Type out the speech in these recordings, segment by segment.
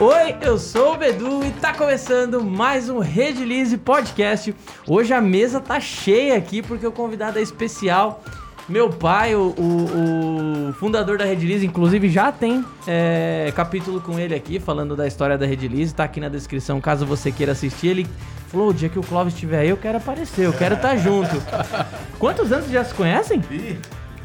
Oi, eu sou o Bedu e tá começando mais um Redilize Podcast. Hoje a mesa tá cheia aqui porque o convidado é especial. Meu pai, o, o- o fundador da Redilize, inclusive já tem é, capítulo com ele aqui, falando da história da Redilize, tá aqui na descrição caso você queira assistir. Ele falou: o dia que o Clóvis estiver aí, eu quero aparecer, eu quero estar junto. Quantos anos já se conhecem?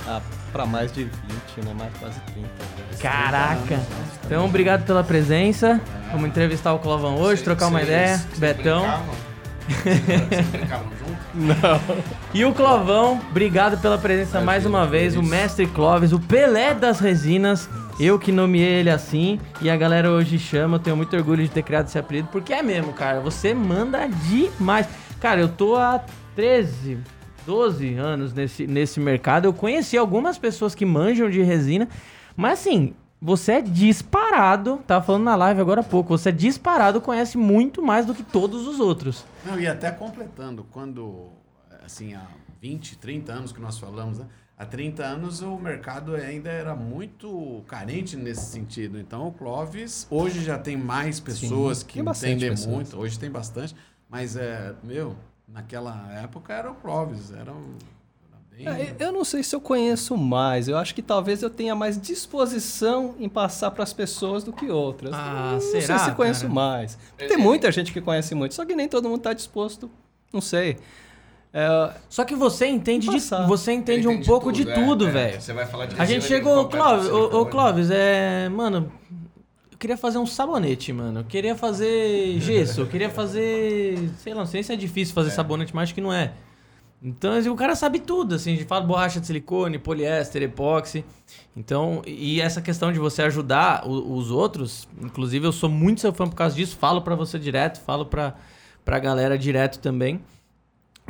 Ah, pra mais de 20, né? Mais quase 30. já. Caraca! Então, obrigado pela presença. Vamos entrevistar o Clovão hoje, trocar uma ideia. Betão. E o Clovão, obrigado pela presença mais uma vez. O mestre Clóvis, o Pelé das resinas. Eu que nomeei ele assim. E a galera hoje chama. Eu tenho muito orgulho de ter criado esse apelido. Porque é mesmo, cara. Você manda demais. Cara, eu tô há 13, 12 anos nesse, nesse mercado. Eu conheci algumas pessoas que manjam de resina. Mas assim, você é disparado. Tava falando na live agora há pouco. Você é disparado, conhece muito mais do que todos os outros. Não, e até completando, quando, assim, há 20, 30 anos que nós falamos, né? Há 30 anos o mercado ainda era muito carente nesse sentido. Então o Clóvis, hoje já tem mais pessoas que tem entendem pessoas. muito, hoje tem bastante, mas, é, meu, naquela época era o Clóvis, era, um- era bem... É, eu não sei se eu conheço mais. Eu acho que talvez eu tenha mais disposição em passar para as pessoas do que outras. Ah, não será, sei se conheço cara? mais. Tem muita gente que conhece muito, só que nem todo mundo está disposto. Não sei. É, Só que você entende de, você entende um pouco de é, tudo, é. velho. Você vai falar de A gente chegou, Clóvis, ô. Clóvis, é, mano, queria fazer um sabonete, mano. Eu queria fazer gesso, eu queria fazer, sei lá, não sei se é difícil fazer sabonete, mas acho que não é. Então, assim, o cara sabe tudo, assim, de fala borracha de silicone, poliéster, epóxi. Então, e essa questão de você ajudar o- os outros, inclusive eu sou muito seu fã por causa disso, falo pra você direto, falo pra, pra galera direto também.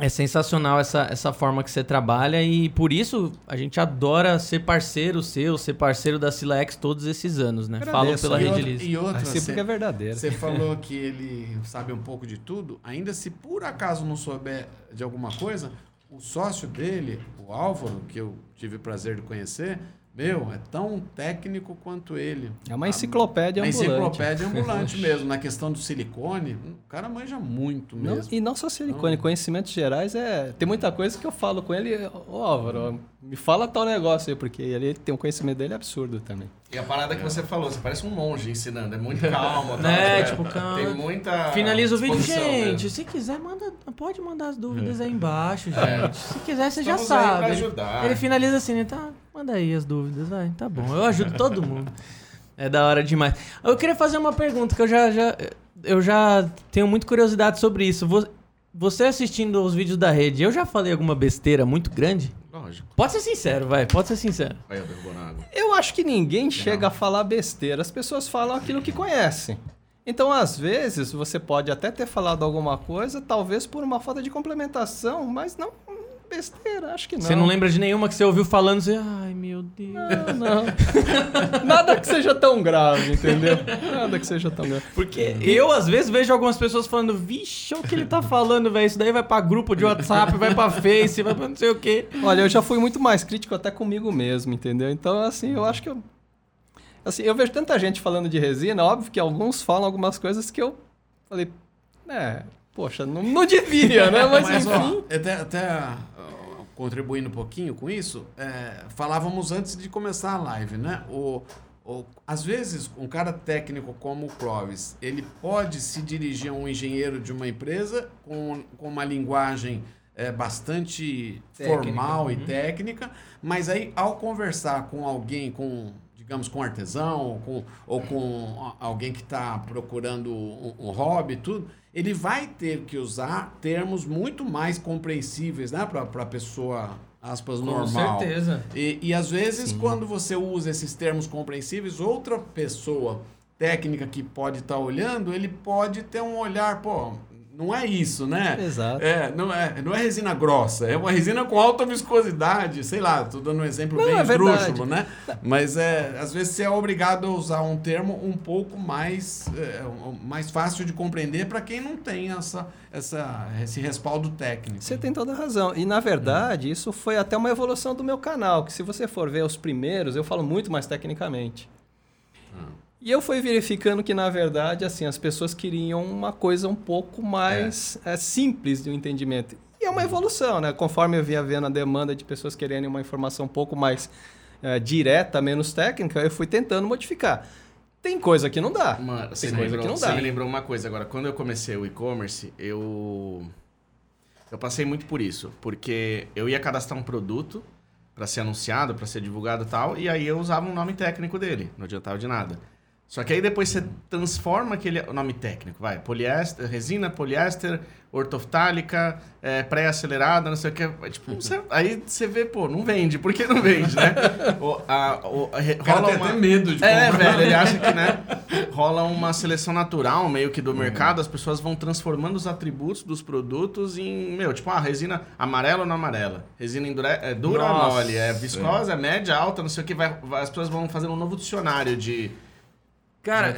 É sensacional essa, essa forma que você trabalha e por isso a gente adora ser parceiro seu, ser parceiro da Silex todos esses anos, né? Falo pela e Rede Liz. e outra recíproca você- é verdadeira. Você falou que ele sabe um pouco de tudo. Ainda se por acaso não souber de alguma coisa, o sócio dele, o Álvaro, que eu tive o prazer de conhecer, meu, é tão técnico quanto ele. É uma enciclopédia Uma ambulante. enciclopédia ambulante mesmo. Na questão do silicone, o cara manja muito Não, mesmo. e não só silicone, conhecimentos gerais é. Tem muita coisa que eu falo com ele, ô Álvaro, me fala tal negócio aí, porque ele tem um conhecimento dele absurdo também. E a parada que você falou, você parece um monge ensinando, é muito calmo. tá? É, tipo, calma. Tem muita. Finaliza o vídeo, gente. mesmo. Se quiser, manda, pode mandar as dúvidas aí embaixo, gente. Se quiser, você já Estamos aí sabe. pra Ele- ajudar. Ele finaliza assim, né? Tá, manda aí as dúvidas, vai. Tá bom, eu ajudo todo mundo. É da hora demais. Eu queria fazer uma pergunta que eu já, já, eu já tenho muita curiosidade sobre isso. Vo- Você assistindo os vídeos da rede, eu já falei alguma besteira muito grande? Lógico. Pode ser sincero, vai. Pode ser sincero. Aí eu derrubou na água. Eu acho que ninguém chega a falar besteira. As pessoas falam aquilo que conhecem. Então, às vezes, você pode até ter falado alguma coisa, talvez por uma falta de complementação, mas não besteira, acho que não. Você não lembra de nenhuma que você ouviu falando você, ai meu Deus. Não. Nada que seja tão grave, entendeu? Nada que seja tão grave. Porque eu, às vezes, vejo algumas pessoas falando, vixe, olha o que ele tá falando, velho. Isso daí vai pra grupo de WhatsApp, vai pra Face, vai pra não sei o quê. Olha, eu já fui muito mais crítico até comigo mesmo, entendeu? Então, assim, eu acho que eu. Assim, eu vejo tanta gente falando de resina, óbvio que alguns falam algumas coisas que eu falei, é, poxa, não, não devia, né? Mas, Mas, enfim. ó, até, até contribuindo um pouquinho com isso, é, falávamos antes de começar a live, né? O, o- às vezes, um cara técnico como o Clovis, ele pode se dirigir a um engenheiro de uma empresa com, com uma linguagem é, bastante Técnica, formal e uhum. técnica, mas aí, ao conversar com alguém, com digamos, com artesão ou com, ou com alguém que está procurando um, um hobby e tudo, ele vai ter que usar termos muito mais compreensíveis né, para a pessoa, aspas, normal. certeza. E, e às vezes, quando você usa esses termos compreensíveis, outra pessoa técnica que pode estar olhando, ele pode ter um olhar, pô, não é isso, né? Exato. É, não é, não é resina grossa, é uma resina com alta viscosidade, sei lá, tô dando um exemplo Não, bem é esdrúxulo, né? Mas é, às vezes você é obrigado a usar um termo um pouco mais, é, mais fácil de compreender para quem não tem essa, essa, esse respaldo técnico. Você tem toda a razão. E, na verdade, isso foi até uma evolução do meu canal, que se você for ver os primeiros, eu falo muito mais tecnicamente. E eu fui verificando que, na verdade, assim, as pessoas queriam uma coisa um pouco mais é, simples de um entendimento. E é uma evolução, né? Conforme eu vinha vendo a demanda de pessoas querendo uma informação um pouco mais é, direta, menos técnica, eu fui tentando modificar. Tem coisa que não dá. Mano, você, Tem me coisa lembrou, que não você dá. me lembrou uma coisa agora. Quando eu comecei o e-commerce, eu. Eu passei muito por isso. Porque eu ia cadastrar um produto para ser anunciado, para ser divulgado e tal, e aí eu usava um nome técnico dele. Não adiantava de nada. Só que aí depois você transforma aquele o nome técnico, vai, poliéster, resina, poliéster, ortoftálica, é, pré-acelerada, não sei o que. Tipo, você- aí você vê, pô, não vende. Por que não vende, né? O, a, o, a- rola tem uma... até medo de É, comprar. velho, ele acha que, né? Rola uma seleção natural meio que do mercado, as pessoas vão transformando os atributos dos produtos em, meu, tipo, ah, resina amarela ou não amarela? Resina endure... é dura ou Nossa. mole? É viscosa, é média, alta, não sei o que. Vai, vai- as pessoas vão fazendo um novo dicionário de. Cara,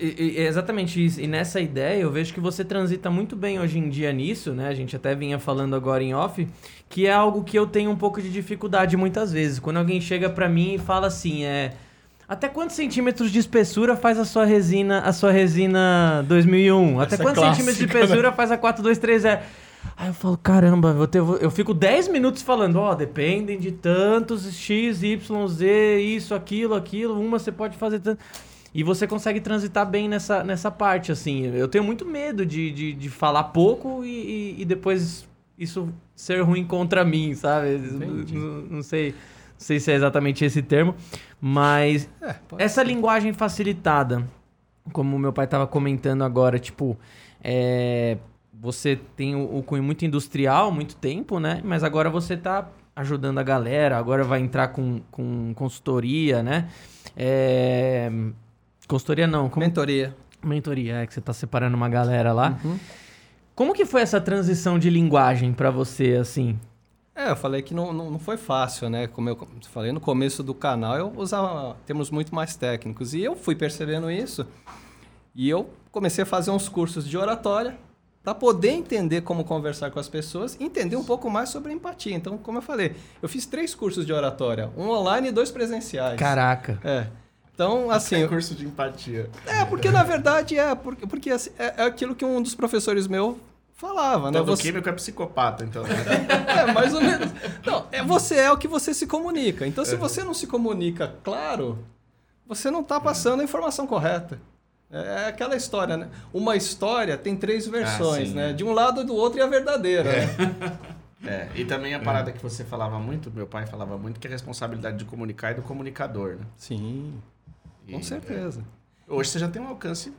é exatamente isso. E nessa ideia, eu vejo que você transita muito bem hoje em dia nisso, né? A gente até vinha falando agora em off, que é algo que eu tenho um pouco de dificuldade muitas vezes. Quando alguém chega pra mim e fala assim, é... Até quantos centímetros de espessura faz a sua resina, a sua resina 2001? Até Essa é quantos centímetros de espessura faz a 4230? Aí eu falo, caramba, eu, tenho- eu fico 10 minutos falando, ó, dependem de tantos X, Y, Z, isso, aquilo, aquilo, uma você pode fazer tanto. E você consegue transitar bem nessa, nessa parte, assim. Eu tenho muito medo de, de, de falar pouco e, e, e depois isso ser ruim contra mim, sabe? Não, não sei, não sei se é exatamente esse termo, mas É, essa linguagem facilitada, como meu pai estava comentando agora, tipo, é, você tem o, o cunho muito industrial, muito tempo, né? Mas agora você tá ajudando a galera, agora vai entrar com, com consultoria, né? É, consultoria não, como Mentoria. mentoria, é que você tá separando uma galera lá. Uhum. Como que foi essa transição de linguagem pra você, assim? É, eu falei que não, não, não foi fácil, né? Como eu falei no começo do canal, eu usava termos muito mais técnicos. E eu fui percebendo isso. E eu comecei a fazer uns cursos de oratória para poder entender como conversar com as pessoas e entender um pouco mais sobre empatia. Então, como eu falei, eu fiz três cursos de oratória, um online e dois presenciais. Caraca. É. Então, assim, É curso de empatia. é porque na verdade é porque, porque assim, é, é aquilo que um dos professores meu falava, né? Todo Você- químico é psicopata, então. né? é, mais ou menos. Não, é, você é o que você se comunica. Então, se você não se comunica claro, você não está passando a informação correta. É aquela história, né? Uma história tem três versões, sim, né? é. De um lado e do outro e a verdadeira. né? É, e também a parada que você falava muito, meu pai falava muito, que é a responsabilidade de comunicar e do comunicador, né? Sim, Com certeza. é, hoje você já tem um alcance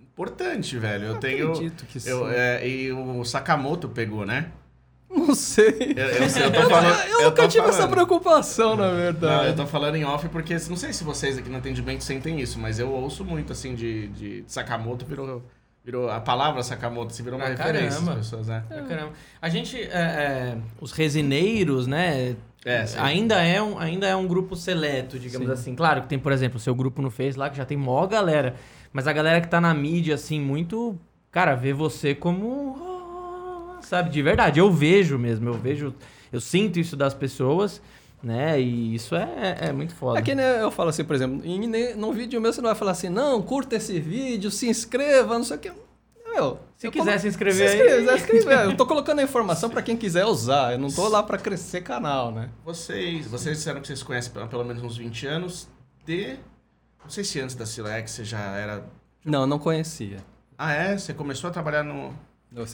importante, velho. Eu tenho. Acredito que sim. Eu, é, e o Sakamoto pegou, né? Não sei. Eu, eu, eu tô falando. Eu, eu nunca tô tive essa falando. preocupação, na Não, verdade. eu tô falando em off porque não sei se vocês aqui no atendimento sentem isso, mas eu ouço muito assim de, de Sakamoto virou, virou a palavra Sakamoto, se virou uma Ah, referência caramba. as pessoas, né? Ah, Caramba. A gente, é, é, os resineiros, né? É, ainda, é um, ainda é um grupo seleto, digamos Sim. assim. Claro que tem, por exemplo, o seu grupo no Face lá, que já tem mó galera. Mas a galera que tá na mídia, assim, muito. Cara, vê você como. Sabe, de verdade. Eu vejo mesmo, eu vejo. Eu sinto isso das pessoas, né? E isso é, é muito foda. É que né, eu falo assim, por exemplo, em, num vídeo meu você não vai falar assim, não, curta esse vídeo, se inscreva, não sei o que. Meu, Se eu quiser colo- se inscrever se aí. inscreve, se inscrever. Eu tô colocando a informação pra quem quiser usar. Eu não tô lá pra crescer canal, né? Vocês, vocês disseram que vocês conhecem há pelo menos uns 20 anos de. Não sei se antes da Silex você já era. Não, não conhecia. Ah, é? Você começou a trabalhar no.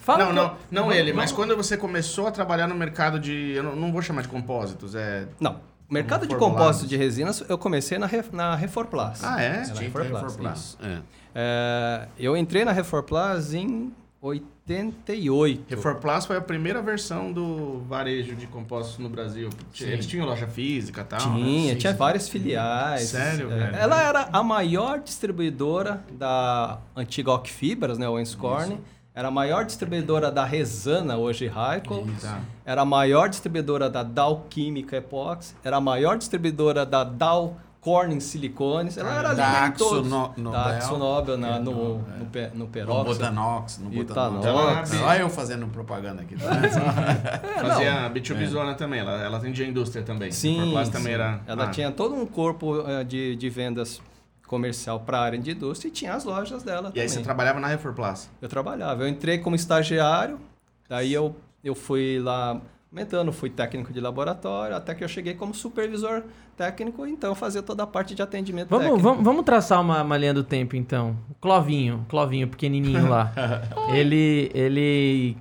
Fala não, não, não vamos- ele, mas quando você começou a trabalhar no mercado de. Eu não, não vou chamar de compósitos, é. Não. Mercado de Formulados. compósito de resinas, eu comecei na, Re- na Reforplas. Ah, é? Reforplas. isso. É. É, eu entrei na Reforplas em 88. Reforplas foi a primeira versão do varejo de compostos no Brasil. Eles tinham loja física e tal. Tinha, né? tinha Sim. várias filiais. Sério, É, velho? Ela era a maior distribuidora da antiga Ocfibras, né, o Enscorn. Era a maior distribuidora da Resana, hoje Raikol. Tá. Era a maior distribuidora da Dow Química Epox. Era a maior distribuidora da Dow Corning Silicones. Ela era Da Axo. No- Nobel. Da Axo Nobel na- É, no, no- no, pe- no No Peróxido. Botanox, no Botanox. Olha eu fazendo propaganda aqui. Tá? É, não. Fazia B2B Zona também, ela, ela atendia a indústria também. Sim, sim. também era. Ela ah, tinha todo um corpo eh, de, de vendas comercial para a área de indústria e tinha as lojas dela E também. aí você trabalhava na Reforplast? Eu trabalhava. Eu entrei como estagiário, daí eu, eu fui lá aumentando, fui técnico de laboratório, até que eu cheguei como supervisor técnico, então eu fazia toda a parte de atendimento Vamos, técnico. vamos, vamos traçar uma, uma linha do tempo, então. O Clovinho, Clovinho, pequenininho lá. ele, ele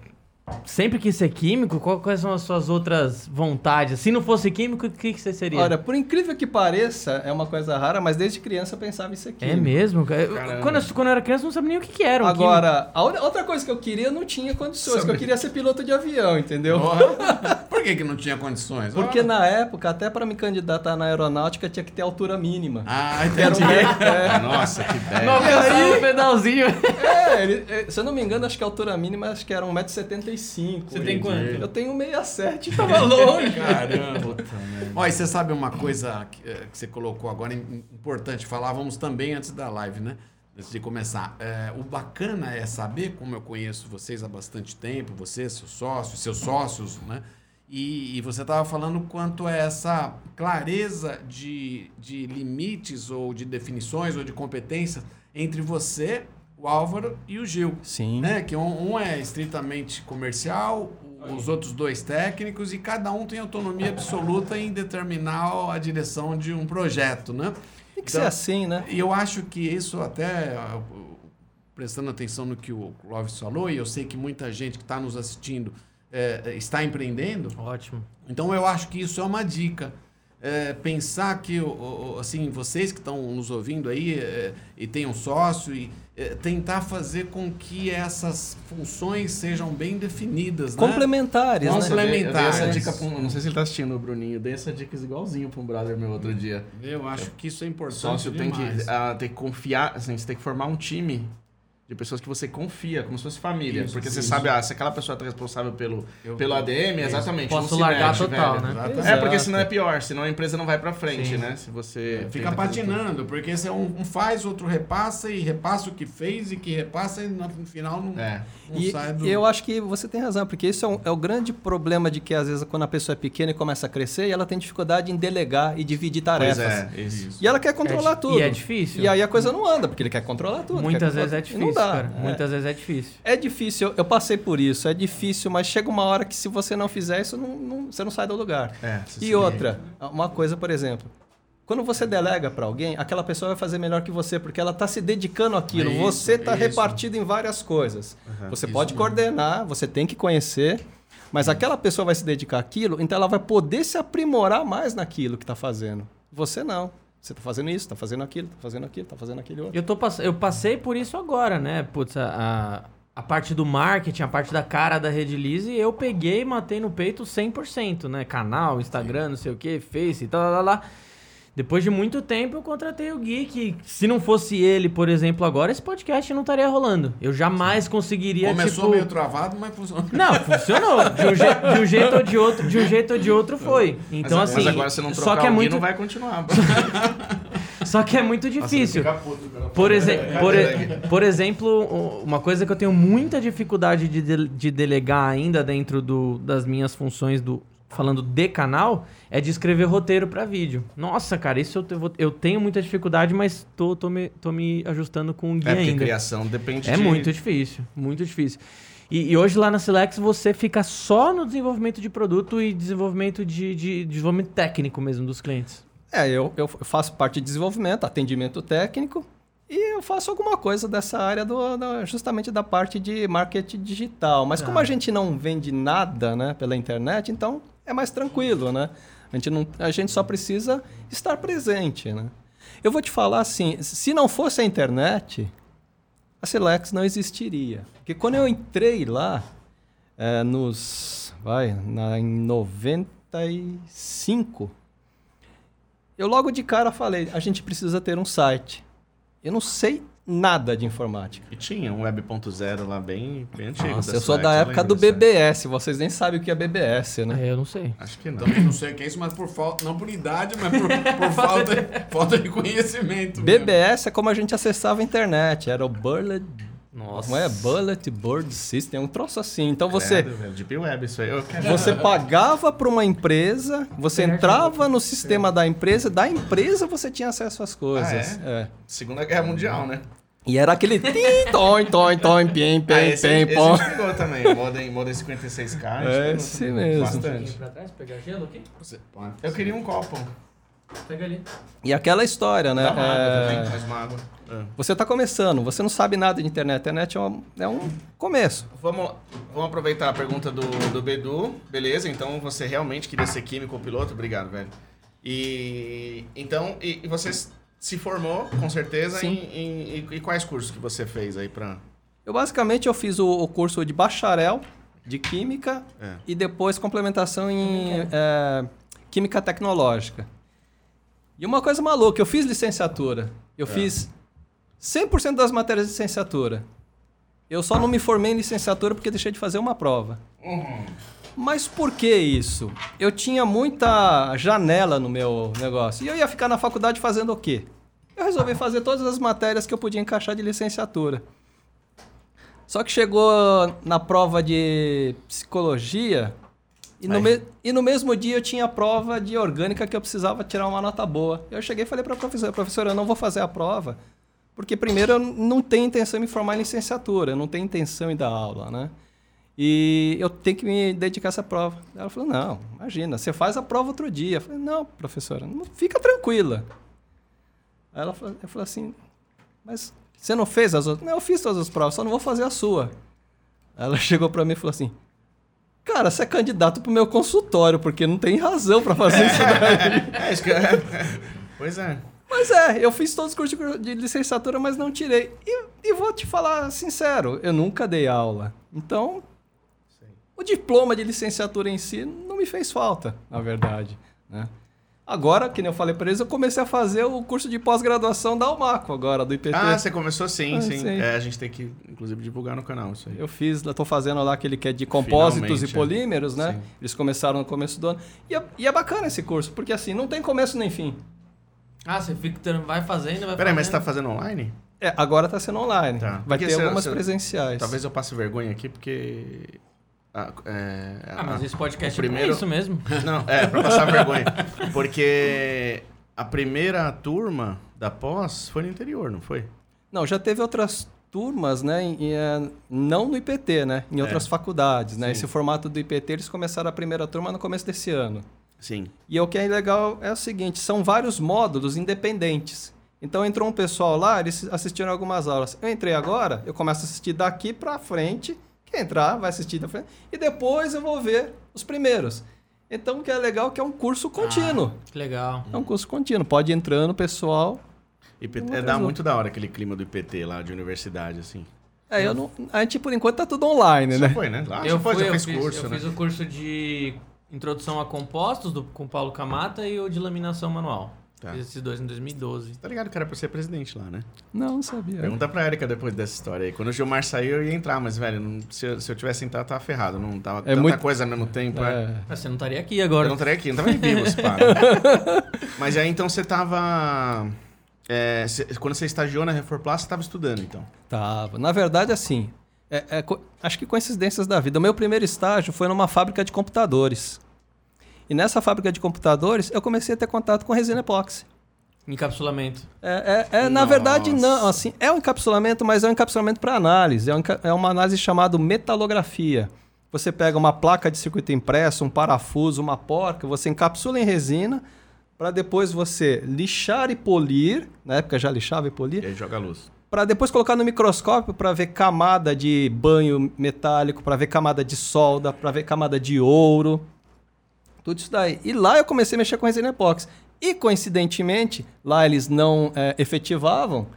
sempre quis ser químico? Quais são as suas outras vontades? Se não fosse químico, o que, que você seria? Olha, por incrível que pareça, é uma coisa rara, mas desde criança eu pensava em ser é químico. mesmo? Eu- Caramba. Quando eu, quando eu era criança, eu não sabia nem o que, que era um Agora, a outra- coisa que eu queria, eu não tinha condições, que eu queria ser piloto de avião, entendeu? Por que, que não tinha condições? Porque na época, até para me candidatar na aeronáutica, tinha que ter altura mínima. Ah, Que era um entendi. é, Nossa, que ideia. Não o pedalzinho. é, ele- é, se eu não me engano, acho que a altura mínima acho que era 1,75m. Você tem quanto? Eu tenho 1,67m, tava longe. Caramba. Puta. Ó, e você sabe uma coisa que, eh, que você colocou agora im- importante, falávamos também antes da live, né? Antes de começar. Eh, o bacana é saber, como eu conheço vocês há bastante tempo, você, seus sócios, seus sócios, né? E, e você estava falando quanto a essa clareza de, de limites ou de definições ou de competências entre você, o Álvaro e o Gil Sim. né? Que um, um é estritamente comercial, os outros dois técnicos, e cada um tem autonomia absoluta em determinar a direção de um projeto, né? Tem que Então- ser assim, né? E eu acho que isso até, ah, prestando atenção no que o Clóvis falou, e eu sei que muita gente que está nos assistindo eh, está empreendendo, Ótimo. então eu acho que isso é uma dica. É, pensar que assim vocês que estão nos ouvindo aí é, e têm um sócio e é, tentar fazer com que essas funções sejam bem definidas, né? Complementares, né? Eu dei- eu dei essa Complementares. dica pra um, não sei se ele tá assistindo, o Bruninho. Eu dei essa dica igualzinho pra um brother meu outro dia. Eu acho que isso é O importante sócio tem demais. que, ah, tem que confiar, assim, você tem que formar um time de pessoas que você confia, como se fosse família. Isso, porque você isso. sabe, ah, se aquela pessoa tá responsável pelo, Eu- pelo ADM, exatamente. Posso não se largar total, velho. né? Exatamente. É, porque Exato. senão é pior, senão a empresa não vai pra frente, Sim. né? Se você. Fica fazer tudo. patinando, porque você um, um faz, outro repassa e repassa o que fez e que repassa e no final não, É. não E, sai do. e eu acho que você tem razão, porque isso é, um- é o grande problema de que, às vezes, quando a pessoa é pequena e começa a crescer, e ela tem dificuldade em delegar e dividir Pois tarefas. é, isso. E ela quer controlar É, tudo. E é difícil. E aí a coisa não anda, porque ele quer controlar tudo. Muitas quer vezes é controlar- difícil, Não dá. cara. É. Muitas vezes é difícil. É difícil, eu- eu passei por isso, é difícil, mas chega uma hora que se você não fizer isso, não- não- você não sai do lugar. É, E outra, uma coisa, por exemplo, quando você delega para alguém, aquela pessoa vai fazer melhor que você, porque ela está se dedicando àquilo. É isso, você está repartido em várias coisas. Uhum. Você pode mesmo. coordenar, você tem que conhecer, mas aquela pessoa vai se dedicar àquilo, então ela vai poder se aprimorar mais naquilo que está fazendo. Você não. Você está fazendo isso, está fazendo aquilo, está fazendo aquilo, está fazendo aquele outro. Eu, tô pass... eu passei por isso agora, né? Putz, a, a, parte do marketing, a parte da cara da Redilize, eu peguei e matei no peito 100%, né? Canal, Instagram, não sei o que, Face, tal, lá, lá. Depois de muito tempo, eu contratei o Gui, que se não fosse ele, por exemplo, agora, esse podcast não estaria rolando. Eu jamais conseguiria, Começou tipo... meio travado, mas funcionou. Não, funcionou. De um, je- de um jeito ou de outro, de um jeito ou de outro foi. Então, mas, assim, mas agora você não trocar só que é muito, não vai continuar. só que é muito difícil. Por, exe por, e- por exemplo, uma coisa que eu tenho muita dificuldade de, de- de delegar ainda dentro do- das minhas funções do falando de canal é de escrever roteiro para vídeo. Nossa, cara, isso eu, vou- eu tenho muita dificuldade, mas tô, tô, me, tô me ajustando com o guia É, ainda. criação depende É de... muito difícil, muito difícil. E, e hoje lá na Silex você fica só no desenvolvimento de produto e desenvolvimento de, de- de desenvolvimento técnico mesmo dos clientes. É, eu, eu faço parte de desenvolvimento, atendimento técnico e eu faço alguma coisa dessa área do, da- justamente da parte de marketing digital. Mas como a gente não vende nada né, pela internet, então é mais tranquilo, né? A gente, não, a gente só precisa estar presente, né? Eu vou te falar assim, se não fosse a internet, a Silex não existiria. Porque quando eu entrei lá, é, nos... vai, na, em 95... Eu logo de cara falei, a gente precisa ter um site. Eu não sei nada de informática. E tinha um Web.0 lá bem, bem antigo. Nossa, eu sou da época do. BBS, vocês nem sabem o que é BBS, né? É, eu não sei. Acho que não. Também não sei o que é isso, mas por falta, não por idade, mas por, por falta, falta de conhecimento. mesmo. BBS é como a gente acessava a internet, era o Bullet Nossa. Não é Bullet Board System, é um troço assim. Então você, Credo, velho, Deep Web, isso aí. Eu quero... você pagava para uma empresa, você entrava no sistema da empresa, da empresa você tinha acesso às coisas. Ah, É. Segunda Guerra Mundial, né? E era aquele tim, tom, tom, tom, pim, Ah, pim, esse, pim, esse pom. pegou também. Modem, Modem 56K. a gente É esse mesmo. Bastante. pra trás, pegar gelo aqui? Você pode. Eu queria um copo. Pega ali. E aquela história, né? Dá uma água É, também, faz uma água. É. Você está começando, você não sabe nada de internet. A internet é um, é um começo. Vamos, vamos aproveitar a pergunta do, do Bedu. Beleza, então você realmente queria ser químico ou piloto? Obrigado, velho. E então, e, e você se formou, com certeza, Sim. em, em- e, e quais cursos que você fez aí pra... Eu basicamente eu fiz o, o curso de bacharel de química É. e depois complementação em é, química tecnológica. E uma coisa maluca, eu fiz licenciatura. Eu fiz 100% das matérias de licenciatura. Eu só não me formei em licenciatura porque deixei de fazer uma prova. Mas por que isso? Eu tinha muita janela no meu negócio. E eu ia ficar na faculdade fazendo o quê? Eu resolvi fazer todas as matérias que eu podia encaixar de licenciatura. Só que chegou na prova de psicologia e no, me- e no mesmo dia eu tinha a prova de orgânica que eu precisava tirar uma nota boa. Eu cheguei e falei para a professora, professora, eu não vou fazer a prova, porque primeiro eu não tenho intenção de me formar em licenciatura, eu não tenho intenção em dar aula, né? E eu tenho que me dedicar a essa prova. Ela falou, não, imagina, você faz a prova outro dia. Eu falei, não, professora, não- fica tranquila. Aí ela falou, eu falei assim, mas você não fez as outras? Não, eu fiz todas as provas, só não vou fazer a sua. Ela chegou pra mim e falou assim, cara, você é candidato pro meu consultório, porque não tem razão pra fazer isso daí. É, que... pois é. Mas é, eu fiz todos os cursos de- licenciatura, mas não tirei. E, e vou te falar sincero, eu nunca dei aula. Então, o diploma de licenciatura em si não me fez falta, na verdade. Né? Agora, que nem eu falei para eles, eu comecei a fazer o curso de pós-graduação da Almaco agora, do IPT. Ah, você começou sim, Ah, sim. sim. É, a gente tem que, inclusive, divulgar no canal isso aí. Eu fiz, estou fazendo lá aquele que é de compósitos Finalmente, e polímeros, né? Sim. Eles começaram no começo do ano. E é, e é bacana esse curso, porque assim, não tem começo nem fim. Ah, você fica, vai fazendo, vai Peraí, mas você tá fazendo. fazendo online? É, agora está sendo online. Tá. Vai Porque ter se- algumas se- presenciais. Talvez eu passe vergonha aqui, porque... Ah, é, Ah, mas esse podcast o primeiro- é isso mesmo. Não, é, pra passar vergonha. Porque a primeira turma da pós foi no interior, não foi? Não, já teve outras turmas, né? em- em, eh, não no IPT, né? Em outras faculdades, né? Sim. Esse formato do IPT, eles começaram a primeira turma no começo desse ano. Sim. E o que é legal é o seguinte, são vários módulos independentes. Então entrou um pessoal lá, eles assistiram algumas aulas. Eu entrei agora, eu começo a assistir daqui pra frente. Entrar vai assistir da frente. E depois eu vou ver os primeiros. Então o que é legal é que é um curso contínuo. Que legal. É um curso contínuo. Pode ir entrando, pessoal. IPT, é, dá muito da hora aquele clima do IPT lá, de universidade, assim. É, eu não, a gente por enquanto tá tudo online, Você né? foi, né? Lá eu você foi, fui, eu fiz, curso, eu né? fiz o curso de introdução a compostos do, com Paulo Camata e o de laminação manual. Tá. Fiz esses dois em 2012. Tá ligado que era pra ser presidente lá, né? Não, não sabia. Pergunta pra Erika depois dessa história aí. Quando o Gilmar saiu, eu ia entrar, mas, velho, não- se, eu, se eu tivesse entrado, tava ferrado. Não tava É tanta muito- coisa ao mesmo tempo. é. É. Ah, você não estaria aqui Eu agora. não estaria aqui, não tava nem vivo, se pá. Mas aí, então, você tava... é, cê- quando você estagiou na Reforplast, você tava estudando, então. Tava. Na verdade, assim, é- é acho que coincidências da vida. O meu primeiro estágio foi numa fábrica de computadores. E nessa fábrica de computadores, eu comecei a ter contato com resina epóxi. Encapsulamento. É, é- é, na verdade, não. Assim, é um encapsulamento, mas é um encapsulamento para análise. É, um é uma análise chamada metalografia. Você pega uma placa de circuito impresso, um parafuso, uma porca, você encapsula em resina para depois você lixar e polir. Na época já lixava e polia. E aí joga a luz. para depois colocar no microscópio para ver camada de banho metálico, para ver camada de solda, para ver camada de ouro. Tudo isso daí. E lá eu comecei a mexer com resina epóxi. E coincidentemente, lá eles não é, efetivavam.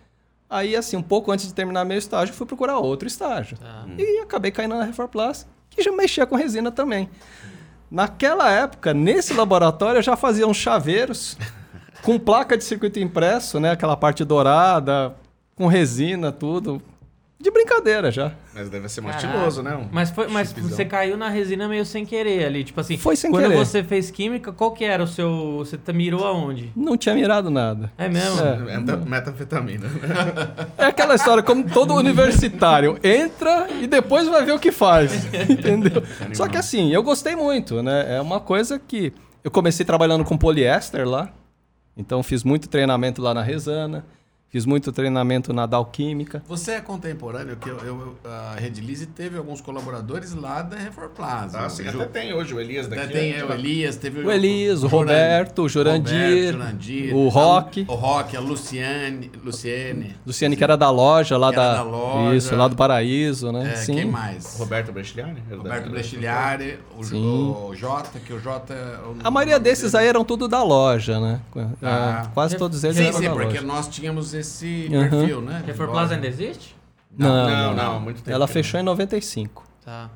Aí, assim, um pouco antes de terminar meu estágio, fui procurar outro estágio. Tá. E acabei caindo na Reforplast, que já mexia com resina também. Naquela época, nesse laboratório, eu já fazia uns chaveiros com placa de circuito impresso, né? Aquela parte dourada, com resina, tudo. De brincadeira já. Mas deve ser mais Caraca. estiloso, né? Um Mas, foi, mas você caiu na resina meio sem querer ali. Tipo assim, Foi sem quando querer. você fez química, qual que era o seu. Você mirou aonde? Não tinha mirado nada. É mesmo? É. É meta- metanfetamina. É aquela história, como todo universitário, entra e depois vai ver o que faz, entendeu? Só que assim, eu gostei muito, né? É uma coisa que... Eu comecei trabalhando com poliéster lá, então fiz muito treinamento lá na Resana, fiz muito treinamento na Dalquímica. Você é contemporâneo, que eu, eu- a Redilize teve alguns colaboradores lá da Refor Plaza. Ah, O sim, Ju- até tem hoje o Elias daqui. até tem é, é, o Elias, teve O Elias, o Juran- Roberto, o Jurandir, Roberto, Jurandir, o a- Roque. O Roque, a Luciane, Luciene. Luciane, que era da loja lá da... da loja. Isso, lá do Paraíso, né? É, quem mais? Roberto Brechliani? Roberto Brechiliari, o, Sim. o Jota, que o Jota... é o- A maioria desses aí eram tudo da loja, né? Ah. É, quase todos eles Sim, eram sim, da porque loja. nós tínhamos esse Aham. perfil, né? Refor Loja. Plaza ainda existe? Não, Não, não, muito tempo. Ela fechou em 95. Tá.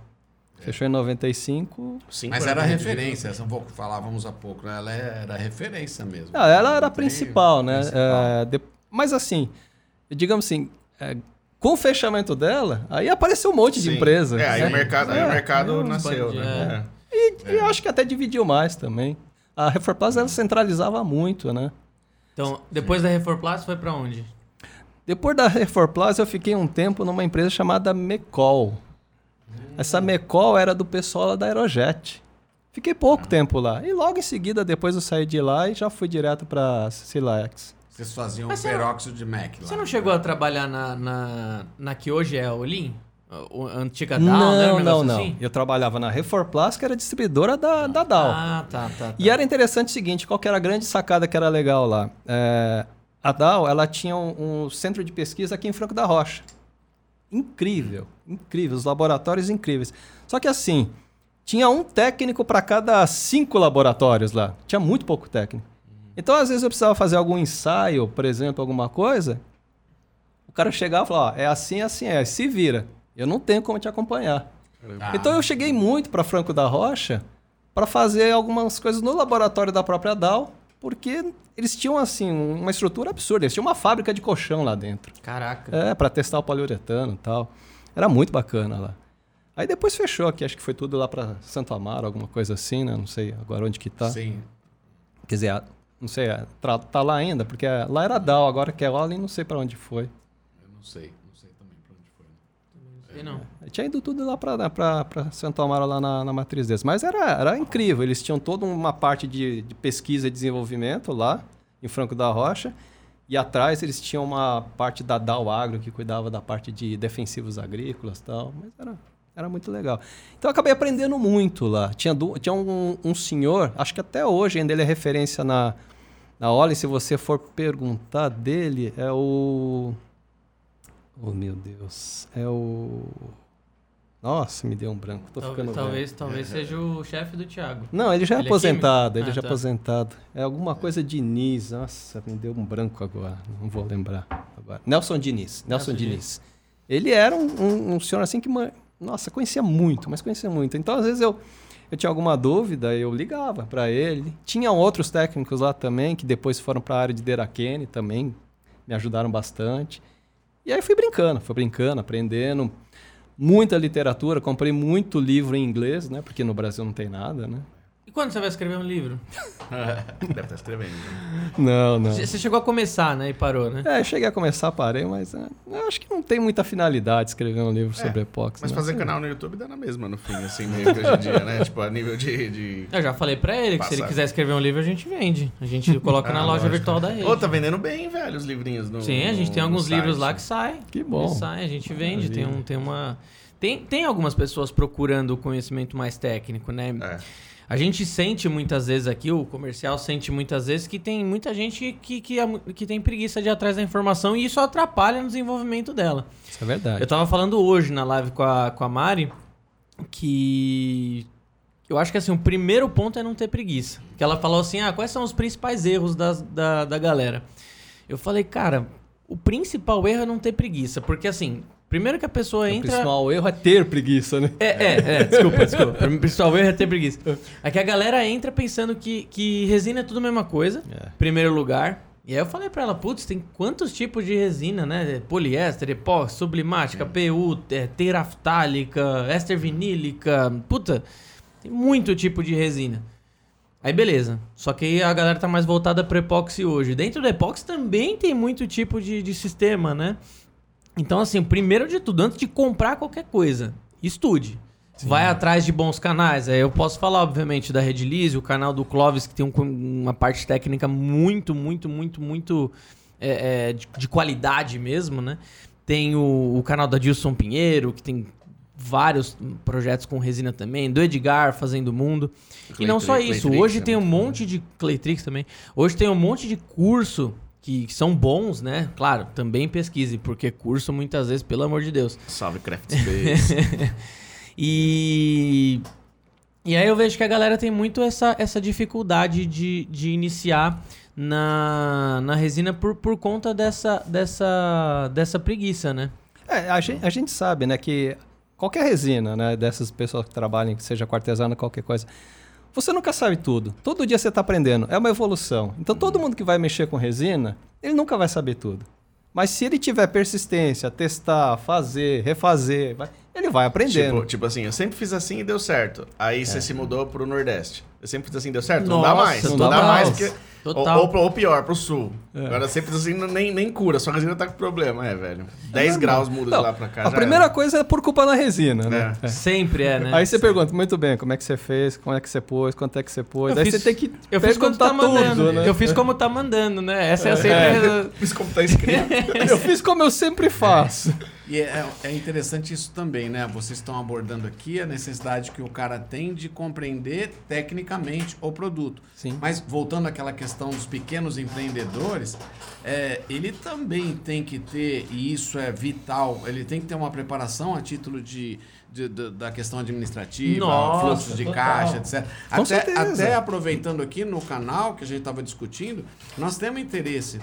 Fechou em 95. Cinco Mas era de referência, essa pouco falávamos há pouco, né? Ela era referência mesmo. Ah, ela era a principal, né? principal. É, de- Mas assim, digamos assim, é, com o fechamento dela, aí apareceu um monte de Sim. empresa. É, aí né? o mercado, aí o É, mercado nasceu, expandiu, né? E, e eu acho que até dividiu mais também. A Refor Plaza ela centralizava muito, né? Então, depois da Refor Plaza, foi pra onde? Depois da Refor Plaza, eu fiquei um tempo numa empresa chamada Mecol. Essa Mecol era do pessoal da Aerojet. Fiquei pouco tempo lá. E logo em seguida, depois eu saí de lá e já fui direto para Silex. Vocês faziam Mas o você não- peróxido de Mac lá. Você não chegou a trabalhar na, na, na que hoje é a Olim? Antiga Dow, não, era um Não, não, assim? Eu trabalhava na Refor Plus, que era distribuidora da, da Dow. Ah, tá, tá. tá. E era interessante o seguinte, qual que era a grande sacada que era legal lá? É, a Dow, ela tinha um, um centro de pesquisa aqui em Franco da Rocha. Incrível, incrível, os laboratórios incríveis. Só que assim, tinha um técnico para cada cinco laboratórios lá. Tinha muito pouco técnico. Então, às vezes, eu precisava fazer algum ensaio, por exemplo, alguma coisa. O cara chegava e falava, ó, é assim, assim, é, se vira. Eu não tenho como te acompanhar. Ah, Então eu cheguei muito para Franco da Rocha para fazer algumas coisas no laboratório da própria Dow, porque eles tinham assim uma estrutura absurda. Eles tinham uma fábrica de colchão lá dentro. Caraca. É, para testar o poliuretano e tal. Era muito bacana lá. Aí depois fechou aqui, acho que foi tudo lá para Santo Amaro, alguma coisa assim, né? Não sei agora onde que tá. Sim. Quer dizer, não sei, tá, lá ainda, porque lá era Dow, agora que é Olin, não sei para onde foi. Eu não sei. Não sei também pra onde foi. Sei não. Eu tinha ido tudo lá pra, pra, pra Santo Amaro, lá na, na matriz deles. Mas era, era incrível. Eles tinham toda uma parte de, de pesquisa e desenvolvimento lá, em Franco da Rocha. E atrás eles tinham uma parte da Dow Agro, que cuidava da parte de defensivos agrícolas e tal. Mas era, era muito legal. Então eu acabei aprendendo muito lá. Tinha, du- tinha um, um senhor, acho que até hoje ainda ele é referência na, na Olin. Se você for perguntar dele, é o... Oh, meu Deus. É o... Nossa, me deu um branco. Tô Tal- ficando talvez velho. talvez seja o chefe do Thiago. Não, ele já é Ele é aposentado. químico? ele Ah, já é tá. aposentado. É alguma coisa Diniz. Nossa, me deu um branco agora. Não vou lembrar agora. Nelson Diniz. Nelson Nelson Diniz. Ele era um, um- um senhor assim que... Nossa, conhecia muito, mas conhecia muito. Então, às vezes, eu, eu tinha alguma dúvida, eu ligava para ele. Tinham outros técnicos lá também, que depois foram para a área de Derakene também. Me ajudaram bastante. E aí fui brincando, fui brincando, aprendendo. Muita literatura, comprei muito livro em inglês, né? Porque no Brasil não tem nada, né? E quando você vai escrever um livro? Deve estar escrevendo. né? Não, não. Você chegou a começar, né? E parou, né? É, eu cheguei a começar, parei, mas é, eu acho que não tem muita finalidade escrever um livro sobre epóxi. Mas né? fazer canal no YouTube dá na mesma no fim, assim, meio que hoje em dia, né? Tipo, a nível de. de... Eu já falei pra ele que se ele quiser escrever um livro, a gente vende. A gente coloca na Ah, loja lógico. virtual da rede. Ô, tá vendendo bem, velho, os livrinhos no. Sim, a gente tem no alguns site. livros lá que saem. Que bom. Que saem, a gente vende. Tem, um, tem uma. Tem, tem algumas pessoas procurando o conhecimento mais técnico, né? É. A gente sente muitas vezes aqui, o comercial sente muitas vezes que tem muita gente que, que, é que tem preguiça de ir atrás da informação e isso atrapalha no desenvolvimento dela. Isso é verdade. Eu tava falando hoje na live com a, com a Mari que. Eu acho que assim, o primeiro ponto é não ter preguiça. Que ela falou assim: ah, quais são os principais erros das- da, da galera? Eu falei, cara, o principal erro é não ter preguiça. Porque assim, primeiro que a pessoa O entra. principal erro é ter preguiça, né? É, é, é, desculpa, desculpa. O principal erro é ter preguiça. É que a galera entra pensando que, que resina é tudo a mesma coisa. É. Primeiro lugar. E aí eu falei pra ela, putz, tem quantos tipos de resina, né? Poliéster, epóxi, sublimática, PU, é, teraftálica, éster vinílica, puta, tem muito tipo de resina. Aí beleza, só que aí a galera tá mais voltada pro epóxi hoje. Dentro do epóxi também tem muito tipo de, de sistema, né? Então assim, primeiro de tudo, antes de comprar qualquer coisa, estude. Vai atrás de bons canais. Aí eu posso falar, obviamente, da Redilize, o canal do Clóvis, que tem um- uma parte técnica muito, muito, muito, muito é, é, de, de qualidade mesmo, né? Tem o, o canal da Dilson Pinheiro, que tem vários projetos com resina também, do Edgar fazendo mundo. E não só isso, Claytrix hoje é tem um muito bom. monte de Claytrix também. Hoje tem um monte de curso que, são bons, né? Claro, também pesquise, porque curso muitas vezes, pelo amor de Deus, Salve Craft Space. e, e aí eu vejo que a galera tem muito essa, essa dificuldade de, de iniciar na, na resina por, por conta dessa, dessa, dessa preguiça, né? É, a gente, a gente sabe, né, que qualquer resina, né, dessas pessoas que trabalham, que seja com artesano, qualquer coisa, você nunca sabe tudo. Todo dia você está aprendendo. É uma evolução. Então, todo mundo que vai mexer com resina, ele nunca vai saber tudo. Mas se ele tiver persistência, testar, fazer, refazer, ele vai aprendendo. tipo, tipo assim, eu sempre fiz assim e deu certo. Aí você se mudou pro Nordeste. Eu sempre fiz assim, deu certo? não dá Nossa, mais. Não total. dá mais. Porque... Total. Ou, ou, pior, pro sul. Agora sempre assim, nem, nem cura. Sua resina tá com problema, é, velho. 10 graus muda de lá pra cá. a já primeira era. coisa é por culpa na resina, né? É. Sempre é, né? Aí você pergunta, muito bem, como é que você fez, como é que você pôs, quanto é que você pôs. Eu Aí fiz- você tem que eu fiz como tá perguntar mandando. tudo, né? Eu fiz como tá mandando, né? Essa é, sempre. Fiz como tá escrito. Eu fiz como eu sempre faço. E é, é interessante isso também, né? Vocês estão abordando aqui a necessidade que o cara tem de compreender tecnicamente o produto. Sim. Mas voltando àquela questão dos pequenos empreendedores, é, ele também tem que ter, e isso é vital, ele tem que ter uma preparação a título de, de- de- da questão administrativa, Nossa, fluxos de total. caixa, etc. Com Até, certeza. até aproveitando aqui no canal que a gente estava discutindo, nós temos interesse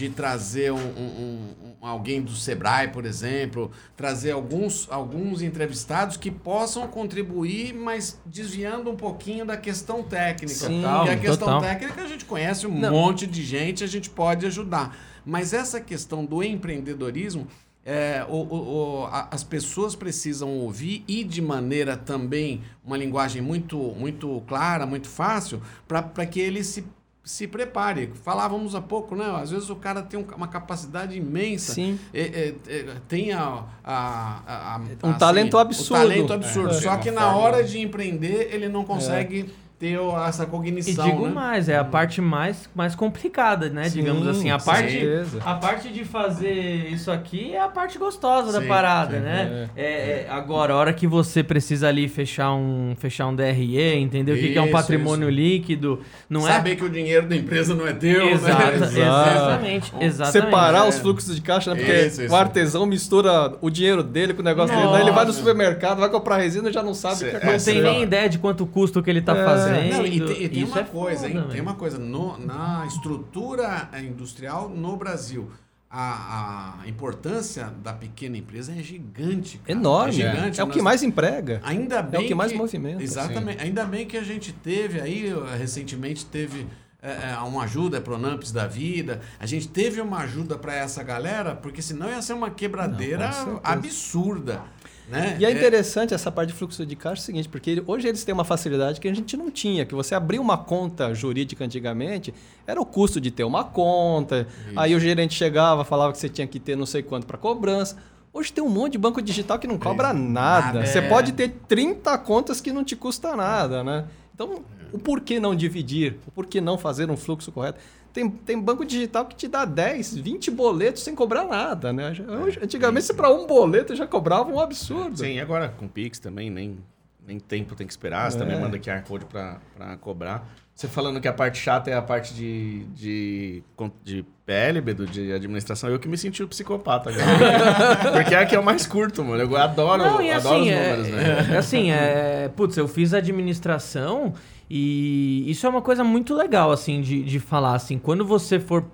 de trazer um, um- um- alguém do Sebrae, por exemplo, trazer alguns, alguns entrevistados que possam contribuir, mas desviando um pouquinho da questão técnica. Sim, Porque a questão total. técnica a gente conhece um Não. monte de gente, a gente pode ajudar. Mas essa questão do empreendedorismo, é, o- o- o- a- as pessoas precisam ouvir e de maneira também, uma linguagem muito, muito clara, muito fácil, para que ele se, se prepare. Falávamos há pouco, né? Às vezes o cara tem um- uma capacidade imensa. Sim. É, é, é, tem a, a- a- a- Um talento absurdo. O talento absurdo. É, Só que na fórmula. hora de empreender, ele não consegue ter essa E cognição. digo né? mais, é a parte mais, mais complicada, né? Sim, Digamos assim. A parte, certeza. a parte de fazer isso aqui é a parte gostosa da Sim, parada, sim, né? É, é, agora, a hora que você precisa ali fechar um, fechar um DRE, entender o que, que é um Isso, patrimônio isso. líquido, não Saber que o dinheiro da empresa não é teu, é? Exata- né? Exatamente, exatamente. Separar é. os fluxos de caixa, né? Porque Isso, isso. o artesão mistura o dinheiro dele com o negócio dele. Daí ele vai no Nossa. supermercado, vai comprar resina e já não sabe o que Cê- Não aconteceu. tem nem ideia de quanto custa o que ele tá É. fazendo. Não, e tem, e tem uma é coisa, hein? foda, Tem uma coisa. No- na estrutura industrial no Brasil, a, a importância da pequena empresa é gigante. cara. Enorme. É É, gigante. é o que mais emprega. Ainda bem o que mais movimenta, Exatamente. Ainda bem que a gente teve aí, eh, recentemente teve eh, eh, uma ajuda para Pronamps da vida. A gente teve uma ajuda para essa galera, porque senão ia ser uma quebradeira Não, absurda. Né? E é interessante essa parte de fluxo de caixa é o seguinte, porque hoje eles têm uma facilidade que a gente não tinha, que você abrir uma conta jurídica antigamente, era o custo de ter uma conta, aí o gerente chegava, falava que você tinha que ter não sei quanto para cobrança. Hoje tem um monte de banco digital que não cobra nada. nada, Você é. pode ter 30 contas que não te custa nada, né? Então, o porquê não dividir? O porquê não fazer um fluxo correto? Tem, tem banco digital que te dá 10, 20 boletos sem cobrar nada, né? Hoje- Antigamente, você para um boleto já cobrava um absurdo. Sim, e agora com Pix também, nem, nem tempo tem que esperar. Você É. também manda QR Code pra, pra cobrar. Você falando que a parte chata é a parte de, de, de PL, Bedu, de administração, eu que me senti o psicopata agora. Porque é a que é o mais curto, mano. Eu adoro, Não, e adoro assim, os é, números, né? é, assim, é, putz, eu fiz administração e isso é uma coisa muito legal, assim, de, de falar, assim, quando você for,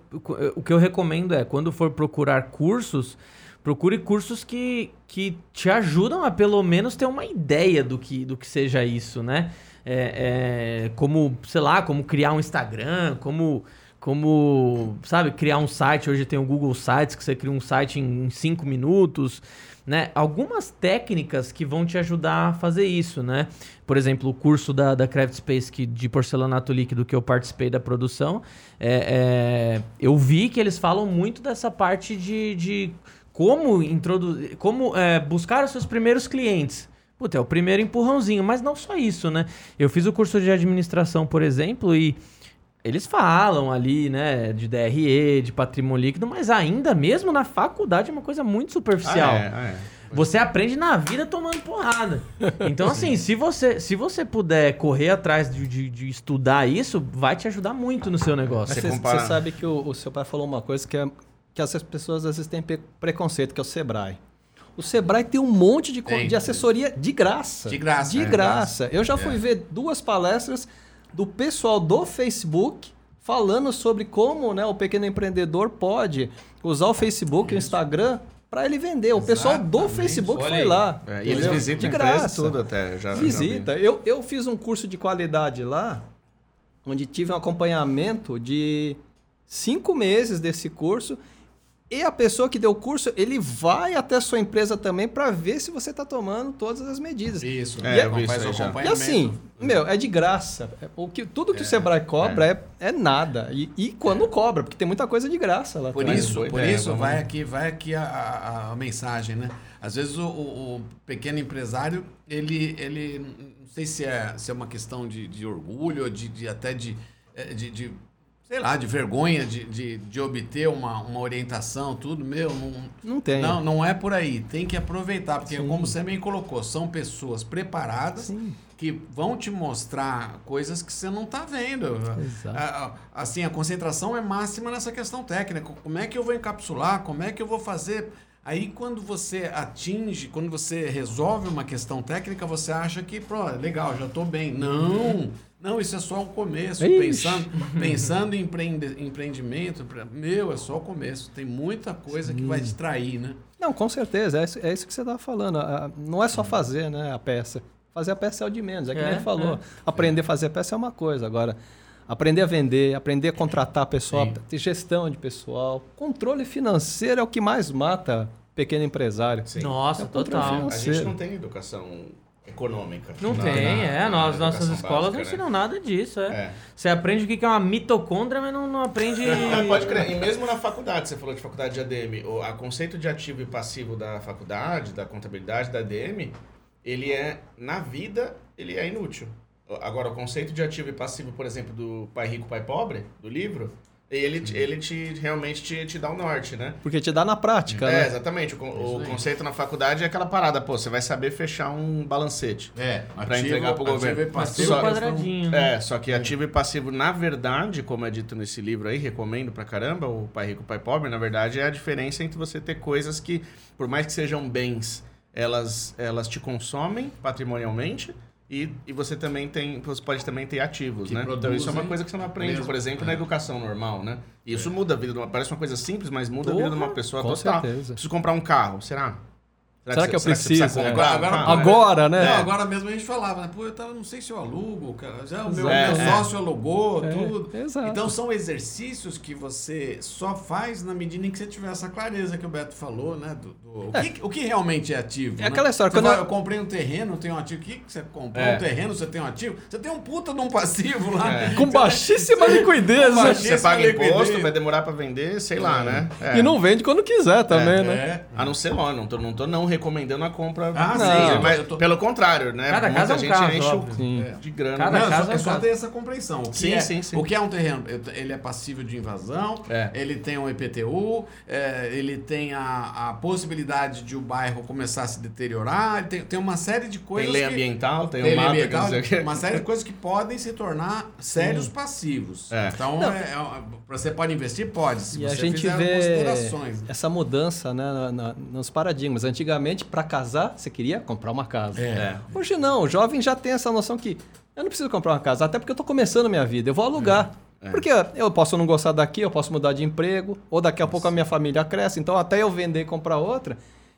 o que eu recomendo é, quando for procurar cursos, procure cursos que, que te ajudam a pelo menos ter uma ideia do que, do que seja isso, né? É, é, como, sei lá, como criar um Instagram, como como, sabe, criar um site. Hoje tem o Google Sites, que você cria um site em 5 minutos, né? Algumas técnicas que vão te ajudar a fazer isso, né? Por exemplo, o curso da, da Craft Space que, de porcelanato líquido que eu participei da produção, é, é, eu vi que eles falam muito dessa parte de, de como introduzir, como é, buscar os seus primeiros clientes. Puta, é o primeiro empurrãozinho, mas não só isso, né? Eu fiz o curso de administração, por exemplo, e eles falam ali, né, de DRE, de patrimônio líquido, mas ainda mesmo na faculdade é uma coisa muito superficial. Ah, é, ah, é. Você aprende na vida tomando porrada. Então, assim, se você, se você puder correr atrás de, de, de estudar isso, vai te ajudar muito no seu negócio. Você você compara- você sabe que o, o seu pai falou uma coisa que, é, que as pessoas às vezes têm preconceito, que é o Sebrae. O Sebrae tem um monte de, Tem. de assessoria de graça. De graça, De é, graça. Eu já É. fui ver duas palestras do pessoal do Facebook falando sobre como né, o pequeno empreendedor pode usar o Facebook, o Instagram, para ele vender. O pessoal do Exatamente. Facebook Olha foi aí. lá. É, e eles visitam de graça. tudo até. Já, já vi. Visita. Eu, eu fiz um curso de qualidade lá, onde tive um acompanhamento de cinco meses desse curso. E a pessoa que deu o curso, ele vai até a sua empresa também para ver se você está tomando todas as medidas. Isso. É, né? eu vi faz isso o aí já. E acompanhamento. assim, meu, é de graça. O que, tudo que o Sebrae cobra é, é nada. E, e quando cobra, porque tem muita coisa de graça lá Por isso, por isso vai aqui, vai aqui a, a- a mensagem, né? Às vezes o, o- o pequeno empresário, ele, ele não sei se é, se é uma questão de, de orgulho, ou de, de até de, eh, de, de, sei lá, de vergonha de, de, de obter uma, uma orientação, tudo, meu, não, Não tem. não, não é por aí. Tem que aproveitar, porque Sim. como você bem colocou, são pessoas preparadas Sim. que vão te mostrar coisas que você não está vendo. Exato. Assim, a concentração é máxima nessa questão técnica. Como é que eu vou encapsular? Como é que eu vou fazer? Aí, quando você atinge, quando você resolve uma questão técnica, você acha que, pô, legal, já estou bem. Não! Não, isso é só o começo. Ixi. Pensando, pensando em empreende- empreendimento, meu, é só o começo. Tem muita coisa que vai distrair, né? Não, com certeza. É isso, é isso que você estava falando. Não é só fazer né, a peça. Fazer a peça é o de menos. É que É, nem ele falou. é. Aprender a fazer a peça é uma coisa. Agora, aprender a vender, aprender a contratar pessoal, Sim. ter gestão de pessoal. Controle financeiro é o que mais mata pequeno empresário. Sim. Nossa, É total. A gente não tem educação econômica. Não na- tem, na- é. na Nós, nossas escolas não básica, né? ensinam nada disso, é. É. Você aprende o que que é uma mitocôndria, mas não, não aprende. Pode crer. E mesmo na faculdade, você falou de faculdade de ADM, o a conceito de ativo e passivo da faculdade, da contabilidade, da ADM, ele é, na vida, ele é inútil. Agora, o conceito de ativo e passivo, por exemplo, do Pai Rico, Pai Pobre, do livro, ele, te- ele te, realmente te, te dá o norte, né? Porque te dá na prática, É, né? exatamente. O, o conceito na faculdade é aquela parada, pô, você vai saber fechar um balancete. É, Pra entregar pro governo. ativo e passivo Só- quadradinho. né? É, só que ativo e passivo, na verdade, como é dito nesse livro aí, recomendo pra caramba, o Pai Rico, Pai Pobre, na verdade é a diferença entre você ter coisas que, por mais que sejam bens, elas, elas te consomem patrimonialmente e, e você também tem, você pode também ter ativos, Que né? Então isso é uma produzem coisa que você não aprende, mesmo. por exemplo, na É. educação normal, né? E isso muda a vida de uma, parece uma coisa simples, mas muda a vida de uma Porra, pessoa com total. certeza. Preciso comprar um carro, será? Será que eu você precisa preciso, né? comprar um Agora- carro? Agora, né? Não, agora mesmo a gente falava, né? Pô, eu tava, não sei se eu alugo, cara. Já o meu, É, meu é. sócio alugou, É, tudo. exato. Então são exercícios que você só faz na medida em que você tiver essa clareza que o Beto falou, né? Do, do- o, que, o que realmente é ativo. É né? aquela história, Você quando fala, eu- eu comprei um terreno, eu tenho um ativo. O que, que você comprou? É. Um terreno, você tem um ativo? Você tem um puta de um passivo lá. É. Com baixíssima liquidez. Com né? baixi- Você paga liquidez. imposto, vai demorar pra vender, sei lá, né? É. E não vende quando quiser também, né? É. A não ser lá, não tô, não tô não recomendando a compra. Ah, sim, Não, tô- mas eu tô- pelo contrário, né? Cada Muita caso é um gente caso, enche o- óbvio. Sim. É. de grana. Cada Não, é caso só, é é um só ter essa compreensão. O que, Sim, é, sim, sim. o que é um terreno? Ele é passível de invasão, É. ele tem um IPTU, é, ele tem a, a possibilidade de o bairro começar a se deteriorar, ele tem, tem uma série de Tem coisas. lei que- ambiental, tem, tem o lei ambiental, dizer, uma série de coisas que podem se tornar sérios passivos. É. Então, Não. é, é, você pode investir? Pode, se E a você gente fizer vê considerações. essa mudança né, na- na- nos paradigmas. Antigamente, para casar, você queria comprar uma casa. É. Hoje não, o jovem já tem essa noção que eu não preciso comprar uma casa, até porque eu estou começando minha vida, eu vou alugar. É. Porque eu posso não gostar daqui, eu posso mudar de emprego, ou daqui a pouco a minha família cresce, então até eu vender e comprar outra.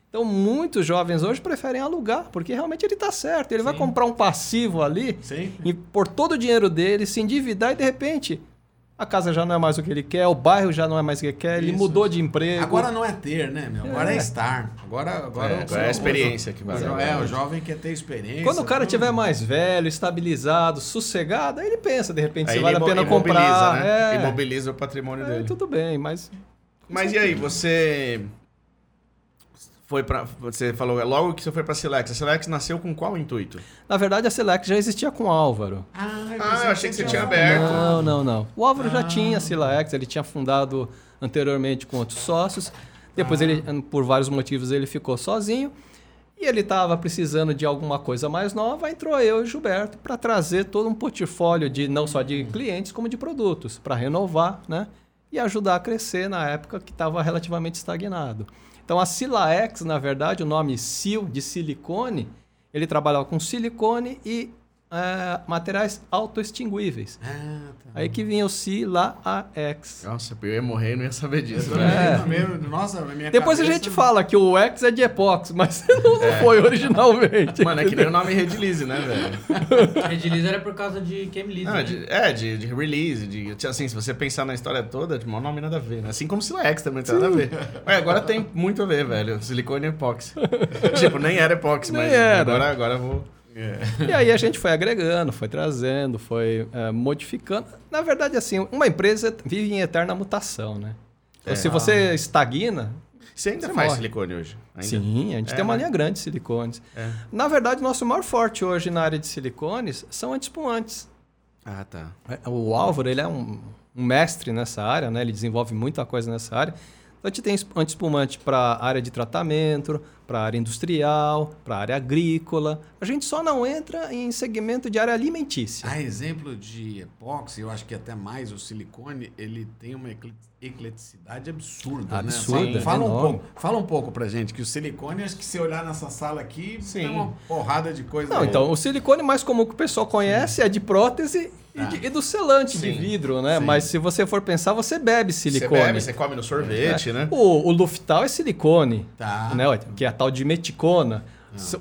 Então muitos jovens hoje preferem alugar, porque realmente ele está certo. Ele vai comprar um passivo ali, Sim. e por todo o dinheiro dele, se endividar e de repente a casa já não é mais o que ele quer, o bairro já não é mais o que ele quer, ele Isso. mudou de emprego. Agora não é ter, né, meu? Agora é, É. estar. Agora, agora, É, o- agora é a experiência que vale. É, o jovem quer ter experiência. Quando o cara tudo. tiver mais velho, estabilizado, sossegado, aí ele pensa, de repente, Aí se vale a pena comprar. né? É, Imobiliza o patrimônio é, dele. tudo bem, mas Mas e aí, você foi para você falou logo que você foi para Silex. A Silex nasceu com qual intuito? na verdade a Select já existia com o Álvaro. Ah, Ah, eu achei que você tinha aberto. Não, não, não. O Álvaro Ah. já tinha a Silex, ele tinha fundado anteriormente com outros sócios. Depois Ah. ele, por vários motivos, ele ficou sozinho. E ele estava precisando de alguma coisa mais nova, entrou eu e o Gilberto para trazer todo um portfólio de não só de clientes, como de produtos, para renovar, né? E ajudar a crescer na época que estava relativamente estagnado. Então a Silaex, na verdade, o nome Sil de silicone, ele trabalhava com silicone e eh, materiais autoextinguíveis. Ah, tá. Aí que vinha o Silaex. Nossa, eu ia morrer e não ia saber disso. né? mesmo, Nossa, minha Depois a cabeça- gente fala que o X é de epóxi, mas não, não foi originalmente. Mano, é que nem o nome Redilize, né, velho? Redilize era por causa de Chemilize. Não, né? de- é, de, de release, de, assim, se você pensar na história toda, de mau nome nada a ver, né? Assim como Silex também tem nada a ver. Mas agora tem muito a ver, velho. Silicone e epóxi. tipo, nem era epóxi, Nem mas era. agora, agora eu vou... E aí a gente foi agregando, foi trazendo, foi eh, modificando. Na verdade, assim, uma empresa vive em eterna mutação, né? Então, É. Se você estagna, Você ainda Você faz morre. silicone hoje? Ainda? sim, a gente É, tem uma né? linha grande de silicones. É. Na verdade, nosso maior forte hoje na área de silicones são antiespumantes. Ah, tá. O Álvaro, ele é um, um mestre nessa área, né? Ele desenvolve muita coisa nessa área. Então, a gente tem esp- antiespumante para a área de tratamento, para a área industrial, para a área agrícola. A gente só não entra em segmento de área alimentícia. A exemplo de epóxi, eu acho que até mais o silicone, ele tem uma ecle- ecleticidade absurda, Absurda, né? Fala, fala um pouco, fala um pouco pra gente que o silicone, acho que se olhar nessa sala aqui, Sim. tem uma porrada de coisa. Não, então, o silicone mais comum que o pessoal conhece é de prótese e, de- e do selante de Sim, vidro, né? sim. Mas se você for pensar, você bebe silicone. Você bebe, você come no sorvete, né? O, o Luftal é silicone, Tá. né? Que é a tal de meticona.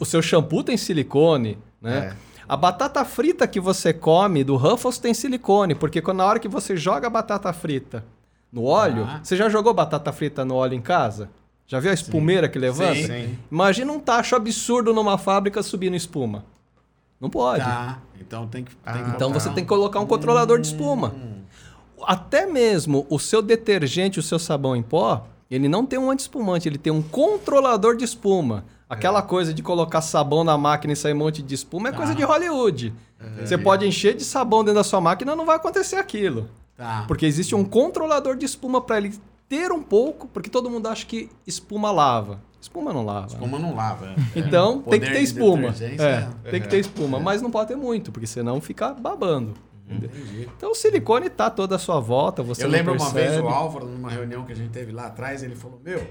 O seu shampoo tem silicone, né? É. A batata frita que você come do Ruffles tem silicone, porque quando, na hora que você joga a batata frita no óleo, Ah. você já jogou batata frita no óleo em casa? Já viu a espumeira que levanta? Sim. Sim. Imagina um tacho absurdo numa fábrica subindo espuma. Não pode. Tá. Então tem que. tem que Então você um- tem que colocar um controlador de espuma. Até mesmo o seu detergente, o seu sabão em pó, ele não tem um anti-espumante, ele tem um controlador de espuma. Aquela coisa de colocar sabão na máquina e sair um monte de espuma é coisa de Hollywood. Você pode encher de sabão dentro da sua máquina não vai acontecer aquilo. Tá. Porque existe um controlador de espuma para ele ter um pouco, porque todo mundo acha que espuma lava. Espuma não lava. Como não lava. é. Então Poder tem que ter de espuma. detergência, É, tem que ter espuma, mas não pode ter muito, porque senão fica babando. Entendi. Então o silicone tá toda à sua volta, você Eu lembro uma vez o Álvaro, numa reunião que a gente teve lá atrás, ele falou, meu,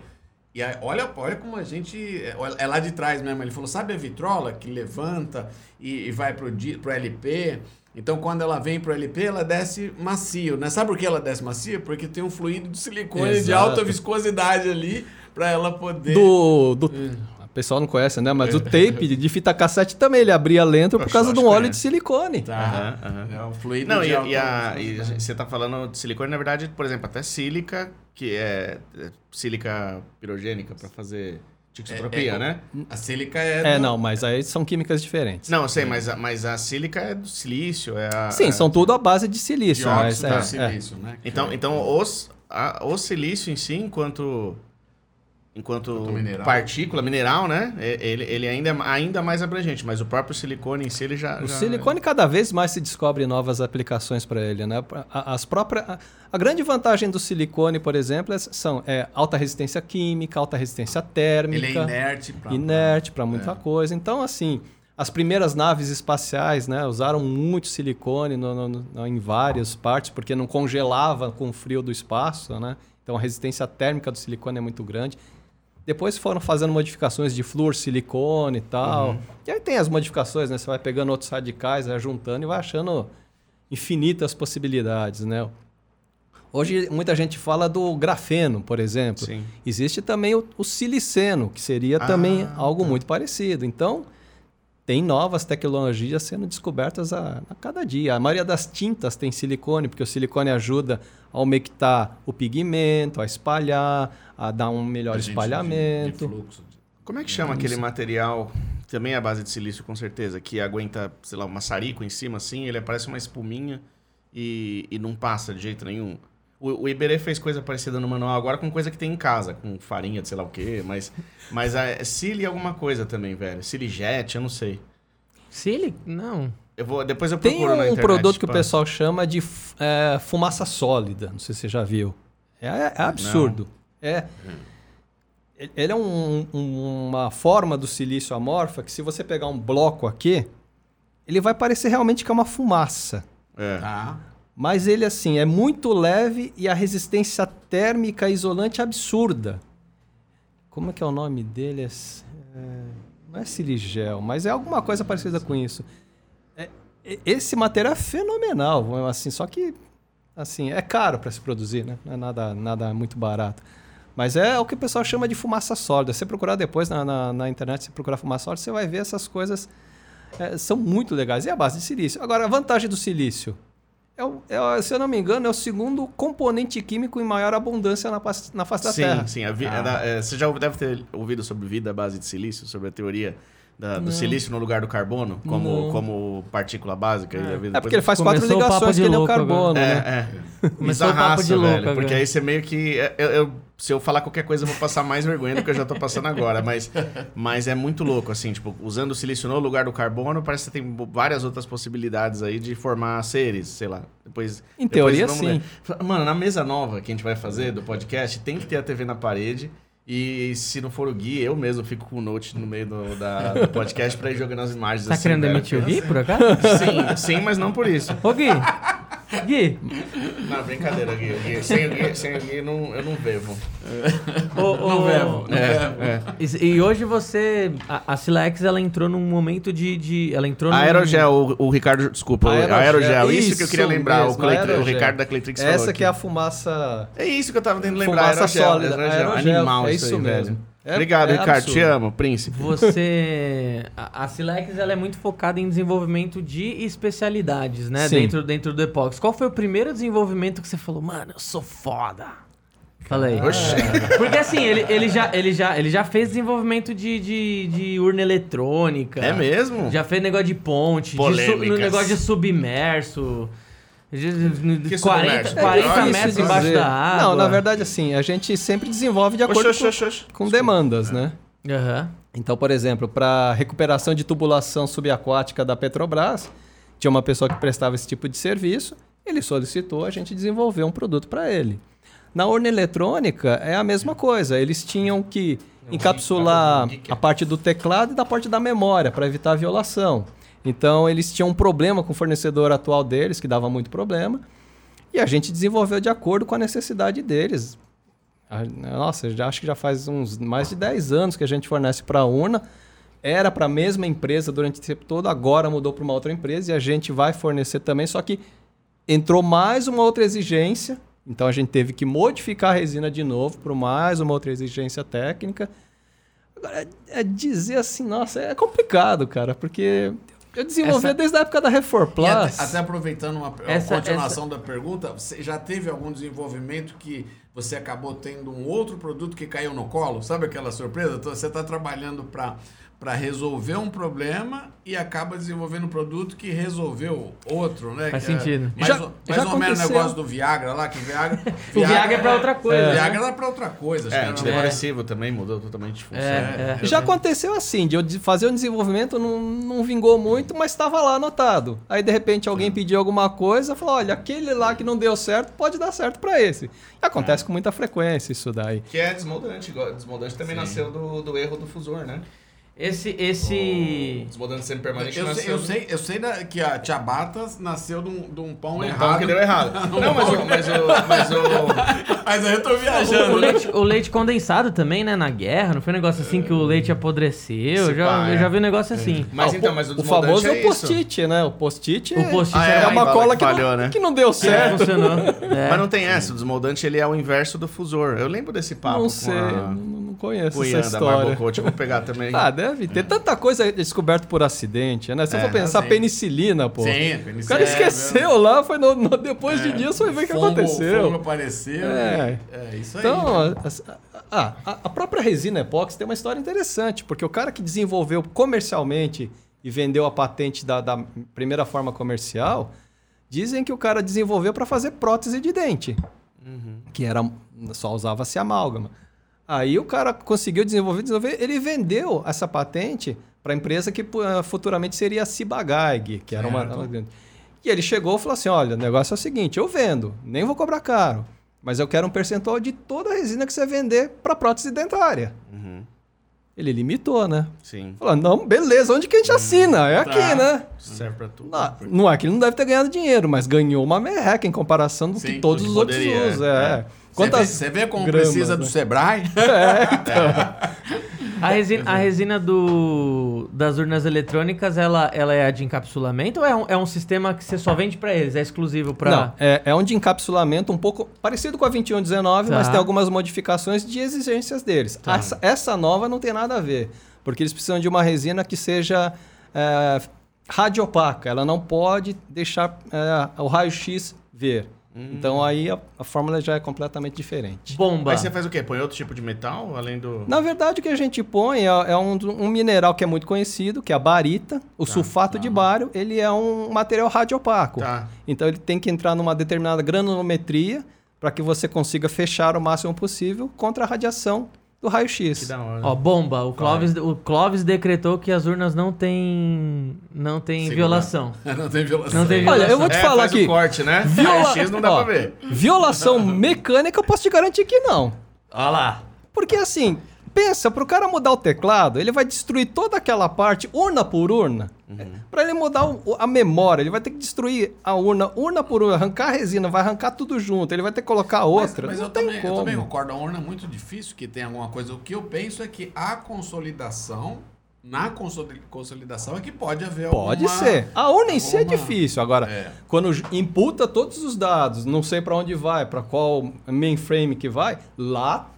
e aí, olha, olha como a gente. É é lá de trás mesmo. Ele falou, sabe a vitrola que levanta e, e vai pro, pro LP? Então, quando ela vem pro LP, ela desce macio, né? Sabe por que ela desce macio? Porque tem um fluido de silicone de Exato. alta viscosidade ali para ela poder. Do, do, O pessoal não conhece, né? Mas o tape de fita cassete também, ele abria lento por causa de um óleo é. de silicone. Tá. Aham, aham. É um fluido Não, de e, e a- e você tá falando de silicone, na verdade, por exemplo, até sílica, que é, é sílica pirogênica para fazer tixotropia, É, é, né? A sílica é. É, do- não, mas aí são químicas diferentes. Não, eu sei, mas a, mas a sílica é do silício, é a... Sim, é- são tudo à base de silício, mas Dióxido é, de é. silício, né? Então, é- então os, a- o silício em si, enquanto enquanto Enquanto mineral. partícula, mineral, né? Ele, ele ainda é ainda mais abrangente, mas o próprio silicone em si, ele já... O já- silicone cada vez mais se descobre novas aplicações para ele, né? A- As próprias, a, grande vantagem do silicone, por exemplo, é- são é, alta resistência química, alta resistência térmica, Ele é inerte pra. inerte para muita É. coisa. Então, assim, as primeiras naves espaciais, né, usaram muito silicone no- no- no- em várias partes porque não congelava com o frio do espaço, né? Então, a resistência térmica do silicone é muito grande. Depois foram fazendo modificações de flúor silicone e tal. E aí tem as modificações, né? Você vai pegando outros radicais, vai juntando e vai achando infinitas possibilidades, né? Hoje muita gente fala do grafeno, por exemplo. Sim. Existe também o, o siliceno, que seria Ah, também algo tá. muito parecido. Então, tem novas tecnologias sendo descobertas a, a, cada dia. A maioria das tintas tem silicone, porque o silicone ajuda a umectar o pigmento, a espalhar, a dar um melhor espalhamento. De, de fluxo. Como é que chama aquele material, também é a base de silício com certeza, que aguenta, sei lá, um maçarico em cima assim, ele parece uma espuminha e, e não passa de jeito nenhum. O, o Iberê fez coisa parecida no manual agora com coisa que tem em casa, com farinha de sei lá o quê, mas, mas a Cili é alguma coisa também, velho. Jet, eu não sei. Cili? Não. Eu vou, depois eu procuro Tem um na internet, produto que o pessoal chama de é, fumaça sólida, não sei se você já viu. É, é absurdo. Não. É. Ele é um, um, uma forma do silício amorfa que se você pegar um bloco aqui, ele vai parecer realmente que é uma fumaça. É. Tá. Mas ele, assim, é muito leve e a resistência térmica isolante absurda. Como é que é o nome dele? É, é não é siligel, mas é alguma coisa parecida com isso. É, esse material é fenomenal, assim, só que assim, é caro para se produzir, né? Não é nada, nada muito barato. Mas é o que o pessoal chama de fumaça sólida. Se você procurar depois na, na, na internet, se procurar fumaça sólida, você vai ver essas coisas. É, são muito legais. E a base de silício. Agora, a vantagem do silício é, o, é, se eu não me engano, é o segundo componente químico em maior abundância na, na face da sim, Terra. Sim, sim. Ah. É, você já deve ter ouvido sobre vida à base de silício, sobre a teoria da, do silício no lugar do carbono, como, como partícula básica. É, é porque ele faz quatro ligações que ele é o carbono, agora. né? É, é. Começou raça, de louco velho, Porque aí você meio que... É, eu, eu, se eu falar qualquer coisa, eu vou passar mais vergonha do que eu já tô passando agora. Mas, mas é muito louco, assim, tipo, usando o silício no lugar do carbono, parece que tem várias outras possibilidades aí de formar seres, sei lá. Depois, em teoria, sim. Ler. Mano, na mesa nova que a gente vai fazer do podcast, tem que ter a TV na parede e se não for o Gui, eu mesmo fico com o note no meio do, da, do podcast pra ir jogando as imagens. Tá assim, querendo demitir o Gui, por acaso? Sim, sim, mas não por isso. Ô Gui, Gui. Não, brincadeira, Gui. Gui. Sem o Gui, sem o Gui não, eu não vevo. O, não vevo. Não é, vevo. É. E, e, hoje você. A, a Silex ela entrou num momento de. de ela entrou num... Aerogel, o, o Ricardo. Desculpa, aerogel. Aerogel. Isso, isso, que eu queria lembrar. Mesmo, o, o, Ricardo da Cleitrix Essa falou que é a fumaça. É isso que eu tava tentando lembrar. Fumaça aerogel, sólida. Aerogel. Aerogel. Animal, é isso, aí, mesmo. Velho. É, Obrigado, é Ricardo. Absurdo. Te amo, príncipe. Você. A, a Silex ela é muito focada em desenvolvimento de especialidades, né? Dentro, dentro do Epox. Qual foi o primeiro desenvolvimento que você falou, mano, eu sou foda? Falei. Porque assim, ele, ele, já, ele, já, ele já fez desenvolvimento de, de, de urna eletrônica. É mesmo? Já fez negócio de ponte, de su, negócio de submerso. 40, 40 metros embaixo da água. Não, na verdade, assim, a gente sempre desenvolve de acordo oxe, oxe, oxe, com, com demandas, né? Uhum. Então, por exemplo, para recuperação de tubulação subaquática da Petrobras, tinha uma pessoa que prestava esse tipo de serviço, ele solicitou, a gente desenvolveu um produto para ele. Na urna eletrônica é a mesma coisa, eles tinham que encapsular a parte do teclado e da parte da memória para evitar a violação. Então eles tinham um problema com o fornecedor atual deles, que dava muito problema, e a gente desenvolveu de acordo com a necessidade deles. Nossa, já, acho que já faz uns mais de 10 anos que a gente fornece para a urna. Era para a mesma empresa durante o tempo todo, agora mudou para uma outra empresa e a gente vai fornecer também, só que entrou mais uma outra exigência, então a gente teve que modificar a resina de novo por mais uma outra exigência técnica. Agora, é dizer assim, nossa, é complicado, cara, porque eu desenvolvi essa... desde a época da Refor Plus. Até, até, aproveitando uma essa, continuação essa... da pergunta, você já teve algum desenvolvimento que você acabou tendo um outro produto que caiu no colo? Sabe aquela surpresa? Então, você está trabalhando para para resolver um problema e acaba desenvolvendo um produto que resolveu outro, né? Faz que é sentido. É mais, já, mais já ou menos o negócio do Viagra lá, que Viagra. o Viagra é para outra coisa. É. Viagra era para outra coisa. É, antidepressivo é. também mudou totalmente de função. É, é. Já aconteceu assim, de fazer um desenvolvimento, não, não vingou muito, mas estava lá anotado. Aí de repente alguém pediu alguma coisa, falou: olha, aquele lá que não deu certo pode dar certo para esse. Acontece com muita frequência isso daí. Que é desmoldante. Desmoldante também Sim. nasceu do, do erro do fusor, né? Esse. esse... O desmodante semi-permanente eu, nasceu... eu sei, eu sei da, que a Tia Batas nasceu de um, de um pão um errado. pão que deu errado. Não, mas, o, mas, o, mas o. Mas aí eu tô viajando. O, o, leite, o leite condensado também, né? Na guerra, não foi um negócio assim que o leite apodreceu. Eu já, pá, eu já vi um negócio é. assim. Mas ah, então, mas o, o famoso é o post-it, né? O post-it é, post ah, é, é, uma cola que, falhou, não, né? que não deu certo. funcionou. Mas não tem essa, o desmoldante ele é o inverso do fusor. Eu lembro desse papo. Não sei. A... conheço Cuianda, essa história. Barbocote, eu vou pegar também. Ah, deve ter tanta coisa descoberto por acidente, né? Se É, for pensar, penicilina, pô. Sim, O cara esqueceu lá, foi no, no- depois de dias foi ver o que aconteceu. fungo apareceu. É. É, isso aí. Então, a, a- a- própria resina epóxi tem uma história interessante, porque o cara que desenvolveu comercialmente e vendeu a patente da, da primeira forma comercial, dizem que o cara desenvolveu para fazer prótese de dente, que era só usava-se amálgama. Aí o cara conseguiu desenvolver, desenvolver, ele vendeu essa patente para a empresa que pu- futuramente seria a Ciba-Geigy, que era uma, uma grande. E ele chegou e falou assim: olha, o negócio é o seguinte, eu vendo, nem vou cobrar caro, mas eu quero um percentual de toda a resina que você vender para prótese dentária. Uhum, Ele limitou, né? sim. Falou, não, beleza, onde que a gente assina? É aqui, Tá. né? Serve pra tudo. Não, não é que ele não deve ter ganhado dinheiro, mas ganhou uma merreca em comparação do Sim, que todos os outros usam. é. É. Você vê, Quantas você vê como gramas, precisa do né? Sebrae? A resina, a resina do, das urnas eletrônicas, ela, ela é a de encapsulamento ou é um, é um sistema que você só vende pra eles? É exclusivo pra... Não, é, é um de encapsulamento um pouco parecido com a 2119, mas Tá. tem algumas modificações de exigências deles. Essa, essa nova não tem nada a ver, porque eles precisam de uma resina que seja é, radiopaca. Ela não pode deixar é, o raio-x ver. Então aí a, a fórmula já é completamente diferente. Bomba. Aí você faz o quê? Põe outro tipo de metal, além do... Na verdade, o que a gente põe é, é um, um mineral que é muito conhecido, que é a barita. O sulfato de bário, ele é um material radiopaco. Tá. Então ele tem que entrar numa determinada granulometria para que você consiga fechar o máximo possível contra a radiação do Que raio-x. da hora. Ó, bomba. O Clóvis, o Clóvis decretou que as urnas não têm não tem violação. não tem violação. Não tem Olha, violação. eu vou te É, falar aqui. corte, né? Viola- X não dá Ó, pra ver. Violação mecânica, eu posso te garantir que não. Olha lá. Porque assim, pensa, para o cara mudar o teclado, ele vai destruir toda aquela parte, urna por urna. Para ele mudar o- a memória, ele vai ter que destruir a urna, urna por urna, arrancar a resina, vai arrancar tudo junto, ele vai ter que colocar Mas, outra. mas não eu, também, eu também concordo, a urna é muito difícil que tem alguma coisa. O que eu penso é que a consolidação, na consoli- consolidação é que pode haver Pode alguma- ser. A urna em si é alguma- difícil. Agora, É. quando imputa todos os dados, não sei para onde vai, para qual mainframe que vai, lá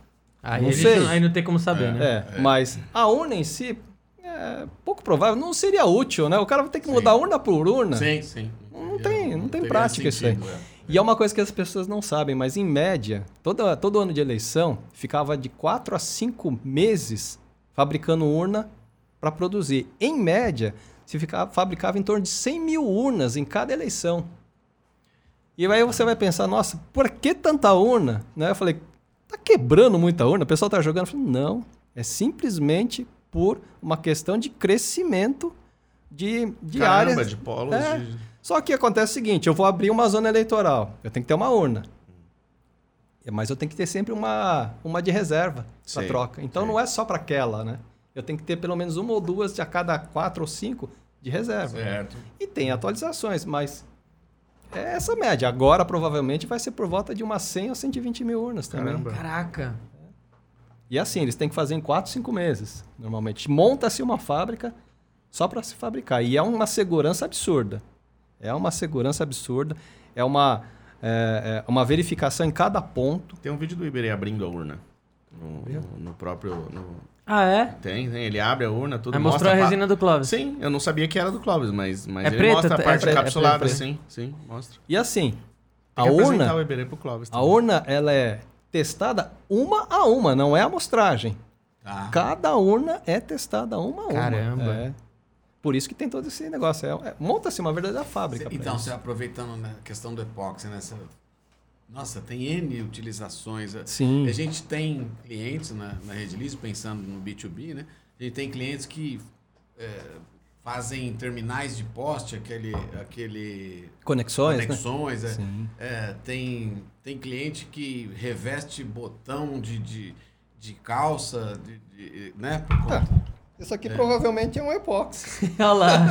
Aí, Não sei. não- aí não tem como saber, né? é. Mas a urna em si é pouco provável, não seria útil, né? O cara vai ter que mudar urna por urna. Sim, sim. Não tem, não tem prática isso aí. sentido, é. E é uma coisa que as pessoas não sabem, mas em média, toda, todo ano de eleição, ficava de 4 a 5 meses fabricando urna para produzir. Em média, se ficava, fabricava em torno de 100 mil urnas em cada eleição. E aí você vai pensar, nossa, por que tanta urna? Né? Eu falei, tá quebrando muita urna? O pessoal tá jogando? Não, é simplesmente por uma questão de crescimento de, de Caramba, áreas. de polos. É. de- Só que acontece o seguinte, eu vou abrir uma zona eleitoral, eu tenho que ter uma urna. Mas eu tenho que ter sempre uma, uma de reserva para troca. Então sei. não é só para aquela, né? Eu tenho que ter pelo menos uma ou duas de a cada quatro ou cinco de reserva. Certo. E tem atualizações, mas é essa média. Agora provavelmente vai ser por volta de umas 100 ou 120 mil urnas também. Caramba. Caraca. E assim, eles têm que fazer em 4, 5 meses, normalmente. Monta-se uma fábrica só para se fabricar. E é uma segurança absurda. É uma segurança absurda. É uma, é, é uma verificação em cada ponto. Tem um vídeo do Iberê abrindo a urna. No, no- no próprio. no- Ah, é? Tem, tem. Ele abre a urna, tudo. Aí mostrou a mostra resina do Clóvis. Sim, eu não sabia que era do Clóvis, mas, mas É ele preta, mostra a é parte é encapsulada, preta. sim, sim, mostra. E assim, a Tem que apresentar urna, o Iberê pro Clóvis. a urna ela é testada uma a uma, não é amostragem. Tá. Cada urna é testada uma a uma. Caramba. É. Por isso que tem todo esse negócio. É- é- Monta-se uma verdadeira fábrica. pra Então, você aproveitando né, a questão do epóxi, né? você- Nossa, tem N utilizações. Sim. A gente tem clientes na, na Rede Liso, pensando no B2B, né? A gente tem clientes que é, fazem terminais de poste, aquele, aquele Conexões, né? conexões. é. Sim. É, tem, tem cliente que reveste botão de, de, de calça, de, de- né? Por conta- Isso aqui provavelmente é um epóxi. Olha lá.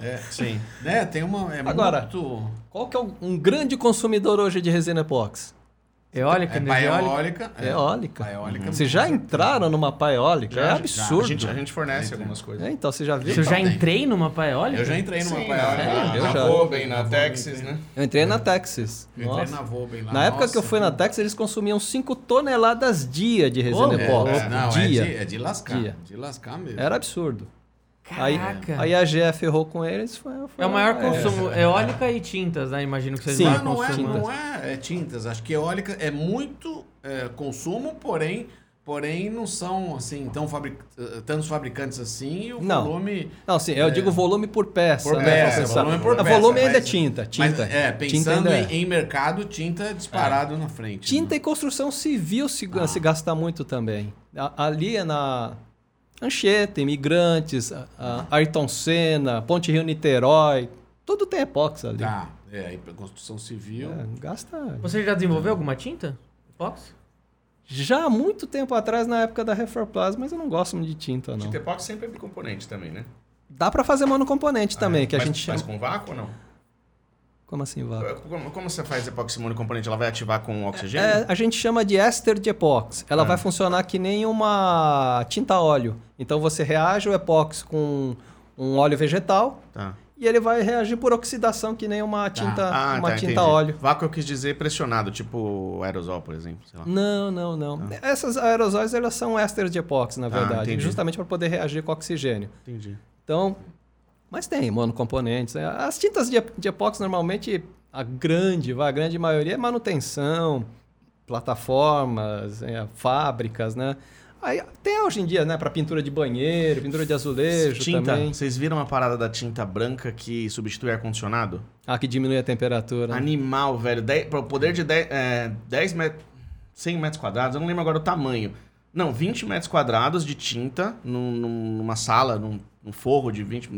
É, Sim. né? Tem uma. É Agora- muito. Qual que é um, um grande consumidor hoje de resina epóxi? Eólica, É energia eólica? eólica. é. Eólica. Pá eólica. Vocês já entraram numa pá eólica? é Já, absurdo. A gente, a gente fornece algumas coisas. É, então, você já viu? Se eu já entrei numa pá eólica? Eu já entrei numa Sim, pá eólica. na, eu na já. Voben, na Na Texas, Voben, né? Eu entrei na Texas. Eu entrei Nossa. na Voben lá. Na época que eu Nossa, fui na Texas, eles consumiam 5 toneladas dia de resina epóxi. É, não, dia. é de, é de lascar. Dia. De lascar mesmo. Era absurdo. Aí, Caraca. aí a GF errou com eles. Foi, foi É o maior é. consumo. Eólica e tintas, né? Imagino que vocês Sim. Não, não é, não é, é tintas. Acho que eólica é muito é, consumo, porém, porém não são assim tão fabric, tantos fabricantes assim e o Não. volume Não, sim, eu digo volume por peça. por né, peça, pensar. volume por A peça. volume ainda é mas- tinta. Tinta. Mas, é, Tinta pensando ainda em, é. em mercado, tinta é disparado na frente. Tinta né? e construção civil se, Ah. se gasta muito também. A- ali é na Anchieta, Imigrantes, a- a Ayrton Senna, Ponte Rio Niterói. Tudo tem epóxi ali. Tá, é, construção civil. É, gasta. Você já desenvolveu alguma tinta? Epóxi? Já há muito tempo atrás, na época da Reforplas, mas eu não gosto muito de tinta, não. Tinta epóxi sempre é bicomponente também, né? Dá pra fazer monocomponente também, que a Mas gente faz chama. com vácuo ou não? Como assim, Vá? Como, como você faz epóxi monocomponente? Ela vai ativar com oxigênio? É, a gente chama de éster de epóxi. Ela Ah. vai funcionar que nem uma tinta óleo. Então você reage o epóxi com um óleo vegetal Tá. e ele vai reagir por oxidação que nem uma tinta, Ah, uma tá, tinta entendi. óleo. Vácuo eu quis dizer pressionado, tipo aerosol, por exemplo. Não, não, não. Essas aerosóis elas são ésteres de epóxi, na Ah, verdade, justamente para poder reagir com oxigênio. Entendi. Então, mas tem monocomponentes. né? As tintas de, de epóxi normalmente a grande, a grande maioria é manutenção, plataformas, é, fábricas, né? Aí tem hoje em dia, né, para pintura de banheiro, pintura de azulejo tinta, também. vocês viram a parada da tinta branca que substitui ar-condicionado? Ah, que diminui a temperatura. Animal, velho. O poder de 10, é, 10 metros. 100 metros quadrados, eu não lembro agora o tamanho. Não, 20 metros quadrados de tinta num- numa sala, num, num forro de 20.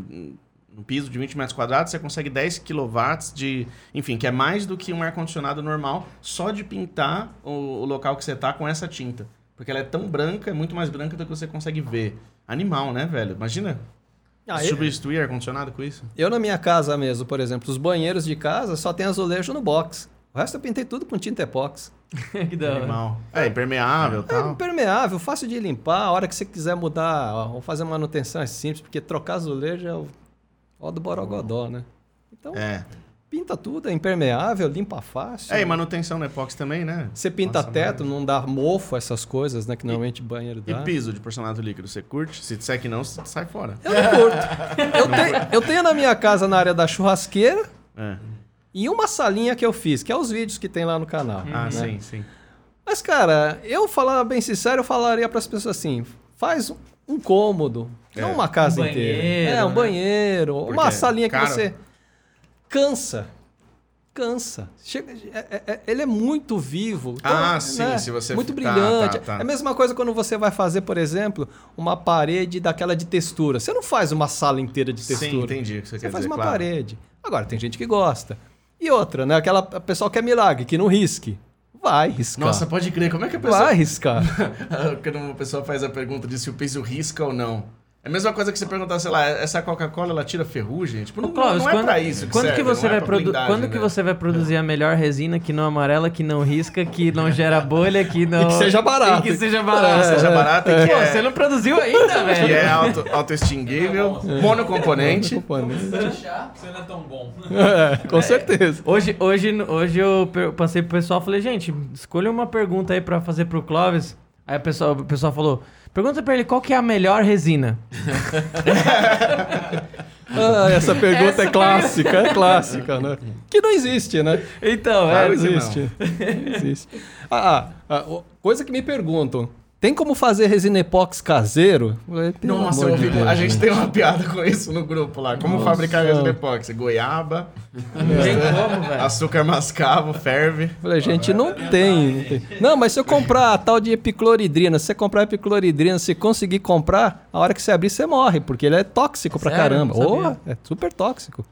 Num piso de 20 metros quadrados, você consegue 10 kW de. Enfim, que é mais do que um ar-condicionado normal, só de pintar o, o local que você tá com essa tinta. Porque ela é tão branca, é muito mais branca do que você consegue ver. Animal, né, velho? Imagina Ah, eu, substituir ar-condicionado com isso. eu na minha casa mesmo, por exemplo, os banheiros de casa só tem azulejo no box. O resto eu pintei tudo com tinta epóxi. que da. Animal. É, impermeável e É tal. impermeável, fácil de limpar. A hora que você quiser mudar ou fazer manutenção é simples, porque trocar azulejo é o ó do borogodó, né? Então, É. pinta tudo, é impermeável, limpa fácil. É, e manutenção no epóxi também, né? Você pinta Nossa, teto, não dá mofo, essas coisas, né? Que normalmente banheiro E dá. piso de porcelanato líquido, você curte? Se disser que não, sai fora. Eu não curto. eu, tenho, eu tenho na minha casa, na área da churrasqueira, É. e uma salinha que eu fiz, que é os vídeos que tem lá no canal. Ah, né? sim, sim. Mas, cara, eu falar bem sincero, eu falaria para as pessoas assim: faz um cômodo, não É. uma casa Um inteira. banheiro, É, um né? banheiro, uma Porque salinha que você cansa. Cansa. Chega, é- é- é- ele é muito vivo. Então, Ah, sim, se você- Muito tá, brilhante. tá, tá. É a mesma coisa quando você vai fazer, por exemplo, uma parede daquela de textura. Você não faz uma sala inteira de textura. Sim, entendi você, Você quer faz dizer, uma claro. parede. Agora, tem gente que gosta. E outra, né? Aquela a pessoa que é milagre, que não risque. Vai riscar. Nossa, pode crer. Como é que a pessoa... vai riscar. Quando uma pessoa faz a pergunta de se o piso risca ou não. É a mesma coisa que você perguntar, sei lá, essa Coca-Cola, ela tira ferrugem? Tipo, não, Ô, Clóvis, não é quando, pra isso que quando serve, que você não é vai blindagem, quando que né? você vai produzir a melhor resina que não amarela, que não risca, que não gera bolha, que não E que seja barato. E que seja barato. Seja barato e que Pô, é, você não produziu ainda, velho. que é auto, autoextinguível, monocomponente. achar, você não é tão bom. É, com certeza. Hoje, hoje, hoje eu passei pro pessoal e falei, gente, escolha uma pergunta aí pra fazer pro Clóvis. Aí o pessoal, o pessoal falou, pergunta pra ele qual que é a melhor resina. Ah, essa pergunta Essa é clássica, é clássica, né? Que não existe, né? Então, Não é, que não. existe. Não existe. Ah, ah, ah, coisa que me perguntam. Tem como fazer resina epóxi caseiro? Falei, Nossa, eu de ouvi, a gente tem uma piada com isso no grupo lá. Como Nossa. fabricar resina epóxi? Goiaba, não tem como, velho. açúcar mascavo, ferve. Falei, gente, não tem, não tem. Não, mas se eu comprar a tal de epicloridrina, se você comprar epicloridrina, se conseguir comprar, a hora que você abrir, você morre, porque ele é tóxico pra Sério? caramba. Não sabia. Oh, é super tóxico.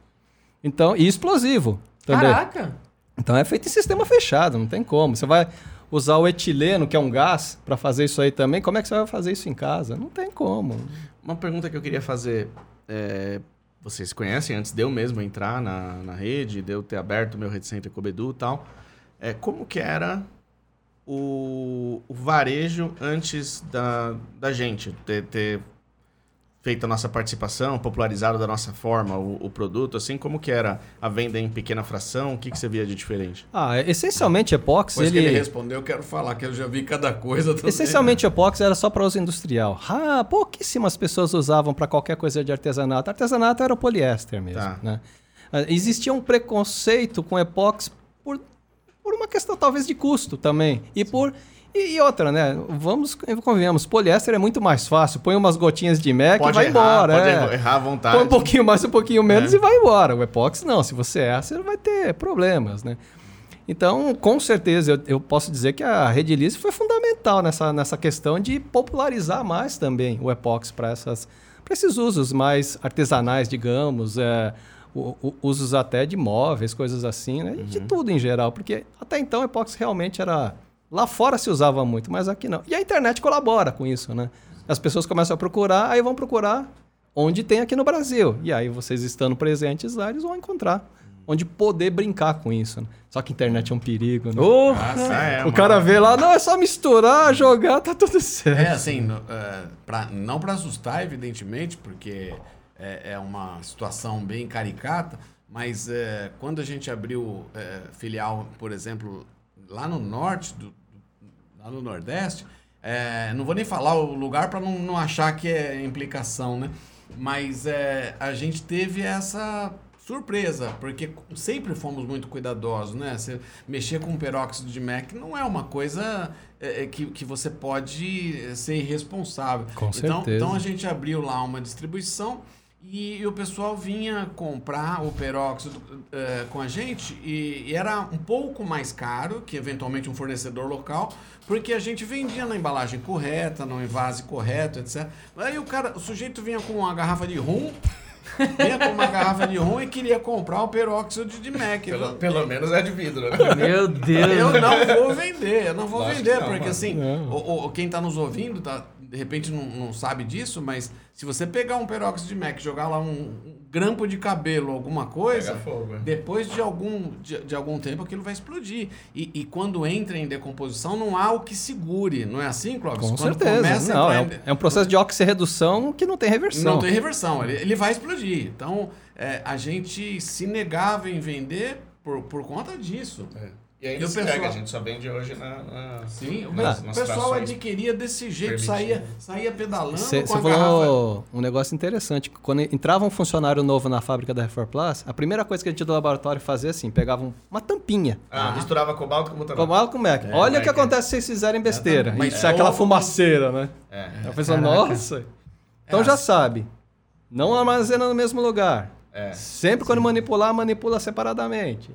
Então, e explosivo também. Caraca. Então é feito em sistema fechado, não tem como. Você vai usar o etileno, que é um gás, pra fazer isso aí também. Como é que você vai fazer isso em casa? Não tem como. Uma pergunta que eu queria fazer. é, vocês conhecem antes de eu mesmo entrar na, na rede, de eu ter aberto o meu Rede Center com o Bedu e tal. É, como que era o, o varejo antes da, da gente ter, ter feito a nossa participação, popularizado da nossa forma o, o produto, assim como que era a venda em pequena fração, o que, que você via de diferente? Ah, essencialmente Epox, Depois ele... que ele respondeu, eu quero falar que eu já vi cada coisa também. Essencialmente, Epox era só para uso industrial. Ah, pouquíssimas pessoas usavam para qualquer coisa de artesanato. Artesanato era o poliéster mesmo. Tá. Né? Ah, Existia um preconceito com Epox por, por uma questão talvez de custo também. E por. E, e outra, né? Vamos, convenhamos, poliéster é muito mais fácil. Põe umas gotinhas de MEC e vai errar, embora. pode é. errar- à vontade. Põe um pouquinho mais, um pouquinho menos É. e vai embora. O Epox não. Se você erra, você vai ter problemas, né? Então, com certeza, eu, eu posso dizer que a Rede Lise foi fundamental nessa, nessa questão de popularizar mais também o Epox para esses usos mais artesanais, digamos, é, o- o- usos até de móveis, coisas assim, né? E De tudo em geral, porque até então o Epox realmente era lá fora se usava muito, mas aqui não. E a internet colabora com isso, né? As pessoas começam a procurar, aí vão procurar onde tem aqui no Brasil. E aí vocês estando presentes lá, eles vão encontrar onde poder brincar com isso. né? Só que a internet é um perigo, né? Nossa, Ah, é, o cara vê lá, não, é só misturar, jogar, tá tudo certo. É, assim, no- é, pra- não para assustar, evidentemente, porque é, é uma situação bem caricata, mas é, quando a gente abriu é, filial, por exemplo, lá no norte, do- lá no nordeste, é, não vou nem falar o lugar para não, não achar que é implicação, né? Mas é, a gente teve essa surpresa, porque sempre fomos muito cuidadosos, né? Você mexer com peróxido de MEC não é uma coisa é, é, que, que você pode ser irresponsável. Com então, certeza. então a gente abriu lá uma distribuição e, e o pessoal vinha comprar o peróxido eh, com a gente e, e era um pouco mais caro que eventualmente um fornecedor local, porque a gente vendia na embalagem correta, no envase correto, etc. Aí o cara, o sujeito vinha com uma garrafa de rum, vinha com uma garrafa de rum e queria comprar o peróxido de MEC. Pelo, pelo menos é de vidro, né? meu Deus. Eu não vou vender, eu não vou Lógico vender, não, porque mano. assim, Não. o, o- quem tá nos ouvindo, tá, de repente não, não sabe disso, mas se você pegar um peróxido de MEC e jogar lá um, um grampo de cabelo, alguma coisa, fogo, é. depois de algum, de, de algum tempo aquilo vai explodir. E, e quando entra em decomposição, não há o que segure, não é assim, Clóvis? Com Quando certeza. começa a Não, é, em um, é um processo de oxirredução que não tem reversão. não tem reversão, ele, ele vai explodir. Então, é, a gente se negava em vender por, por conta disso. É. E ainda E se pessoal- pega, a gente só vende hoje na... na- Sim, o pessoal situações adquiria desse jeito, saía, saía pedalando Você com a garrafa. falou um negócio interessante. Quando entrava um funcionário novo na fábrica da Refor Plus, a primeira coisa que a gente do laboratório fazia assim, pegava um- uma tampinha. Ah, misturava cobalto com butanol. ela com Mac. É, Olha o que é. acontece se vocês fizerem besteira. Mas Mas sai aquela ovo- fumaceira, né? É. A pessoa, Caraca. nossa. Então É já assim. sabe. Não armazena no mesmo lugar. É. Sempre quando manipular, manipula separadamente.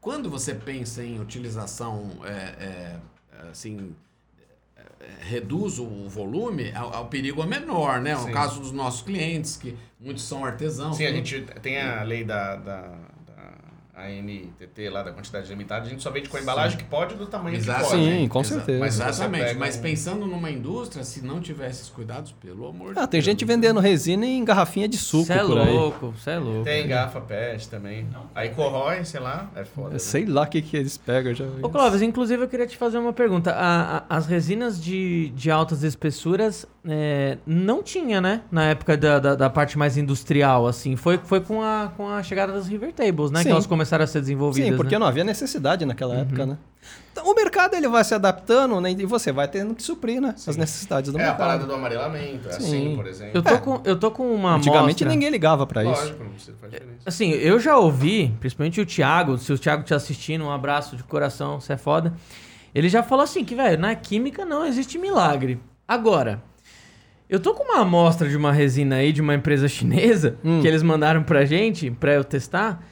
Quando você pensa em utilização, é, é, assim, é, é, reduz o volume, a- o perigo é menor, né? No Sim. caso dos nossos clientes, que muitos são artesãos. Sim, a gente tem a lei da, da ANTT lá, da quantidade limitada, a gente só vende com a embalagem que pode do tamanho Exato. que pode. Sim, com Exa- certeza. Mas exatamente. pega Mas um- pensando numa indústria, se não tivesse esses cuidados, pelo amor Ah, de tem Deus. gente vendendo resina em garrafinha de suco Cê é por aí. louco, você é louco. Tem garrafa PET também. Aí corrói, sei lá, é foda. né? Sei lá o que, que eles pegam. Já. Ô Clóvis, inclusive eu queria te fazer uma pergunta. A- a- as resinas de, de altas espessuras é, não tinha, né? Na época da, da, da parte mais industrial, assim. Foi, foi com, a, com a chegada das River Tables, né? Sim. Que elas começaram a ser desenvolvidas. Sim, porque né? não havia necessidade naquela época, né? Então, o mercado ele vai se adaptando né, e você vai tendo que suprir né, as necessidades do É a mercado. parada do amarelamento, é Sim. assim, por exemplo. Eu tô, com, eu tô com uma Antigamente amostra- ninguém ligava pra isso. Lógico, não precisa fazer diferença. Assim, eu já ouvi, principalmente o Thiago, se o Thiago te assistindo, um abraço de coração, você é foda. Ele já falou assim que, velho, na química não existe milagre. Agora, eu tô com uma amostra de uma resina aí de uma empresa chinesa Hum. que eles mandaram pra gente, pra eu testar,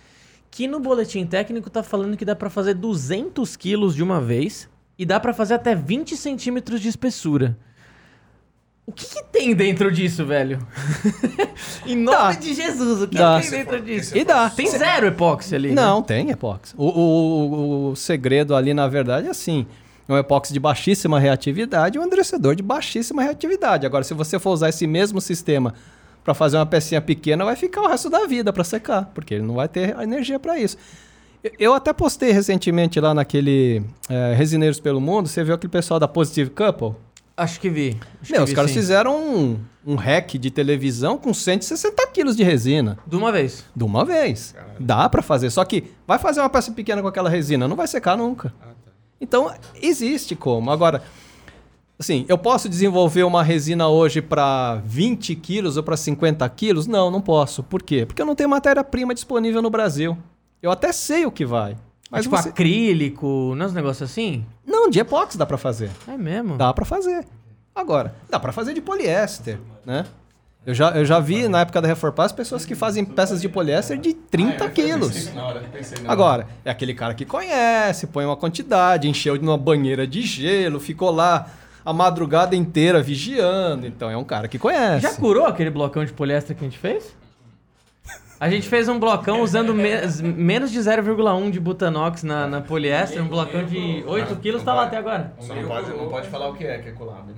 que no boletim técnico tá falando que dá pra fazer 200 quilos de uma vez e dá pra fazer até 20 centímetros de espessura. O que, que tem dentro disso, velho? em nome Dá. de Jesus, o que Dá. tem dentro disso? E dá. Tem zero epóxi ali. né? Não, tem epóxi. O, o, o segredo ali, na verdade, é assim. É um epóxi de baixíssima reatividade e um endurecedor de baixíssima reatividade. Agora, se você for usar esse mesmo sistema para fazer uma pecinha pequena, vai ficar o resto da vida para secar, porque ele não vai ter a energia para isso. Eu- até postei recentemente lá naquele é, Resineiros pelo Mundo, você viu aquele pessoal da Positive Couple? Acho que vi. Acho Meu, que os vi, caras sim. fizeram um, um rack de televisão com 160 quilos de resina. De uma vez. De uma vez. Dá pra fazer. Só que vai fazer uma peça pequena com aquela resina, não vai secar nunca. Então, existe como. Agora, assim, eu posso desenvolver uma resina hoje para 20 quilos ou para 50 quilos? Não, não posso. Por quê? Porque eu não tenho matéria-prima disponível no Brasil. Eu até sei o que vai. Mas tipo você... acrílico, não é uns negócios assim? Não, de epóxi dá pra fazer. É mesmo? Dá pra fazer. Agora, dá pra fazer de poliéster, né? Eu já, eu já vi na época da Reforpass pessoas que fazem peças de poliéster de 30 quilos. Agora, é aquele cara que conhece, põe uma quantidade, encheu numa banheira de gelo, ficou lá a madrugada inteira vigiando. Então é um cara que conhece. Já curou aquele blocão de poliéster que a gente fez? A gente fez um blocão usando me- menos de 0,1 de butanox na, na poliéster, um blocão de 8 quilos, tá lá até agora. Só não pode, não pode falar o que é, que é collab. né?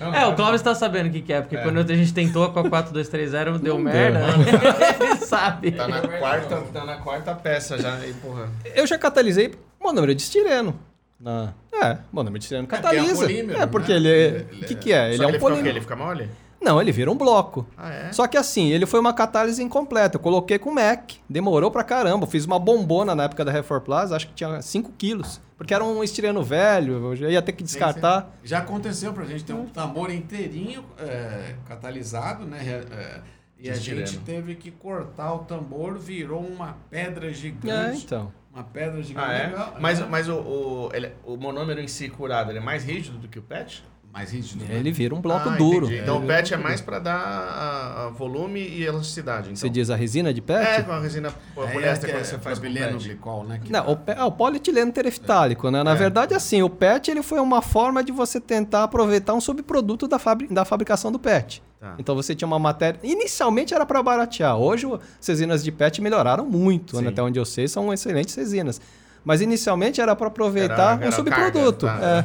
Não, É, o Clóvis tá sabendo o que, que é, porque É. quando a gente tentou com a 4230 deu merda. Ele sabe. Tá na quarta, tá na quarta peça já, e porra. Eu já catalisei monômero de estireno. Na... É, monômero de estireno porque é catalisa. polímero, É, porque né? ele é... Ele O que, que é? Ele é um ele fica o polímero. Ele fica mole? Não, ele vira um bloco. Ah, é? Só que assim, ele foi uma catálise incompleta. Eu coloquei com Mac, demorou pra caramba. Eu Fiz uma bombona na época da Refor Plus, acho que tinha 5 quilos. Porque era um estireno velho, eu já ia ter que descartar. Já aconteceu pra gente ter um tambor inteirinho é, catalisado, né? é, e a gente teve que cortar o tambor, virou uma pedra É, gigante. então. Uma pedra gigante. Ah, é? Legal, Mas, é. mas o, o, ele- o monômero em si curado, ele é mais rígido do que o PET? Mais rígido. né? Ele vira um bloco Ah, duro. entendi. Então Ele o um PET é mais pra dar a, a volume e elasticidade. Então. Você diz a resina de É, PET? com a resina É, poliéster é, é você faz PET. glicol, né? que Não, dá. o, pe- ah, o polietileno tereftálico, né? Na É. verdade, assim, o PET ele foi uma forma de você tentar aproveitar um subproduto da, fabri- da fabricação do PET. Tá. Então você tinha uma matéria. Inicialmente era para baratear. Hoje as resinas de PET melhoraram muito, né? até onde eu sei, são excelentes resinas. Mas inicialmente era para aproveitar Era- um era subproduto. carga, tá. é.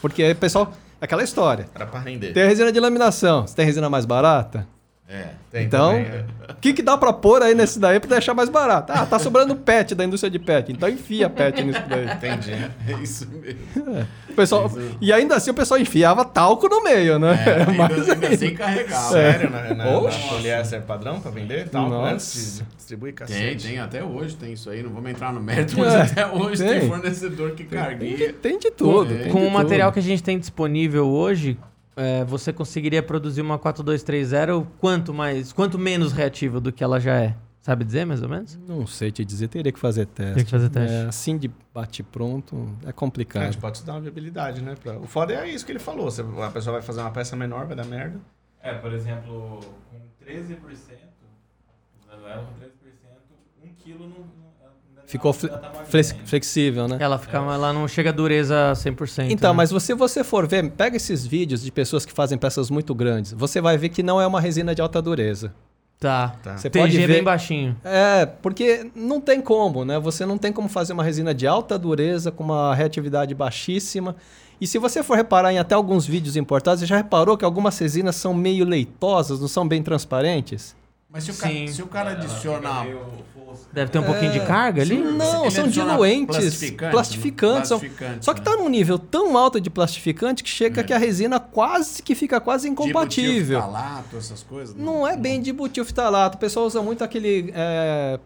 Porque aí o pessoal. Aquela história. Era pra render. Tem resina de laminação. Você tem resina mais barata? É. Tem então, é. o que, que dá para pôr aí nesse daí para deixar mais barato? Ah, tá sobrando PET da indústria de PET. Então enfia PET nisso daí. Entendi. É isso mesmo. O pessoal, e ainda assim o pessoal enfiava talco no meio, né? É, ainda, Mas- ainda sem carregar. Sério? Na, na, na Oxe. poliéster padrão pra vender? Tal, Nossa. antes de distribuir Tem, cacete. tem, até hoje tem isso aí. Não vamos entrar no mérito, mas É, até hoje tem, tem. fornecedor que Tem de, cargueia. tem de tudo. Com- tem Com de o material que a gente tem disponível hoje, é, você conseguiria produzir uma 4230 quanto mais, quanto menos reativa do que ela já é? Sabe dizer mais ou menos? Não sei te dizer, teria que fazer teste. Tem que fazer teste. É, assim de bate-pronto é A complicado. gente pode estudar uma viabilidade, né? pra- O foda é isso que ele falou. Você- a pessoa vai fazer uma peça menor, vai dar merda. É, por exemplo, com 13%, usando ela com 13%, 1 quilo não, Ficou fle- flexível, né? Ela, fica, ela não chega a dureza 100%. Então, né? mas se você for ver, pega esses vídeos de pessoas que fazem peças muito grandes, você vai ver que não é uma resina de alta dureza. Tá. Tá. Você TG pode é ver- bem baixinho. É, porque não tem como, né? Você não tem como fazer uma resina de alta dureza com uma reatividade baixíssima. E se você for reparar em até alguns vídeos importados, você já reparou que algumas resinas são meio leitosas, não são bem transparentes? Mas se o, cara, se o cara Ela adiciona. Deve ter um pouquinho de carga ali? Não, Ele são diluentes, plastificante, plastificantes. né? são- Plastificante, Só que né? tá num nível tão alto de plastificante que chega É. que a resina quase que fica quase incompatível. Dibutilftalato, essas coisas. Não é bem dibutilftalato. O pessoal usa muito aquele é,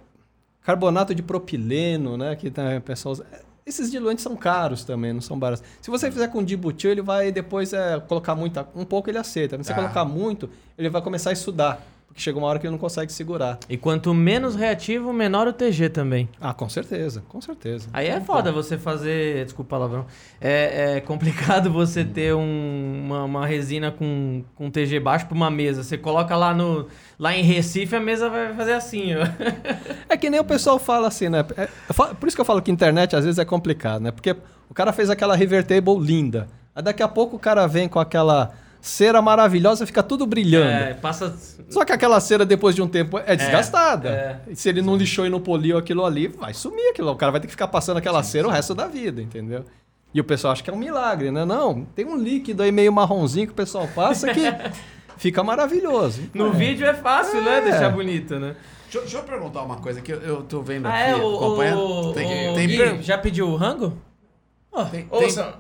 carbonato de propileno, né? Que tá, o pessoal usa. Esses diluentes são caros também, não são baratos. Se você fizer com dibutil, ele vai depois é, colocar muita. Um pouco ele aceita. Mas se você Tá. colocar muito, ele vai começar a estudar. Porque chega uma hora que ele não consegue segurar. E quanto menos reativo, menor o TG também. Ah, com certeza, com certeza. Aí é foda você fazer. Desculpa palavrão. É, é complicado você ter um- uma, uma resina com, com TG baixo pra uma mesa. Você coloca lá no. Lá em Recife, a mesa vai fazer assim, ó. É que nem o pessoal fala assim, né? É, por isso que eu falo que internet às vezes é complicado, né? Porque o cara fez aquela revertable linda. Aí daqui a pouco o cara vem com aquela cera maravilhosa, fica tudo brilhando. É, passa. Só que aquela cera, depois de um tempo, é desgastada. é. E se ele não lixou e não poliu aquilo ali, vai sumir aquilo. O cara vai ter que ficar passando aquela cera o resto da vida, entendeu? E o pessoal acha que é um milagre, né? Não, tem um líquido aí meio marronzinho que o pessoal passa que fica maravilhoso. No vídeo é fácil, né? É. Deixar bonito, né? Deixa, deixa eu perguntar uma coisa que eu, eu tô vendo Ah, aqui, é? O, acompanhando. o, tem, o tem, Gui, já pediu o rango? Ó, tem- Ô, tem- Sam-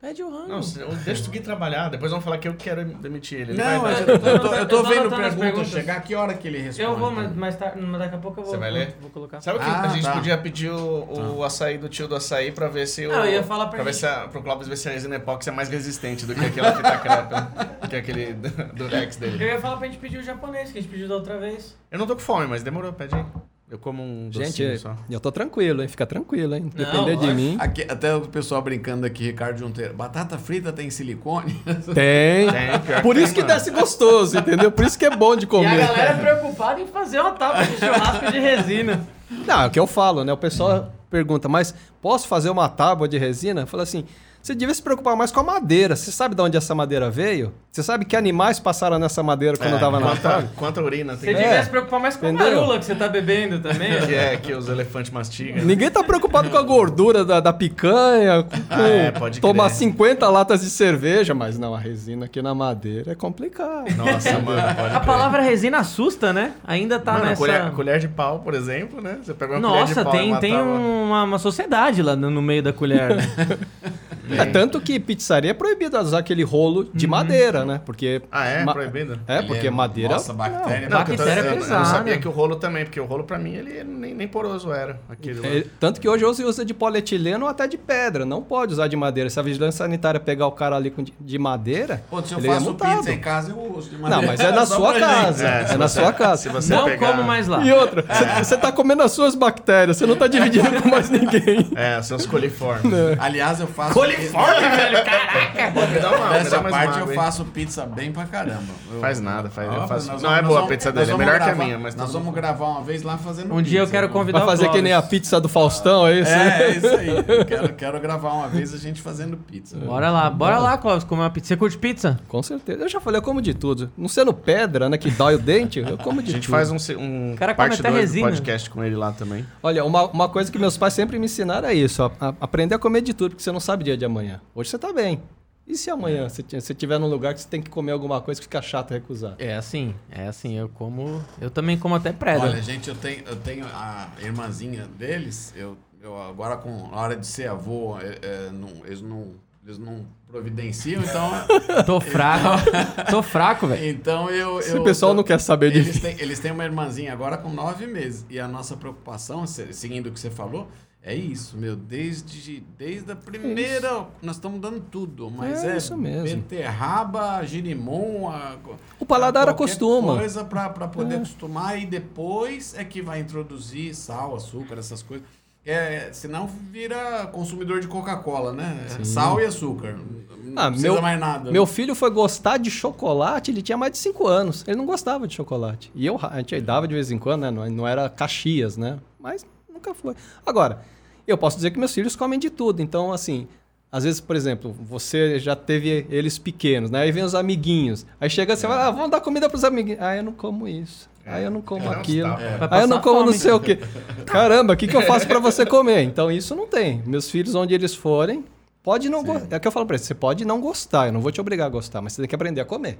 pede o rango. Não, se- deixa o Gui trabalhar, depois vão falar que eu quero demitir ele. Ele Não, vai mas eu tô, eu tô- eu tô Eu tô vendo as perguntas perguntas. chegar. Que hora que ele responde? eu vou, mas mais tarde, mas daqui a pouco eu vou, Você vai ler? vou colocar. Sabe o que Ah, a gente tá. podia pedir o, o açaí do tio do açaí pra ver se o. Ah, eu ia falar pra ver gente. se a, pro Clóvis ver se a resina epóxi é mais resistente do que aquela fita crepe, que é aquele do, do Rex Eu dele. ia falar pra gente pedir o japonês, que a gente pediu da outra vez. Eu não tô com fome, mas demorou, pede aí. Eu como um docinho Gente, só. eu tô tranquilo, hein? Fica tranquilo, hein? Não, Depender de mim. Aqui, até o pessoal brincando aqui, Ricardo Junteiro. Batata frita tem silicone? Tem. Tem, Por isso que mano. desce gostoso, entendeu? Por isso que é bom de E a comer. galera é preocupada em fazer uma tábua de churrasco de resina. Não, é o que eu falo, né? O pessoal pergunta, mas posso fazer uma tábua de resina? Fala assim, você devia se preocupar mais com a madeira. Você sabe de onde essa madeira veio? Você sabe que animais passaram nessa madeira quando É, eu tava na quanta, tábua? quanta urina Você tem É. devia se preocupar mais com a Entendeu? marula que você tá bebendo também. que é que os elefantes mastigam. Ninguém tá preocupado com a gordura da, da picanha, com Ah, é, pode tomar crer. 50 latas de cerveja, mas não, a resina aqui na madeira é complicado. Nossa, mano, pode A crer. palavra resina assusta, né? Ainda tá Mano, nessa... colher, colher de pau, por exemplo, né? Você pega uma colher de Nossa, pau e tem, uma tem tábua- uma, uma sociedade lá no no meio da colher. né? É tanto que pizzaria é proibido usar aquele rolo de madeira, né? Porque Ah, é? ma- Proibido? É, Ele porque é- madeira. Nossa, bactéria. Não, que eu, tô, Bactéria eu, eu não pesada. sabia que o rolo também, porque o rolo pra mim ele nem, nem poroso era. Aquele lá. É, tanto que hoje você usa de polietileno ou até de pedra. Não pode usar de madeira. Se a vigilância sanitária pegar o cara ali com de, de madeira. Pô, se eu ele é faço multado. pizza em casa, eu uso de Não, madeira. mas é na sua casa. É, É, na você- sua casa. Se você Não pegar... como mais lá. E outra, você tá comendo as suas bactérias, você não tá dividindo com mais ninguém. É, seus coliformes. Aliás, eu faço. Coliforme, velho, caraca! Pô, me dá uma, me Nessa dá parte uma eu água faço pizza bem pra caramba. Eu- Faz nada, faz- eu faço- não vamos- é boa a pizza dele, é melhor que a gravar- minha, mas Nós tudo vamos gravar uma vez lá fazendo Um dia eu quero convidar o fazer que nem a pizza do Faustão, é isso? É, é isso aí. Quero, quero gravar uma vez a gente fazendo pizza. Bora lá, bora lá, Clóvis, comer uma pizza. Você curte pizza? Com certeza. Eu já falei, eu como de tudo. Não sendo pedra, né, que dói o dente, eu como de A gente tudo. faz um, um cara parte até 2 do resina. podcast com ele lá também. Olha, uma, uma coisa que meus pais sempre me ensinaram é isso, ó, a- aprender a comer de tudo, porque você não sabe dia de amanhã. Hoje você tá bem. E se amanhã você ti- você estiver num lugar que você tem que comer alguma coisa que fica chato recusar? É assim, é assim, eu como. Eu também como até preda. Olha, gente, eu tenho, eu tenho a irmãzinha deles, eu, eu agora com a hora de ser avô, é, é, não- eles, não, eles não providenciam, então, Tô fraco. Tô fraco, velho. então eu... Se eu o pessoal não quer saber eles têm, eles têm uma irmãzinha agora com nove meses. E a nossa preocupação, se- seguindo o que você falou, é isso, meu. Desde, desde a primeira. Nós estamos dando tudo, mas É é, isso mesmo. beterraba, girimum. A, O paladar qualquer acostuma. coisa para poder É. acostumar e depois é que vai introduzir sal, açúcar, essas coisas. É, senão vira consumidor de Coca-Cola, né? Sal e açúcar. Não Ah, precisa meu- mais nada. Meu filho foi gostar de chocolate, ele tinha mais de 5 anos. Ele não gostava de chocolate. E eu, a gente dava de vez em quando, né? Não, não era Caxias, né? Mas nunca foi. Agora, eu posso dizer que meus filhos comem de tudo. Então, assim, às vezes, por exemplo, você já teve eles pequenos, né? Aí vem os amiguinhos. Aí chega assim, ah, vamos dar comida pros amiguinhos. Ah, eu não como isso. Ah, eu não como É, aquilo. é. Aí eu não como não fome. sei o quê. Caramba, o que, que eu faço pra você comer? Então isso não tem. Meus filhos, onde eles forem, pode não gostar. É o que eu falo pra eles, você pode não gostar, eu não vou te obrigar a gostar, mas você tem que aprender a comer.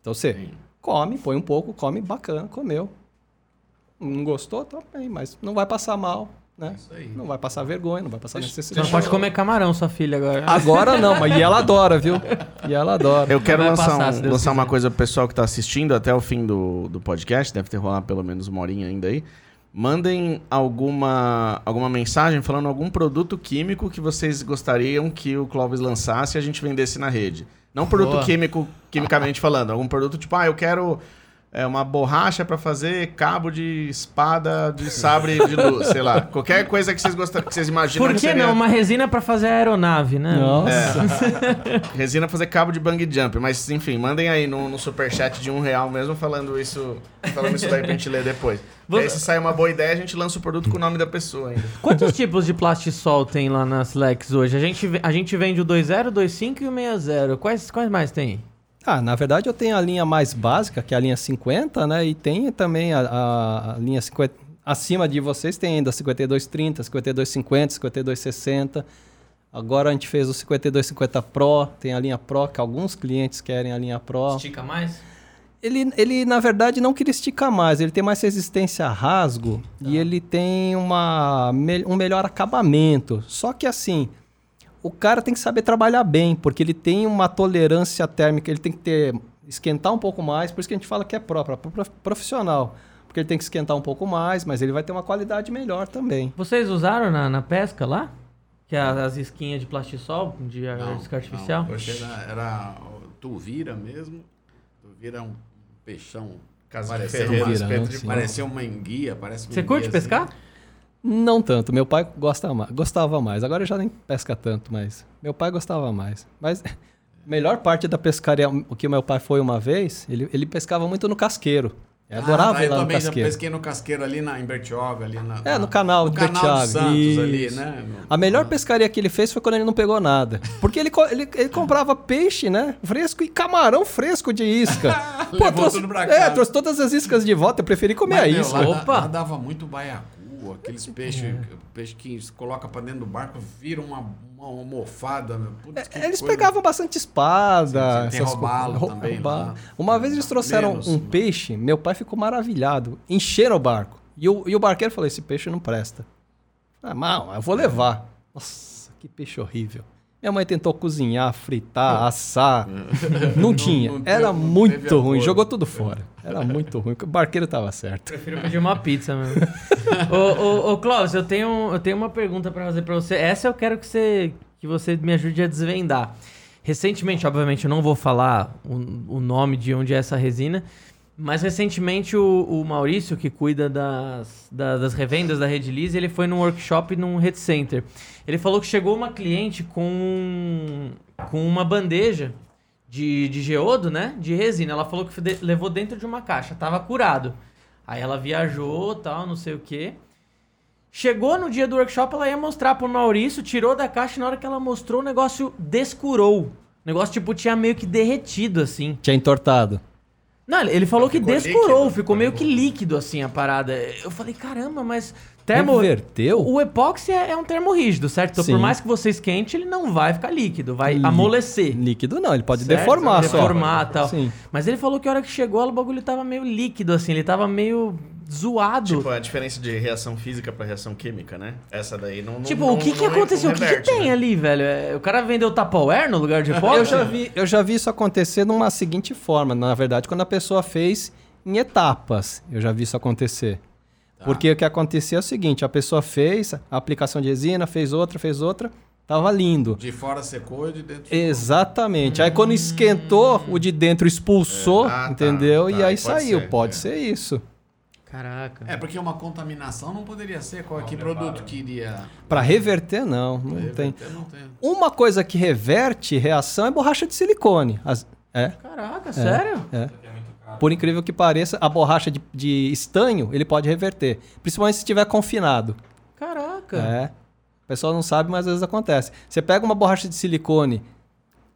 Então você Sim. come, põe um pouco, come bacana, comeu. Não gostou, tá bem, mas não vai passar mal, né? Isso aí. Não vai passar vergonha, não vai passar Você necessidade. não pode comer camarão, sua filha, agora. Agora não, mas e ela adora, viu? E ela adora. Eu quero lançar, passar, um- lançar uma coisa pro pessoal que tá assistindo até o fim do, do podcast, deve ter rolado pelo menos uma horinha ainda aí. Mandem alguma, alguma mensagem falando algum produto químico que vocês gostariam que o Clóvis lançasse e a gente vendesse na rede. Não produto Boa. químico, quimicamente falando, algum produto tipo, ah, eu quero é, uma borracha pra fazer cabo de espada de sabre de luz, sei lá. Qualquer coisa que vocês gostam, que vocês imaginam Por que seria- não? Uma resina pra fazer aeronave, né? Nossa. Resina fazer cabo de bang jump, mas enfim, mandem aí no, no superchat de um real mesmo falando isso, falando isso daí pra gente ler depois. Vou- Aí se sair uma boa ideia, a gente lança o produto com o nome da pessoa ainda. Quantos tipos de plastisol tem lá nas Lex hoje? A gente, a gente vende o 20, o 25 e o 60. Quais, quais mais tem? Ah, na verdade eu tenho a linha mais básica, que é a linha 50, né? E tem também a, a- a linha 50. Acima de vocês tem ainda 5230, 5250, 5260. Agora a gente fez o 5250 Pro, tem a linha Pro, que alguns clientes querem a linha Pro. Estica mais? Ele, ele, na verdade, não queria esticar mais. Ele tem mais resistência a rasgo e ele tem uma, um melhor acabamento. Só que, assim, o cara tem que saber trabalhar bem, porque ele tem uma tolerância térmica, ele tem que ter esquentar um pouco mais, por isso que a gente fala que é próprio, é pro- profissional. Porque ele tem que esquentar um pouco mais, mas ele vai ter uma qualidade melhor também. Vocês usaram na, na pesca lá? Que é as isquinhas de plastisol, de Não, isca artificial? não, porque era, era tuvira mesmo. Tuvira é um peixão. Parecendo ferreiro. uma, parecia uma enguia, parece uma Você curte enguia, pescar? Não tanto. Meu pai gosta ma- gostava mais. Agora já nem pesca tanto, mas meu pai gostava mais. Mas melhor parte da pescaria, o que meu pai foi uma vez, ele, ele pescava muito no casqueiro. Eu adorava ah, tá, ir eu lá no também já casqueiro. pesquei no casqueiro ali na, em Bertioga, ali na, É, no canal no de canal Bertioga, Santos ali, isso. né? A melhor pescaria que ele fez foi quando ele não pegou nada. Porque ele, ele, ele comprava peixe, né? Fresco e camarão fresco de isca. Levou trouxe, tudo pra é, trouxe todas as iscas de volta. Eu preferi comer a Mas, meu, isca. lá, Opa! lá dava muito baiacu, aqueles peixes peixe que se coloca pra dentro do barco, vira uma, uma almofada. meu. Putz, É, Eles coisa. pegavam bastante espada. Sim, sim, robalo co- também roubalo. Uma vez eles trouxeram Menos, um né? peixe, meu pai ficou maravilhado. Encheram o barco. E o, e o barqueiro falou: esse peixe não presta. Ah, mal, eu vou levar. Nossa, que peixe horrível. Minha mãe tentou cozinhar, fritar, assar. Não tinha. não Era teve- não muito teve ruim. amor. Jogou tudo fora. Era muito ruim. O barqueiro tava certo. Prefiro pedir uma pizza mesmo. ô, ô, ô, Clóvis, eu tenho, eu tenho uma pergunta pra fazer pra você. Essa eu quero que você, que você me ajude a desvendar. Recentemente, obviamente, eu não vou falar o, o nome de onde é essa resina, mas recentemente o, o Maurício, que cuida das, da- das revendas da Rede ele foi num workshop num Red Center. Ele falou que chegou uma cliente com, com uma bandeja de, de geodo, né? De resina. Ela falou que de- levou dentro de uma caixa, tava curado. Aí ela viajou, tal, não sei o quê. Chegou no dia do workshop, ela ia mostrar pro Maurício, tirou da caixa e na hora que ela mostrou, o negócio descurou. O negócio, tipo, tinha meio que derretido, assim. Tinha entortado. Não, ele- falou que Ficou descurou, líquido, ficou meio que líquido, assim, a parada. Eu falei, caramba, mas... Termo... Reverteu? O epóxi é, é um termo rígido, certo? Então, Sim. por mais que você esquente, ele não vai ficar líquido, vai Lí- amolecer. Líquido não, ele pode Certo? deformar só. Deformar e tal. Sim. Mas ele falou que a hora que chegou, o bagulho tava meio líquido, assim, ele tava meio zoado. Tipo, a diferença de reação física pra reação química, né? Essa daí não. não- Tipo, não- o que que não é- aconteceu? O que, que tem né? ali, velho? É, O cara vendeu Tupperware no lugar de epóxi? Eu já, vi, eu já vi isso acontecer numa seguinte forma, na verdade, quando a pessoa fez em etapas. Eu já vi isso acontecer. Porque o que acontecia é o seguinte, a pessoa fez a aplicação de resina, fez outra, fez outra, tava lindo. De fora secou e de dentro Exatamente. Aí quando esquentou, o de dentro expulsou, É. Ah, tá, entendeu? tá, e aí pode saiu. ser, pode é. ser isso. Caraca. É, porque uma contaminação não poderia ser qual que produto que iria. Para reverter, não. Não tem. reverter, Não tem. Uma coisa que reverte reação é borracha de silicone. As- é, Caraca, sério? é. Por incrível que pareça, a borracha de, de estanho ele pode reverter. Principalmente se estiver confinado. Caraca. É. O pessoal não sabe, mas às vezes acontece. Você pega uma borracha de silicone,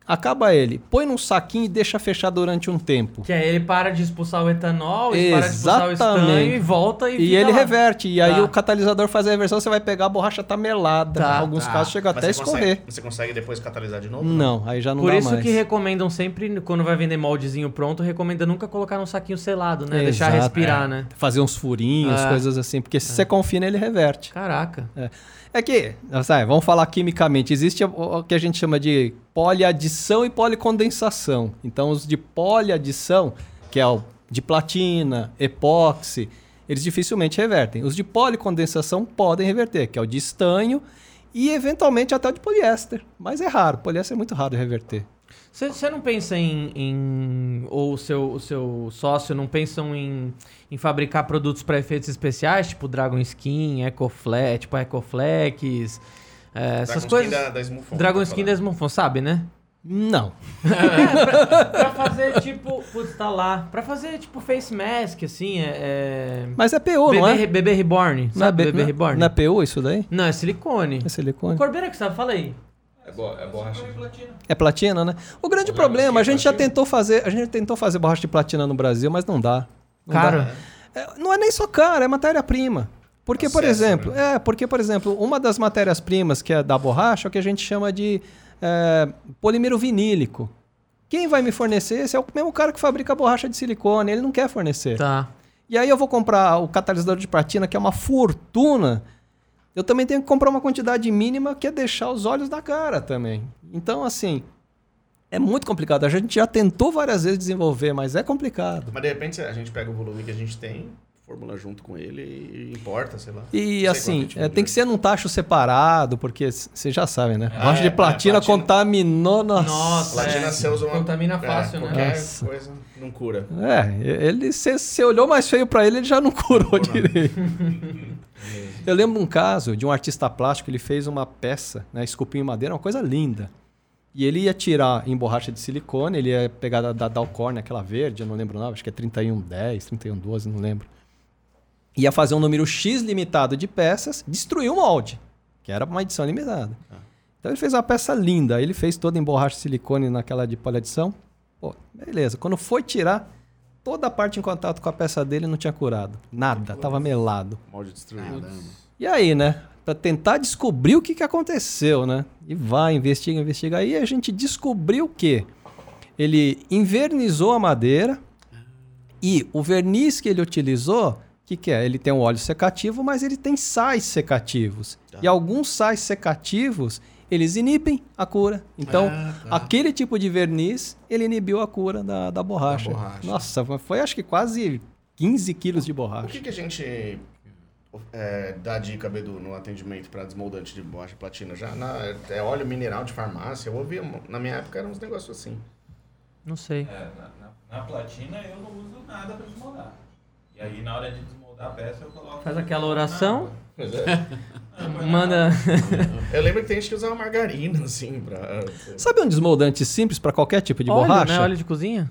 acaba ele, põe num saquinho e deixa fechar durante um tempo. Que aí ele para de expulsar o etanol, ele para de expulsar o estanho e volta e E fica ele lá. reverte. E aí Tá. o catalisador faz a reversão, você vai pegar a borracha tá melada. Tá, em alguns tá. casos chega Mas até a você escorrer. Consegue, você consegue depois catalisar de novo? Não, aí já não Por dá isso mais. que recomendam sempre, quando vai vender moldezinho pronto, recomenda nunca colocar num saquinho selado, né? Deixar Exato. respirar, É. né? Fazer uns furinhos, É. coisas assim. Porque se você confina, ele reverte. Caraca. É que, sabe, vamos falar quimicamente, existe o que a gente chama de poliadição e policondensação. Então, os de poliadição, que é o de platina, epóxi, eles dificilmente revertem. Os de policondensação podem reverter, que é o de estanho e, eventualmente, até o de poliéster. Mas é raro, poliéster é muito raro de reverter. Você não pensa em, em- Ou o seu, o seu sócio não pensam em, em fabricar produtos para efeitos especiais, tipo Dragon Skin, Ecoflex, tipo Ecoflex, é, essas Dragon coisas. Skin da, da Dragon tá Skin falando. da Smurfon, sabe, né? Não. Pra fazer tipo. Putz, tá lá. Pra fazer tipo face mask, assim, é. é... Mas é PU, não Bebê, é? bebê Reborn. Não é, Sabe be- bebê não é- Reborn? não é PU isso daí? Não, é silicone. É silicone? Corbeira que sabe, fala aí. É, bo é borracha. É platina, né? O grande O problema, a gente já é platina? tentou fazer, a gente tentou fazer borracha de platina no Brasil, mas não dá. Não Caro. dá. É, não é nem só caro, é matéria-prima. Porque, por Acesso, exemplo, é, porque, por exemplo, uma das matérias-primas que é da borracha é o que a gente chama de é, polímero vinílico. Quem vai me fornecer? Esse é o mesmo cara que fabrica borracha de silicone, ele não quer fornecer. Tá. E aí eu vou comprar o catalisador de platina, que é uma fortuna. Eu também tenho que comprar uma quantidade mínima que é deixar os olhos da cara também. Então, assim, é muito complicado. A gente já tentou várias vezes desenvolver, mas é complicado. Mas de repente a gente pega o volume que a gente tem, formula junto com ele e importa, sei lá. Não E sei assim, quanto tipo é, tem que ser num tacho separado, porque vocês já sabem, né? É, Borracha de é, platina platina- contaminou. Nossa. Nossa, Platina é, você usa uma... contamina fácil, é, né? Qualquer Nossa. coisa não cura. É, ele você olhou mais feio pra ele, ele já não curou Não. direito. Eu lembro um caso de um artista plástico, ele fez uma peça, né, esculpiu em madeira, uma coisa linda. E ele ia tirar em borracha de silicone, ele ia pegar da, da Dalcorn, aquela verde, eu não lembro o nome, acho que é 3110, 3112, não lembro. Ia fazer um número X limitado de peças, destruiu o molde, que era uma edição limitada. Então ele fez uma peça linda, ele fez toda em borracha de silicone naquela de poliadição. Pô, beleza. Quando foi tirar, toda a parte em contato com a peça dele não tinha curado. Nada, tava melado. Molde destruído. E aí, né? Pra tentar descobrir o que, que aconteceu, né? E vai, investiga, investiga. Aí a gente descobriu que ele invernizou a madeira e o verniz que ele utilizou, o que, que é? Ele tem um óleo secativo, mas ele tem sais secativos. Tá. E alguns sais secativos, eles inibem a cura. Então, Ah, tá. aquele tipo de verniz, ele inibiu a cura da, da borracha. Da borracha. Nossa, foi acho que quase 15 quilos de O borracha. que, que a gente é, dá dica, Bedu, no atendimento para desmoldante de borracha platina? Já na- é óleo mineral de farmácia? Eu ouvi, na minha época eram uns negócios assim. Não sei. É, na, na- na platina eu não uso nada pra desmoldar. E aí na hora de desmoldar a peça eu coloco. Faz aquela oração. Pois é. Não, Manda. Eu lembro que tem gente que usava margarina, assim, pra... Sabe um desmoldante simples para qualquer tipo de óleo, borracha? né? Óleo de cozinha?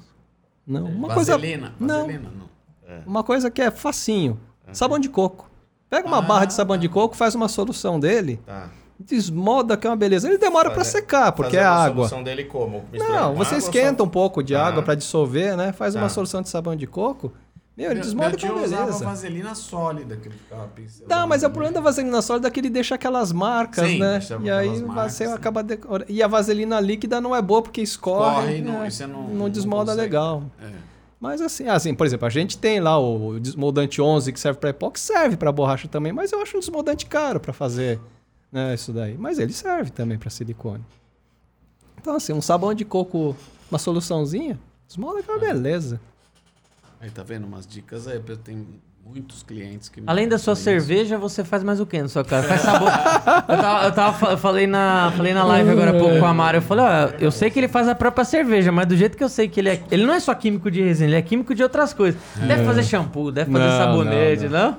Não, uma coisa, Vaselina. Não. Vaselina, não. uma coisa que é facinho. Sabão de coco. Pega uma barra de sabão de coco, faz uma solução dele, Tá. desmolda que é uma beleza. Ele demora para secar, porque Fazer é uma água. solução dele como? Não, você esquenta só- um pouco de Tá. água para dissolver, né? Faz uma Tá. solução de sabão de coco. Meu, ele meu é tio uma usava beleza. vaselina sólida, que ele ficava pincelando. Não, mas é o problema da vaselina sólida é que ele deixa aquelas marcas, Sim, né? E aí marcas, você acaba decora- E a vaselina líquida não é boa porque escorre, Corre e não- né? não- não não desmolda consegue. legal. É. Mas assim, assim, por exemplo, a gente tem lá o desmoldante 11 que serve para epóxi, serve para borracha também, mas eu acho um desmoldante caro para fazer né, isso daí. Mas ele serve também para silicone. Então assim, um sabão de coco, uma soluçãozinha, desmolda que é beleza. Aí tá vendo umas dicas aí, eu tenho muitos clientes que... me Além da sua isso. cerveja, você faz mais o que na sua casa? Faz sabor. eu tava, eu tava fa- falei, na, falei na live agora há pouco com a Mara. Eu falei, ó, eu sei que ele faz a própria cerveja, mas do jeito que eu sei que ele é. Ele não é só químico de resina, ele é químico de outras coisas. Deve fazer shampoo, deve fazer Não, sabonete, não, não?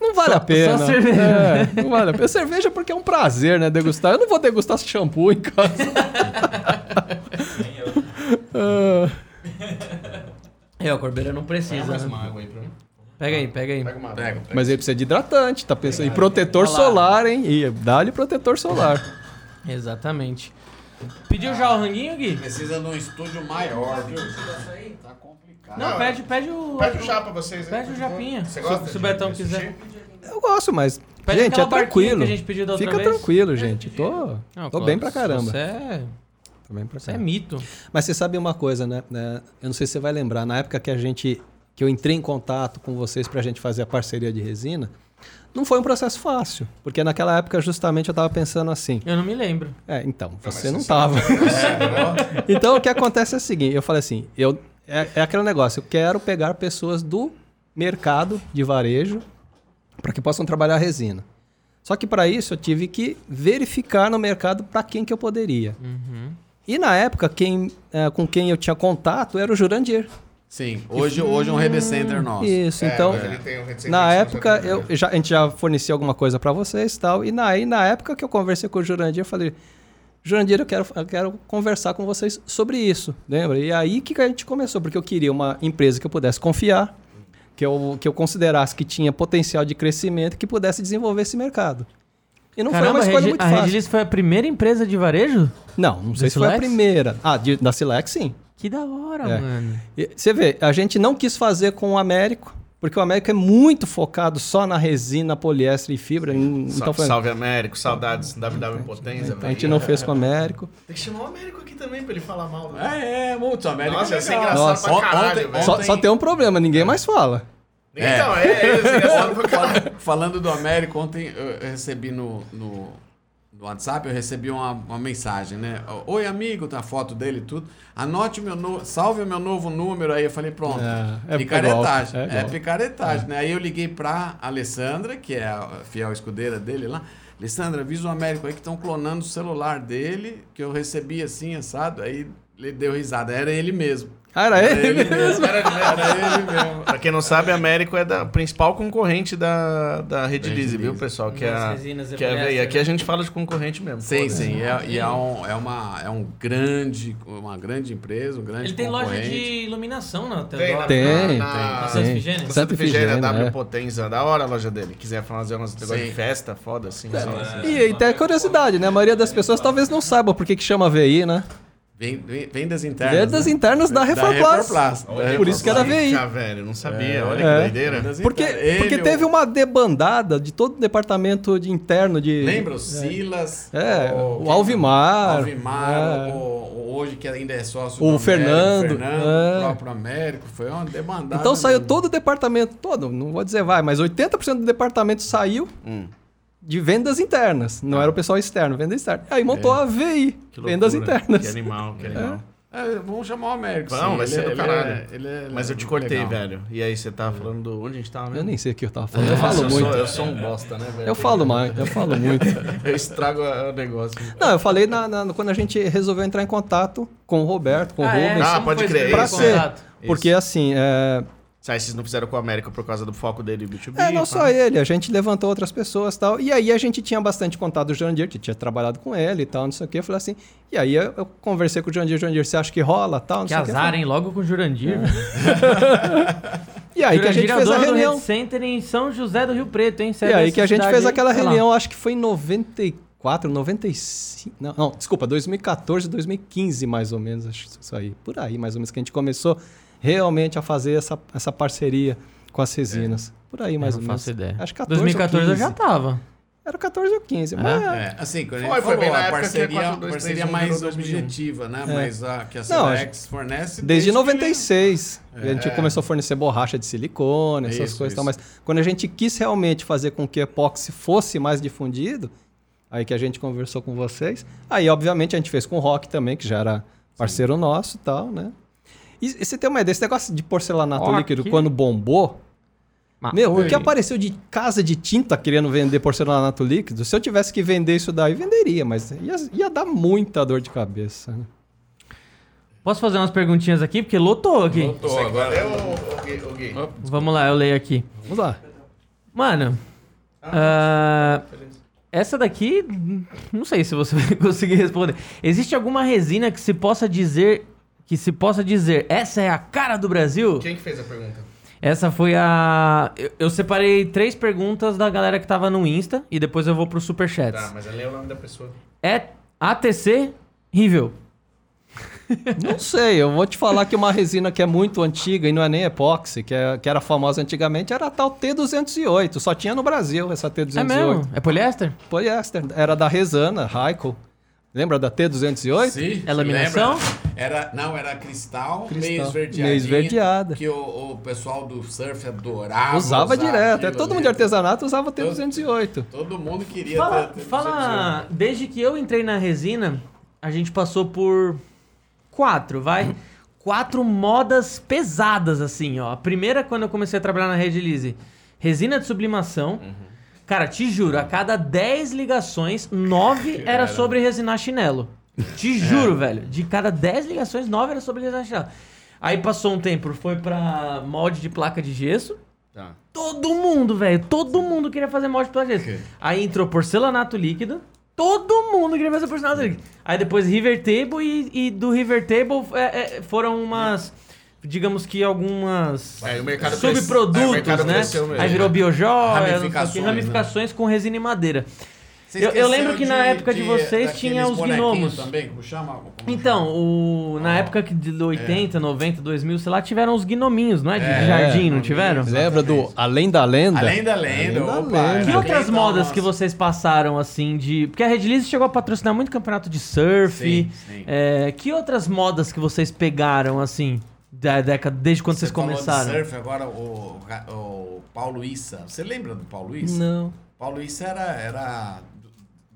Não vale Só- a pena. só cerveja. É, não vale a pena. Cerveja porque é um prazer, né, degustar. Eu não vou degustar shampoo em casa. Nem eu. Ah, É, o Corbeira não precisa. mais né? uma água aí pra mim. Pega aí, pega aí. Pega uma água. Pega. mas ele precisa de hidratante, tá pensando em protetor Olha lá. solar, hein? E dá-lhe protetor solar. Exatamente. Pediu já o ranguinho, Gui? Precisa de um estúdio maior, viu? Tá complicado. Não, pede, pede o. Pede o chá pra vocês. aí, Pede o japinha. Você Se- gosta se o de- Betão quiser. Eu gosto, mas. Pede gente, é tranquilo. que a gente pediu da outra Fica vez. tranquilo, gente. Tô, Não, tô bem pra caramba. Você é, Pra você é caramba. mito. Mas você sabe uma coisa, né? né? Eu não sei se você vai lembrar. Na época que a gente. que eu entrei em contato com vocês pra gente fazer a parceria de resina, não foi um processo fácil. Porque naquela época, justamente, eu tava pensando assim. Eu não me lembro. É, então, você não você tava. É, Então o que acontece é o seguinte, eu falei assim, eu é, é aquele negócio, eu quero pegar pessoas do mercado de varejo para que possam trabalhar a resina. Só que para isso eu tive que verificar no mercado para quem que eu poderia. Uhum. E na época quem é, com quem eu tinha contato era o Jurandir. Sim, hoje, hoje é um Rede Center nosso. Isso, É, então um na época eu já, a gente já fornecia alguma coisa para vocês e tal. E na, aí, na época que eu conversei com o Jurandir, eu falei: Jurandir, eu quero, eu quero conversar com vocês sobre isso. Lembra? E aí que a gente começou, porque eu queria uma empresa que eu pudesse confiar, que eu, que eu considerasse que tinha potencial de crescimento, que pudesse desenvolver esse mercado. E não foi Caramba, uma a escolha Regi- muito a fácil. Regilis foi a primeira empresa de varejo? Não, não sei se foi a primeira. Ah, de- da Silex, sim. Que da hora, É. mano. E Você vê, a gente não quis fazer com o Américo, Porque o Américo é muito focado só na resina, poliéster e fibra. em- Sa- então foi- Salve Américo, saudades WW Potência. a gente não fez com o Américo. Tem que chamar o Américo aqui também pra ele falar mal. Né? É, é, muito América. Nossa, é legal. engraçado Nossa. pra caralho, Ontem- velho. Só, Ontem- só tem um problema, ninguém mais fala. Então, é, é, engraçado. Fal- Falando do Américo, ontem eu recebi no, no, no WhatsApp, eu recebi uma, uma mensagem, né? Oi, amigo, tá a foto dele e tudo. Anote o meu novo, salve o meu novo número aí. Eu falei, pronto. É, é picaretagem. igual, é É, igual. picaretagem, né? Aí eu liguei pra Alessandra, que é a fiel escudeira dele lá. Alessandra, avisa o Américo aí que estão clonando o celular dele, que eu recebi assim, assado. Aí ele deu risada. Era ele mesmo. Ah, era ele? mesmo. Era ele mesmo. Pra quem não sabe, a Américo é da principal concorrente da, da Rede Rede Lise, viu, pessoal? Que é, a- que é, e aqui né? a gente fala de concorrente mesmo. Sim, foda-se. sim. É, e é, um, é, uma, é um grande, uma grande empresa, um grande Ele tem loja de iluminação na Tem, Teodoro. na- Tem, na, Na na, Santa tem. Efigênia? Santa Efigênia, W é. Potência, da hora a loja dele. Quiser fazer umas negócios de festa, foda, assim. sim, sim. E, e tem a curiosidade, né? A maioria das pessoas talvez não saiba por que, que chama VI, né? Vem- Vendas internas. Vendas né? internas da da É, Por isso que era. VI. Ah, velho, não sabia. É. Olha É. que doideira. Porque, internas. porque Ele, teve o- uma debandada de todo o departamento de interno de. Lembra o Silas? É, o quem- Alvimar, Alvimar, é. o, o- hoje que ainda é sócio O do Fernando, Américo, Fernando, é. o próprio Américo. Foi uma demandada. Então saiu mesmo. todo o departamento, todo, não vou dizer vai, mas 80% do departamento saiu Hum, de vendas internas. Não era o pessoal externo, venda externa. Aí montou a VI, que vendas internas. Que animal, que animal. É, vamos chamar o Américo. Vamos, sim. vai ser é- do ele é- caralho. ele é- Mas eu te é cortei, legal. velho. E aí, você tá falando do... Onde a gente tava Eu mesmo? nem sei o que eu tava falando. Eu falo eu muito. Sou, eu sou um bosta, né, velho? Eu falo mais, eu falo muito. Eu estrago o negócio. Não, eu falei na- na- quando a gente resolveu entrar em contato com o Roberto, com o Ah, é? Rubens. Ah, pode crer, Pra ser. Porque assim, é, Aí vocês não fizeram com a América por causa do foco dele B2B? é, não pá. só ele, a gente levantou outras pessoas e tal. E aí a gente tinha bastante contato do Jandir, que tinha trabalhado com ele e tal, não sei o quê. Eu falei assim, e aí eu, eu conversei com o Jandir, Jandir, você acha que rola tal, não Que sei o quê. azar, hein? Logo com o Jurandir. E aí que a gente é o fez a do reunião. Red Center em São José do Rio Preto, hein? E Sede aí que a gente fez aquela lá. reunião, acho que foi em 94, 95. Não, não, desculpa, 2014, 2015 mais ou menos, acho que isso aí. Por aí mais ou menos que a gente começou realmente a fazer essa, essa parceria com as resinas. Por aí mais Eu ou não menos. faço ideia. Acho que 14 2014 ou eu 15. já tava. Era 14 ou 15, mas É, assim, quando a gente Foi, foi bem na a época que a parceria, 4231 parceria virou mais 2001. objetiva, né? É. Mas a que a Não, Celex fornece Desde que- 96. A gente É. começou a fornecer borracha de silicone, essas Isso, coisas e tal. Mas quando a gente quis realmente fazer com que o epóxi fosse mais difundido, aí que a gente conversou com vocês. Aí, obviamente, a gente fez com o Rock também, que já era parceiro nosso e tal, né? E, e você tem uma ideia, esse negócio de porcelanato líquido, quando bombou, Mas- meu, o que apareceu de casa de tinta querendo vender porcelanato líquido, se eu tivesse que vender isso daí, venderia, mas ia, ia dar muita dor de cabeça. Né? Posso fazer umas perguntinhas aqui? Porque lotou aqui. Tô, agora. Eu. Vamos lá, eu leio aqui. Vamos lá. Mano, ah, essa daqui, não sei se você vai conseguir responder. Existe alguma resina que se possa dizer que se possa dizer essa é a cara do Brasil? Quem que fez a pergunta? Essa foi a. Eu, eu separei três perguntas da galera que tava no Insta e depois eu vou pro Superchats. Tá, mas lê o nome da pessoa. É ATC Rivel. Não sei, eu vou te falar que uma resina que é muito antiga e não é nem epóxi, que, é- que era famosa antigamente, era a tal T208. Só tinha no Brasil essa T208. É mesmo? É poliéster? Poliéster. Era da Resana, Raiko. Lembra da T208? Sim, É laminação? lembra? Era, não, era cristal, Cristal, meio esverdeada. Que o, o pessoal do surf adorava. Usava usar direto. É, aquilo todo mundo de artesanato usava T208. Todo mundo queria Fala, ter- ter- fala, desde que eu entrei na resina, a gente passou por quatro, vai? Quatro modas pesadas, assim, ó. A primeira, quando eu comecei a trabalhar na Rede Lise, resina de sublimação. Cara, te juro, a cada 10 ligações, 9 era sobre resinar chinelo. Te juro, velho. De cada 10 ligações, 9 era sobre resinar chinelo. Aí passou um tempo, foi pra molde de placa de gesso. Tá. Todo mundo, velho. Todo mundo queria fazer molde de placa de gesso. Aí entrou porcelanato líquido. Todo mundo queria fazer porcelanato líquido. Aí depois River Table e, e do River Table é, é, foram umas. Digamos que algumas o subprodutos, mercado né? Aí virou biojóia, Ramificações, ramificações, ramificações com resina e madeira. Eu- eu lembro que na época de vocês daqueles tinha os gnomos. também, como chama? Como Então, chama? o, na época que de 80, 90, 2000, sei lá, tiveram os gnominhos, não é? De É, jardim, não tiveram? Lembra do. Além da Lenda? Além da lenda, Além da opa, lenda. Que outras modas nossa. que vocês passaram, assim, de... Porque a Red Lease chegou a patrocinar muito campeonato de surf. Sim, sim. É, que outras modas que vocês pegaram, assim, da década, desde quando vocês falou de começaram? surf, agora o, o Paulo Issa. Você lembra do Paulo Issa? Não. Paulo Issa era, era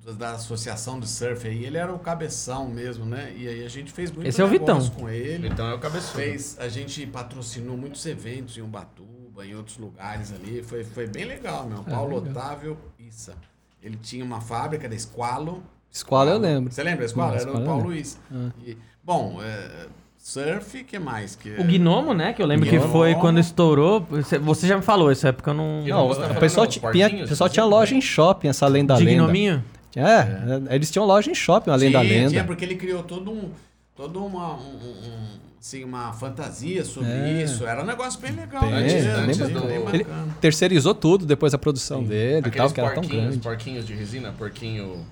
do- da associação de surf aí, ele era o cabeção mesmo, né? E aí a gente fez muito Esse é o Vitão. com ele. Então é o cabeçudo. Fez, a gente patrocinou muitos eventos em Ubatuba, em outros lugares ali. Foi, foi bem legal, meu. Paulo Otávio Issa. Ele tinha uma fábrica da Esqualo. Escola eu lembro. Você lembra da Esqualo? Era o Esqualo Paulo Issa. E, bom, é, surf, que mais? Que, O Gnomo, né? Que eu lembro que Gnomo. foi quando estourou. Você- já me falou, essa época eu não. Não, Você tá o pessoal, tinha, o pessoal tinha loja em shopping, essa Além da De Lenda. Gnominho? É, eles tinham loja em shopping, Além da Tinha, Lenda. tinha, porque ele criou todo um, todo uma, um, um- assim, uma fantasia sobre É. isso. Era um negócio bem legal. Bem, né? antes- antes tinha do- bem Ele bacana. terceirizou tudo depois da produção dele e tal, Aqueles que era tão grande. porquinhos de resina, porquinho...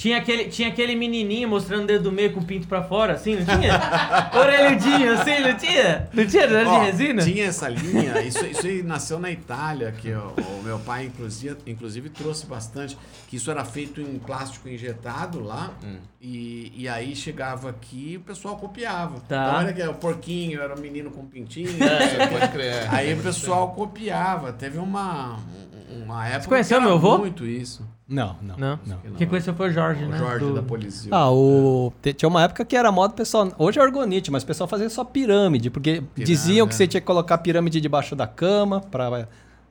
Tinha aquele, tinha aquele menininho mostrando o dedo do meio com o pinto pra fora, assim, não tinha? Orelhudinho, assim, não tinha? Não tinha? Não era de resina? Tinha essa linha, isso, isso aí nasceu na Itália, que o, o meu pai, inclusive, inclusive, trouxe bastante, que isso era feito em plástico injetado lá, Hum. e, e aí chegava aqui e o pessoal copiava. Tá. Então era que o porquinho, era o menino com pintinho. Você pode crer. é. Aí o pessoal copiava. Teve uma, um- uma época conheceu que era meu avô? muito isso. Não, não. Não. não. Quem conheceu foi o Jorge, O né? Jorge Do- da Polizia. Ah, o... te- tinha uma época que era moda, pessoal. Hoje é orgonite, mas o pessoal fazia só pirâmide, porque diziam que é. você tinha que colocar pirâmide debaixo da cama para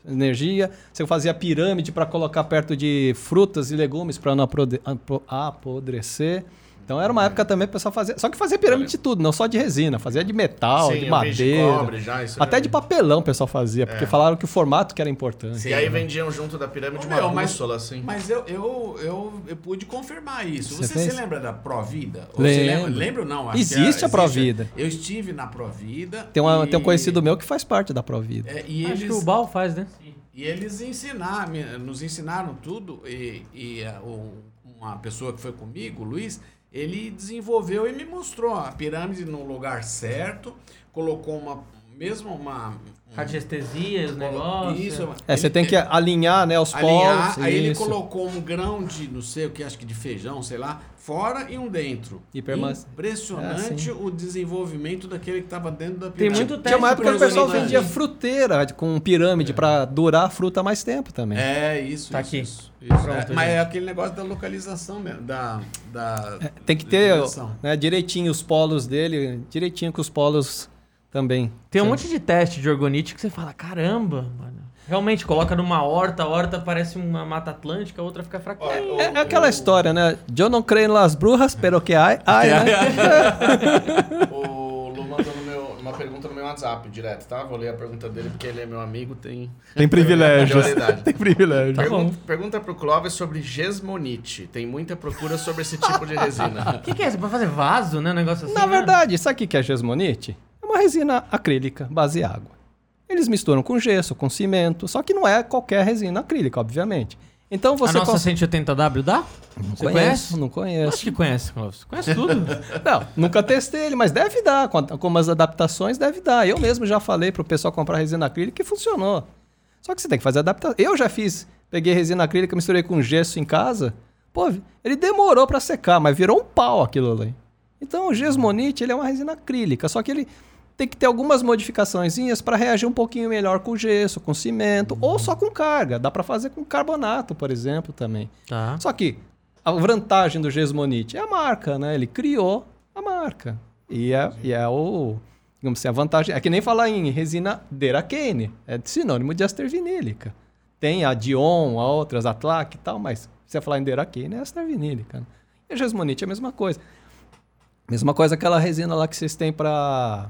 energia. Você fazia pirâmide para colocar perto de frutas e legumes para não apodrecer. Então era uma época também que o pessoal fazia. Só que fazia pirâmide de tudo, não só de resina, fazia de metal, Sim, de vi de madeira. cobre já, isso até já de papelão o pessoal fazia, porque falaram que o formato que era importante. E aí vendiam junto da pirâmide Ô, uma meu, mas- bússola, assim. Mas eu, eu, eu, eu pude confirmar isso. Você Você, se lembra da Provida? Lembro. Ou não? Existe é- a Provida. Eu estive na Provida. Tem, uma, e- tem um conhecido meu que faz parte da Provida. É, e, Acho eles, que o Bal faz, né? e eles ensinaram, nos ensinaram tudo. E, e a- o- uma pessoa que foi comigo, o Luiz, ele desenvolveu e me mostrou a pirâmide no lugar certo, colocou uma. Mesmo uma. um- Radiestesia, os negócios. Isso. É, você ele tem que alinhar, né, os alinhar, polos. aí ele isso. colocou um grão de, não sei o que, acho que de feijão, sei lá, fora e um dentro. Impressionante É, o desenvolvimento daquele que estava dentro da Tem pirâmide. muito teste Tinha uma época que o pessoal vendia fruteira com pirâmide pra durar a fruta mais tempo também. É, isso, Tá isso, aqui. isso, isso. Pronto, É, mas é aquele negócio da localização mesmo, da... da É, Tem que ter né, direitinho os polos dele, direitinho com os polos também. Tem um Sim. monte de teste de orgonite que você fala, caramba, mano. Realmente, coloca numa horta, a horta parece uma mata atlântica, a outra fica fraquinha. É, é aquela história, né? Eu não creio nas brujas, pero que ai, ai, né? O Lu mandou no meu- uma pergunta no meu WhatsApp direto, tá? Vou ler a pergunta dele porque ele é meu amigo, tem. Tem privilégios. Tem privilégios. Pergunta, pergunta pro Clóvis sobre gesmonite. Tem muita procura sobre esse tipo de resina. O que, que é? Você pode fazer vaso, né? Um negócio assim. Na né? verdade, sabe o que é gesmonite? É uma resina acrílica, base em água. Eles misturam com gesso, com cimento, só que não é qualquer resina acrílica, obviamente. Então você A nossa cons- 180W dá? Não Você conheço, conhece? Não conheço. Acho que conhece, Clóvis. Conhece tudo. Não, nunca testei ele, mas deve dar. Com, umas adaptações, deve dar. Eu mesmo já falei pro pessoal comprar resina acrílica e funcionou. Só que você tem que fazer adaptação. Eu já fiz. Peguei resina acrílica, misturei com gesso em casa. Pô, ele demorou para secar, mas virou um pau aquilo ali. Então o gesmonite, ele é uma resina acrílica, só que ele tem que ter algumas modificações para reagir um pouquinho melhor com gesso, com cimento, ou só com carga. Dá para fazer com carbonato, por exemplo, também. Tá. Só que a vantagem do Gesmonite é a marca, né? Ele criou a marca. E é, e é o. Digamos assim, a vantagem. É que nem falar em resina Derakane. É sinônimo de ester vinílica. Tem a Dion, a outras, a Tlac e tal, mas se você falar em Derakane, é ester vinílica. né? E a Gesmonite é a mesma coisa. Mesma coisa aquela resina lá que vocês têm para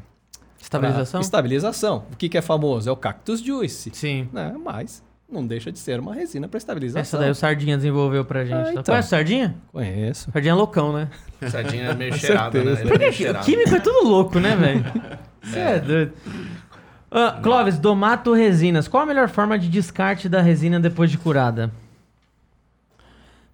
Estabilização? Estabilização. O que, que é famoso? É o Cactus Juice. Sim. Né? Mas não deixa de ser uma resina para estabilização. Essa daí o Sardinha desenvolveu pra gente. Ah, tá? então. Conhece o Sardinha? Conheço. Sardinha é loucão, né? Sardinha é meio cheirado, né? Ele é cheirado. químico é tudo louco, né, velho? Você é doido. Ah, Clóvis, Domato Resinas. Qual a melhor forma de descarte da resina depois de curada?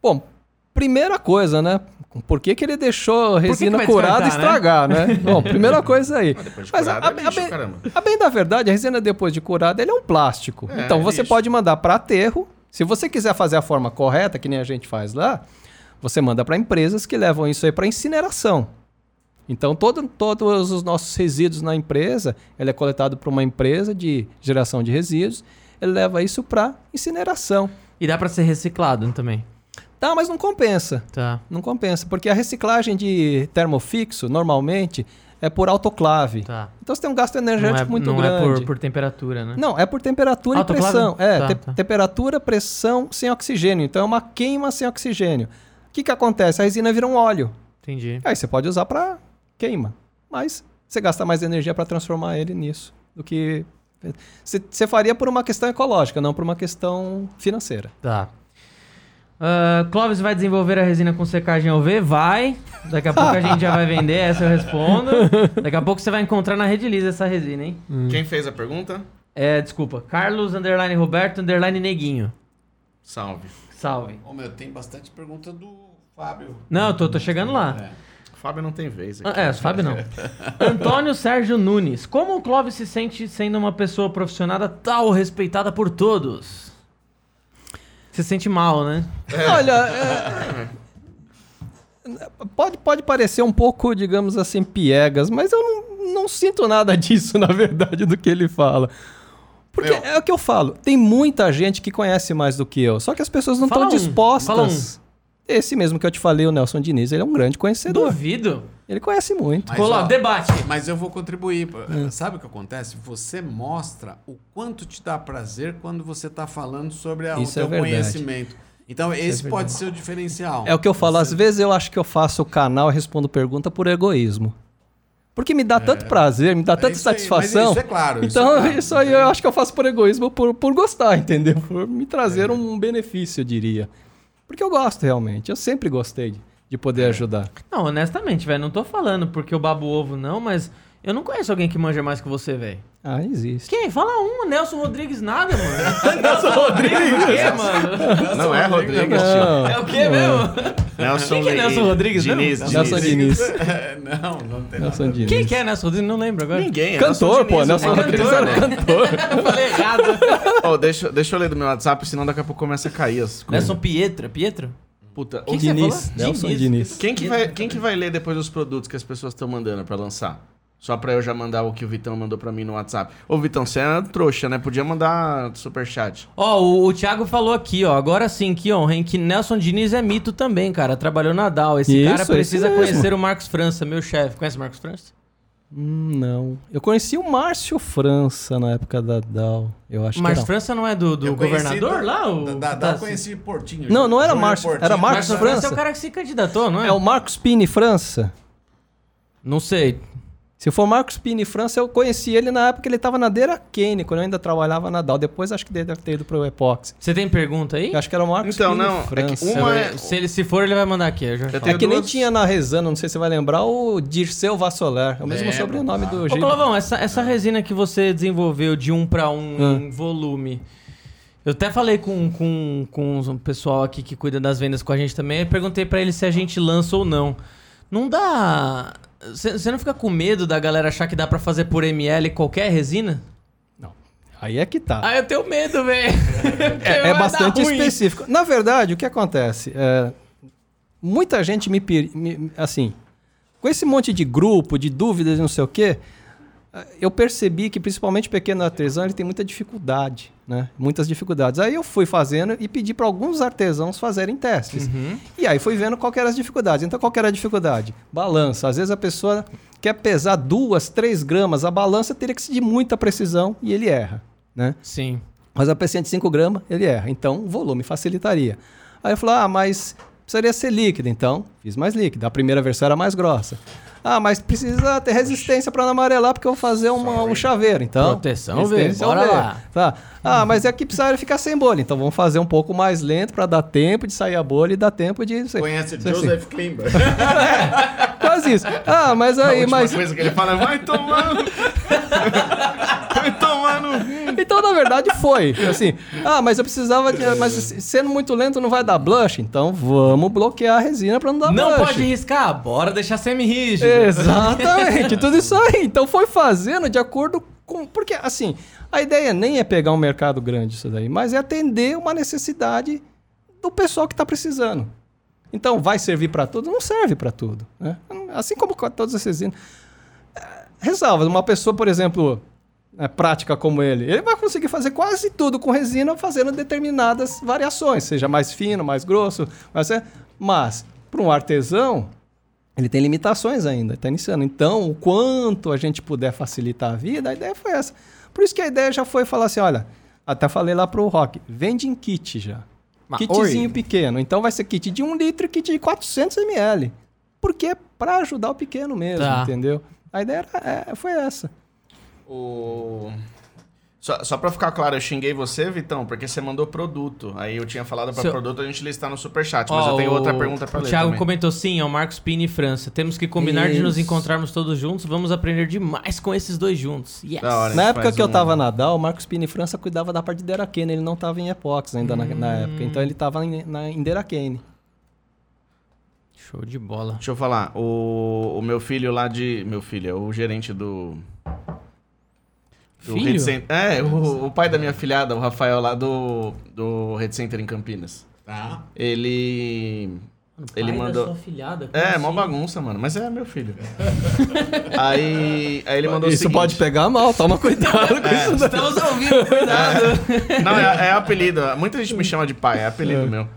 Bom, primeira coisa, né? Por que, que ele deixou que resina vai curada descartar, estragar, né? Bom, primeira coisa aí. Depois de Mas curado a, é lixo, a bem- caramba. a bem da verdade, a resina depois de curada, ele é um plástico. É, então você lixo. pode mandar para aterro. Se você quiser fazer a forma correta, que nem a gente faz lá, você manda para empresas que levam isso aí para incineração. Então todo, todos os nossos resíduos na empresa, ele é coletado por uma empresa de geração de resíduos, ele leva isso para incineração. E dá pra ser reciclado também. Tá, mas não compensa. Tá. Não compensa, porque a reciclagem de termofixo, normalmente, é por autoclave. Tá. Então você tem um gasto Não energético é, muito não grande. é por, por temperatura, né? Não, é por temperatura Autoclave? e pressão. É, Tá, te- tá. temperatura, pressão sem oxigênio. Então é uma queima sem oxigênio. O que, que acontece? A resina vira um óleo. Entendi. Aí você pode usar para queima. Mas você gasta mais energia para transformar ele nisso do que. Você faria por uma questão ecológica, não por uma questão financeira. Tá. Ah, Clóvis vai desenvolver a resina com secagem UV? Vai. Daqui a pouco a gente já vai vender, essa eu respondo. Daqui a pouco você vai encontrar na Red Lisa essa resina, hein? Quem fez a pergunta? É, desculpa. Carlos, underline Roberto, underline Neguinho. Salve. Salve. Ô, meu, tem bastante pergunta do Fábio. Não, eu tô, tô chegando lá. É. O Fábio não tem vez Ah, aqui. É, Fábio não. Antônio Sérgio Nunes. Como o Clóvis se sente sendo uma pessoa profissionada tal respeitada por todos? Se sente mal, né? Olha, é- pode, pode parecer um pouco, digamos assim, piegas, mas eu não, não sinto nada disso, na verdade, do que ele fala. Porque Meu. é o que eu falo, tem muita gente que conhece mais do que eu, só que as pessoas não estão um, dispostas. fala um. Esse mesmo que eu te falei, o Nelson Diniz, ele é um grande conhecedor. Duvido. Ele conhece muito. Mas, Colo- ó, debate. Mas eu vou contribuir. É. Sabe o que acontece? Você mostra o quanto te dá prazer quando você está falando sobre a, o Isso é teu verdade. conhecimento. Então, esse pode ser o diferencial. É o que eu falo, às Você- vezes eu acho que eu faço o canal e respondo pergunta por egoísmo. Porque me dá tanto prazer, me dá tanta É. isso aí, satisfação. mas isso é claro, isso Então, é claro. isso aí eu acho que eu faço por egoísmo, por, por gostar, entendeu? Por me trazer um benefício, eu diria. Porque eu gosto realmente. Eu sempre gostei de, de poder ajudar. Não, honestamente, velho, não tô falando porque eu babo ovo, não, mas eu não conheço alguém que manja mais que você, velho. Ah, existe. Quem? Fala um, Nelson Rodrigues nada, mano. Nelson Rodrigues o quê, mano? Não é Rodrigues, tio. Não, É o quê mesmo? Nelson Quem que é Nelson Rodrigues? Diniz, Nelson Diniz. É, não, não tem Nelson nada. Diniz. Quem que é Nelson Rodrigues? Não lembro agora. Ninguém. é Cantor, pô. Diniz, Nelson o Rodrigues cantor, era né? cantor. Eu falei errado. Ô, deixa, deixa eu ler do meu WhatsApp, senão daqui a pouco começa a cair as coisas. Nelson Pietro, é Pietro? Puta, Quem você Diniz. Nelson Diniz. Diniz. Quem que, vai, quem que vai ler depois os produtos que as pessoas estão mandando pra lançar? Só pra eu já mandar o que o Vitão mandou pra mim no WhatsApp. Ô, Vitão, você é trouxa, né? Podia mandar superchat. Ó, o, o Thiago falou aqui, ó. Agora sim, que honra, hein? Que Nelson Diniz é mito também, cara. Trabalhou na Dow. Esse Isso, cara esse precisa mesmo. conhecer o Marcos França, meu chefe. Conhece o Marcos França? Hum, não. Eu conheci o Márcio França na época da DAO. Eu acho era. França não é do, do governador da- lá? O, Da, da, tá da, eu conheci Portinho. Não, não era Márcio, era Marcos Marcos França é França. o cara que se candidatou, não é? É o Marcos Pini França. Não sei. Se for Marcos Pini França, eu conheci ele na época que ele estava na Deira Kane, quando eu ainda trabalhava na DAO. Depois acho que ele deve ter ido pro Epox. Você tem pergunta aí? Eu acho que era o Marcos Então, Pini não, é que França. uma é- Se, ele, se for, ele vai mandar aqui. Eu já Eu É que nem duas- tinha na Rezano, não sei se você vai lembrar, o Dirceu Vassoler. É o mesmo Lembro, sobrenome do Ô, Gil. Clovão, essa, essa resina que você desenvolveu de um para um em volume. Eu até falei com, com, com um pessoal aqui que cuida das vendas com a gente também. Eu perguntei pra ele se a gente lança ou não. Não dá. Você não fica com medo da galera achar que dá pra fazer por ml qualquer resina? Não. Aí é que tá. Ah, eu tenho medo, velho. É, é bastante específico. Na verdade, o que acontece? É, muita gente me, me- Assim, com esse monte de grupo, de dúvidas e não sei o quê, eu percebi que principalmente o pequeno artesão ele tem muita dificuldade, né? Muitas dificuldades. Aí eu fui fazendo e pedi para alguns artesãos fazerem testes. E aí fui vendo qual que eram as dificuldades. Então, qual que era a dificuldade? Balança. Às vezes a pessoa quer pesar duas, três gramas. A balança teria que ser de muita precisão e ele erra, né? Sim. Mas a pecinha de 5 gramas, ele erra. Então, o volume facilitaria. Aí eu falei, ah, mas precisaria ser líquida. Então, fiz mais líquida. A primeira versão era mais grossa. Ah, mas precisa ter resistência para não amarelar, porque eu vou fazer uma- um chaveiro. Então, Proteção, vê, bora lá. Tá. Ah, mas aqui precisaria ficar sem bolha. Então, vamos fazer um pouco mais lento para dar tempo de sair a bolha e dar tempo de... Conhece Assim, Joseph Klimber? Quase isso. Ah, mas A aí, última mas... coisa que ele fala é vai tomar no... vai tomar no... Então, na verdade, foi. Assim, ah, mas eu precisava de. Mas sendo muito lento não vai dar blush? Então vamos bloquear a resina para não dar Não blush. pode riscar? Bora deixar semi-rígido. Exatamente, tudo isso aí. Então foi fazendo de acordo com. Porque, assim, a ideia nem é pegar um mercado grande isso daí, mas é atender uma necessidade do pessoal que está precisando. Então, vai servir para tudo? Não serve para tudo. Né? Assim como com todas essas resinas. É, Ressalva, uma pessoa, por exemplo, é, prática como ele, ele vai conseguir fazer quase tudo com resina fazendo determinadas variações, seja mais fino, mais grosso, mas, é, mas para um artesão, ele tem limitações ainda, está iniciando. Então, o quanto a gente puder facilitar a vida, a ideia foi essa. Por isso que a ideia já foi falar assim, olha, até falei lá pro Rock, vende em kit já. Mas, Kitzinho oi. pequeno. Então vai ser kit de 1 litro e kit de 400 ml. Porque é para ajudar o pequeno mesmo, Tá. entendeu? A ideia era- é, foi essa. O... Só, só pra ficar claro, eu xinguei você, Vitão, porque você mandou produto. Aí eu tinha falado pra Seu- produto a gente listar no superchat, mas Ó, eu tenho outra o- pergunta pra O ler Thiago também. comentou sim, é o Marcos Pini França. Temos que combinar de nos Isso. encontrarmos todos juntos. Vamos aprender demais com esses dois juntos. Yes. Hora. Na época que eu um- tava na DAO, o Marcos Pini França cuidava da parte de Derakene. Ele não tava em Epox ainda na, na época. Então ele tava em, na, em Derakene. Show de bola. Deixa eu falar, o, o meu filho lá de... Meu filho, é o gerente do... Filho? Red Center- É, o, o pai da minha filhada, o Rafael lá do, do Red Center em Campinas. Tá. Ele... Mano, Ele pai da mandou- sua filhada, É, mó assim? bagunça, mano. Mas é meu filho. aí, aí ele mandou o Isso seguinte... pode pegar mal, toma cuidado com isso. daí. Estamos ouvindo, cuidado. Não, é, é apelido. Muita gente me chama de pai, é apelido meu.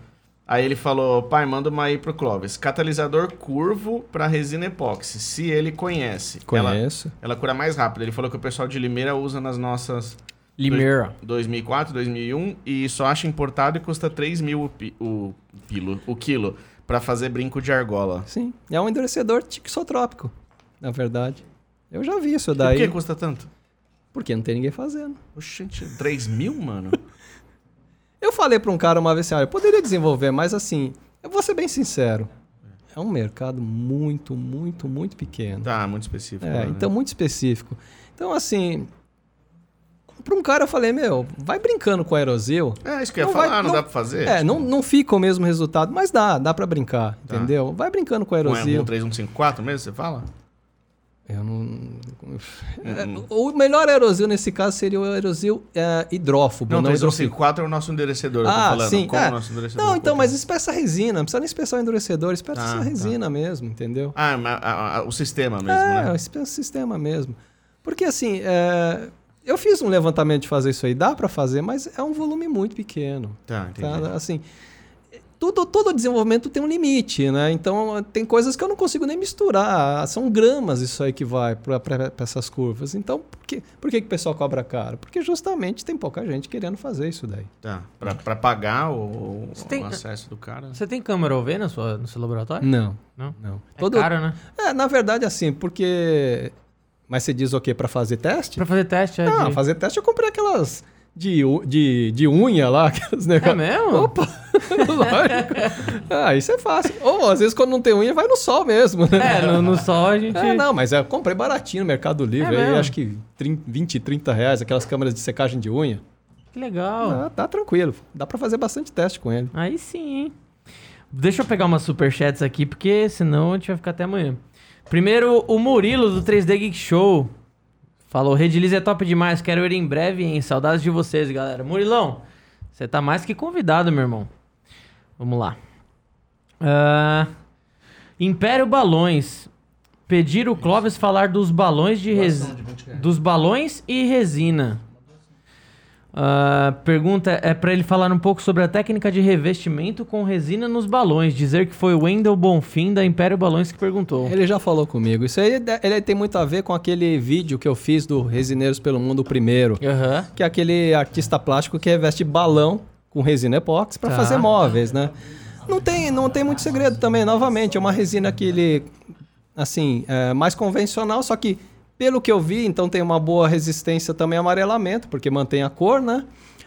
Aí ele falou, pai, manda uma aí pro Clóvis. Catalisador curvo pra resina epóxi, se ele conhece. Ela, Conheço. ela cura mais rápido. Ele falou que o pessoal de Limeira usa nas nossas Limeira. 2004, 2001 e só acha importado e custa 3 mil o, pi- o, quilo, o quilo pra fazer brinco de argola. Sim. É um endurecedor tixotrópico, na verdade. Eu já vi isso E por daí. que custa tanto? Porque não tem ninguém fazendo. Oxente, 3 mil, mano? Eu falei pra um cara uma vez assim, olha, eu poderia desenvolver, mas assim, eu vou ser bem sincero. É um mercado muito, muito, muito pequeno. Tá, muito específico. É, né? então muito específico. Então, assim, pra um cara eu falei, meu, vai brincando com aerosol. É, isso que eu ia falar, vai- não, não- dá pra fazer? É, não, não fica o mesmo resultado, mas dá, dá pra brincar, Tá. entendeu? Vai brincando com Com aerosol. um 3154 mesmo, você fala? Eu não... É, Hum, O melhor aerosol nesse caso seria o aerosol é, hidrófobo, Não, não, hidrofílico. 3154 é o nosso tô Ah, falando. sim. Como é. o nosso enderecedor? Não, então, qual mas é? espessa resina, não precisa nem espessar o endurecedor, espessa Ah, essa tá. resina mesmo, entendeu? Ah, mas a- a- o sistema mesmo, é, né? espessa o sistema mesmo. Porque assim, é, eu fiz um levantamento de fazer isso aí, dá pra fazer, mas é um volume muito pequeno. Tá, entendi. Tá? Assim, tudo, todo desenvolvimento tem um limite, né? Então tem coisas que eu não consigo nem misturar. São gramas isso aí que vai para essas curvas. Então, por que, por que, que o pessoal cobra caro? Porque justamente tem pouca gente querendo fazer isso daí. Tá, pra, pra pagar o, Você tem- o acesso do cara. Você tem câmera OV na sua, no seu laboratório? Não, Não? não. É Todo, caro, né? é, na verdade, assim, porque. Mas você diz o quê? Para fazer teste? Pra fazer teste, é Não, de... fazer teste eu comprei aquelas de, de, de unha lá, aqueles É negócios. mesmo? Opa, lógico. Ah, isso é fácil. Ou às vezes quando não tem unha, vai no sol mesmo, né? É, no, no sol a gente... É, não, mas eu comprei baratinho no Mercado Livre, É aí acho que 30, 20, 30 reais, aquelas câmeras de secagem de unha. Que legal. Ah, tá tranquilo, dá pra fazer bastante teste com ele. Aí sim, hein? Deixa eu pegar umas superchats aqui, porque senão a gente vai ficar até amanhã. Primeiro, o Murilo do 3D Geek Show. Falou, Redilize é top demais, quero ir em breve, hein? Saudades de vocês, galera. Murilão, você tá mais que convidado, meu irmão. Vamos lá. Ah, Império Balões. Pedir o Clóvis falar dos balões de resina. Dos balões e resina. Ah, pergunta é pra ele falar um pouco sobre a técnica de revestimento com resina nos balões. Dizer que foi o Wendel Bonfim da Império Balões que perguntou. Ele já falou comigo. Isso aí ele tem muito a ver com aquele vídeo que eu fiz do Resineiros pelo Mundo primeiro. Aham. que é aquele artista plástico que reveste balão com resina epóxi para Tá. fazer móveis, né? Não tem, não tem muito segredo também, novamente, é uma resina que ele, assim, é mais convencional, só que pelo que eu vi, então tem uma boa resistência também a amarelamento, porque mantém a cor, né?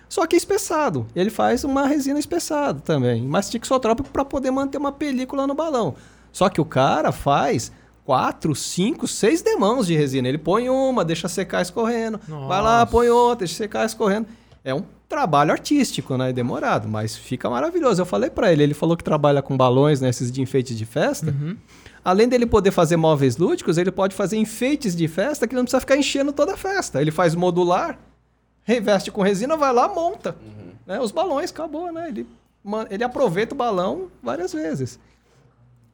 Só que espessado. Ele faz uma resina espessada também, mas tixotrópico para poder manter uma película no balão. Só que o cara faz quatro, cinco, seis demãos de resina. Ele põe uma, deixa secar escorrendo. Vai lá, Nossa. põe outra, deixa secar escorrendo. É um trabalho artístico, né? Demorado, mas fica maravilhoso. Eu falei pra ele, ele falou que trabalha com balões, né? Esses de enfeites de festa. Uhum. Além dele poder fazer móveis lúdicos, ele pode fazer enfeites de festa que não precisa ficar enchendo toda a festa. Ele faz modular, reveste com resina, vai lá, monta. Né? Os balões, acabou, né? Ele, ele aproveita o balão várias vezes.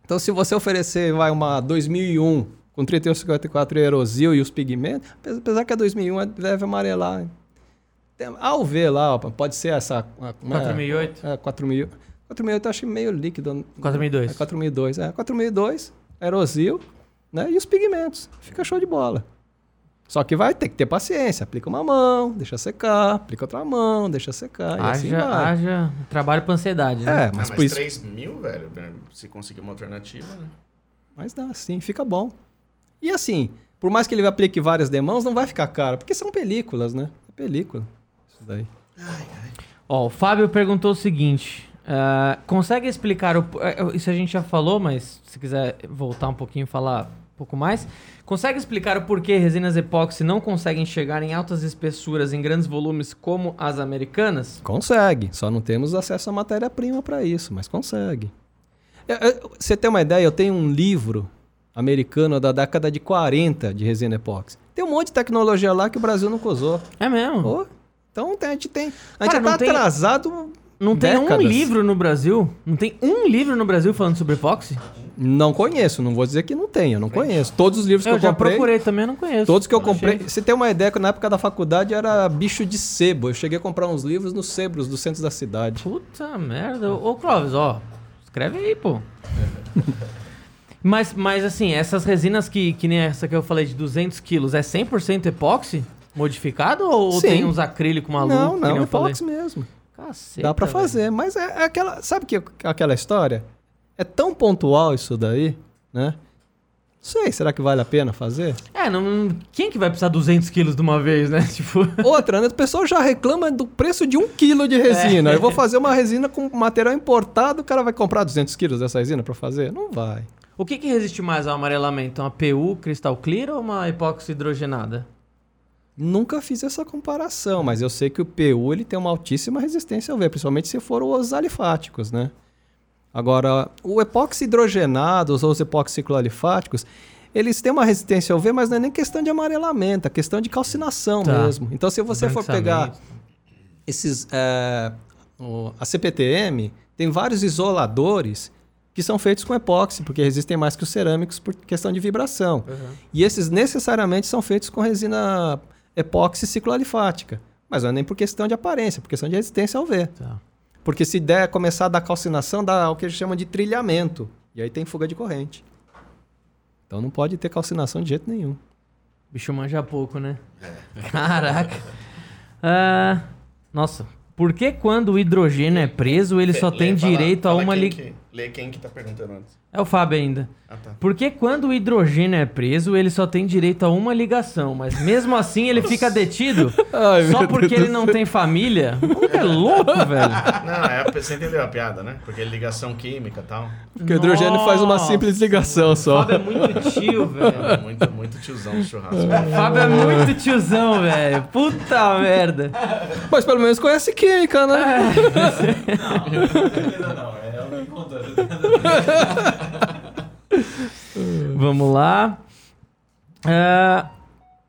Então, se você oferecer vai, uma 2001 com 3154 aerosil e os pigmentos, apes- apesar que a 2001 é- deve amarelar. Tem- Ao ver lá, ó, pode ser essa... a- como é? 4008? É, 4000. 4008 eu acho meio líquido. 4002. É 4002, é. 4002, aerosil, né? E os pigmentos. Fica show de bola. Só que vai ter que ter paciência. Aplica uma mão, deixa secar, aplica outra mão, deixa secar. e assim Haja, vai. haja trabalho pra ansiedade, né? É, Ah, mas mas por isso. 3 mil, velho, né, se conseguir uma alternativa, né? Mas dá, sim, fica bom. E assim, por mais que ele aplique várias demãos, não vai ficar caro, porque são películas, né? É película. Isso daí. Ó, o Fábio perguntou o seguinte: ah, consegue explicar o. eh, Isso a gente já falou, mas se quiser voltar um pouquinho e falar um pouco mais. Consegue explicar o porquê resinas epóxi não conseguem chegar em altas espessuras em grandes volumes como as americanas? Consegue, só não temos acesso à matéria-prima para isso, mas consegue. Eu- eu- Você tem uma ideia? Eu tenho um livro americano da década de 40 de resina epóxi. Tem um monte de tecnologia lá que o Brasil nunca usou. É mesmo? Pô, então a gente tem. A gente Cara, não tá tem- atrasado. Não tem um décadas. livro no Brasil? Não tem um livro no Brasil falando sobre epóxi? Não conheço, não vou dizer que não tem, eu não conheço. Todos os livros que Eu eu já comprei. procurei também, eu não conheço. Todos que eu comprei. Você tem uma ideia que na época da faculdade era bicho de sebo. Eu cheguei a comprar uns livros nos sebros do centro da cidade. Puta merda. Ô, Clóvis, ó. Escreve aí, pô. mas, mas assim, essas resinas que, que nem essa que eu falei de 200 quilos, é 100% epóxi modificado ou Sim. tem uns acrílico maluco? não, não, eu falei? epóxi mesmo. Caceta, Dá pra velho. fazer, mas é, é aquela. Sabe que aquela história? É tão pontual isso daí, né? Não sei, será que vale a pena fazer? É, não, quem que vai precisar 200 quilos de uma vez, né? Tipo... Outra, né? O pessoal já reclama do preço de um quilo de resina. É. Eu vou fazer uma resina com material importado, o cara vai comprar 200 quilos dessa resina pra fazer? Não vai. O que, que resiste mais ao amarelamento? Uma PU cristal clear ou uma epóxi hidrogenada? Nunca fiz essa comparação, mas eu sei que o PU ele tem uma altíssima resistência ao V, principalmente se for os alifáticos, né? Agora, o epóxi hidrogenado ou os epóxicloalifáticos, eles têm uma resistência ao V, mas não é nem questão de amarelamento, é questão de calcinação Tá. mesmo. Então, se você for pegar esses é, o- a CPTM tem vários isoladores que são feitos com epóxi, porque resistem mais que os cerâmicos por questão de vibração. E esses necessariamente são feitos com resina epóxi cicloalifática. Mas não é nem por questão de aparência, por questão de resistência ao V. Tá. Porque se der começar a dar calcinação, dá o que a gente chama de trilhamento. E aí tem fuga de corrente. Então não pode ter calcinação de jeito nenhum. Bicho manja pouco, né? Caraca. Ah, nossa, por que quando o hidrogênio é preso, ele só Lê, tem direito a uma ligação? Lê quem que tá perguntando antes. É o Fábio ainda. Ah, tá. Por que quando o hidrogênio é preso, ele só tem direito a uma ligação, mas mesmo assim ele fica detido Ai, só porque Deus ele não tem família? O é louco, velho. Não, é, você entendeu a piada, né? Porque é ligação química e tal. Porque o hidrogênio faz uma simples ligação O só. Fábio é muito tio, velho. É muito, muito tiozão do churrasco. O Fábio é muito tiozão, velho. Puta merda. Mas pelo menos conhece química, né? Não, com certeza não. É o que contou. Vamos lá. Ah,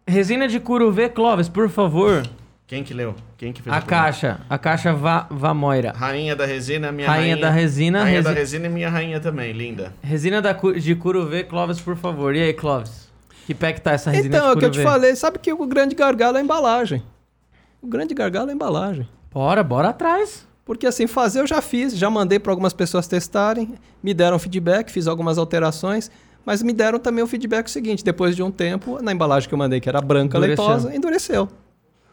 resina de Curuvê Clóvis, por favor. Quem que leu? Quem que fez A a pergunta? caixa. A caixa Va Vamoira. Rainha da resina, minha Rainha rainha. da resina, Rainha da resi- resina e minha rainha também, linda. Resina da de Curuvê Clóvis, por favor. E aí, Clóvis? Que pé que tá essa resina Então, é o que eu te falei. Sabe que o grande gargalo é a embalagem. O grande gargalo é a embalagem. Bora, bora atrás. Porque assim, fazer eu já fiz, já mandei para algumas pessoas testarem, me deram feedback, fiz algumas alterações, mas me deram também o feedback seguinte: depois de um tempo, na embalagem que eu mandei, que era branca, Endureceu. leitosa, endureceu.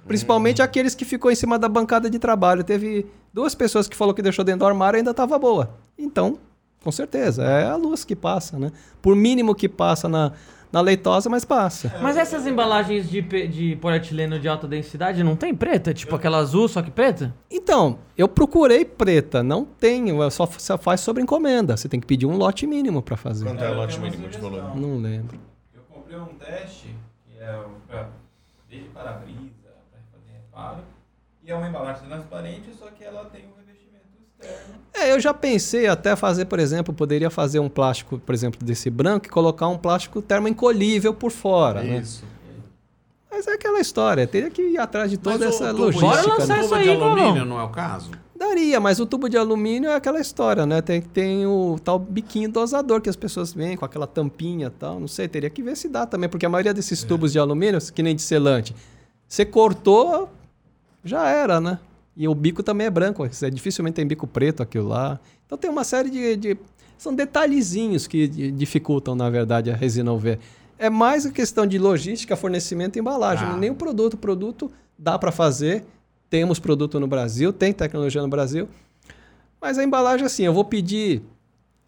Principalmente aqueles que ficou em cima da bancada de trabalho. Teve duas pessoas que falou que deixou dentro do armário e ainda estava boa. Então, com certeza, é a luz que passa, né? Por mínimo que passa na, na leitosa, mas passa. Mas essas embalagens de, de polietileno de alta densidade não tem preta? Tipo aquela azul, só que preta? Então, eu procurei preta, não tenho, é só, só faz sobre encomenda. Você tem que pedir um lote mínimo para fazer. Quanto é o eu lote mínimo de volume? Não lembro. Eu comprei um teste, que é o- pra, desde para-brisa, para fazer reparo, E é uma embalagem transparente, só que ela tem um. É, eu já pensei até fazer, por exemplo, poderia fazer um plástico, por exemplo, desse branco e colocar um plástico termoencolhível por fora, né? Isso. Mas é aquela história, teria que ir atrás de toda Mas o essa tubo de- Bora logística. lançar né? isso tubo de aí, alumínio Paulão. não é o caso? Daria, mas o tubo de alumínio é aquela história, né? Tem, tem o tal biquinho dosador que as pessoas vêm com aquela tampinha e tal. Não sei, teria que ver se dá também, porque a maioria desses tubos de alumínio, que nem de selante, você cortou, já era, né? E o bico também é branco, é, dificilmente tem bico preto aquilo lá. Então tem uma série de. de- são detalhezinhos que di- dificultam, na verdade, a resina UV. É mais a questão de logística, fornecimento e embalagem. Ah. Nem o produto. O produto dá para fazer. Temos produto no Brasil, tem tecnologia no Brasil. Mas a embalagem, assim, eu vou pedir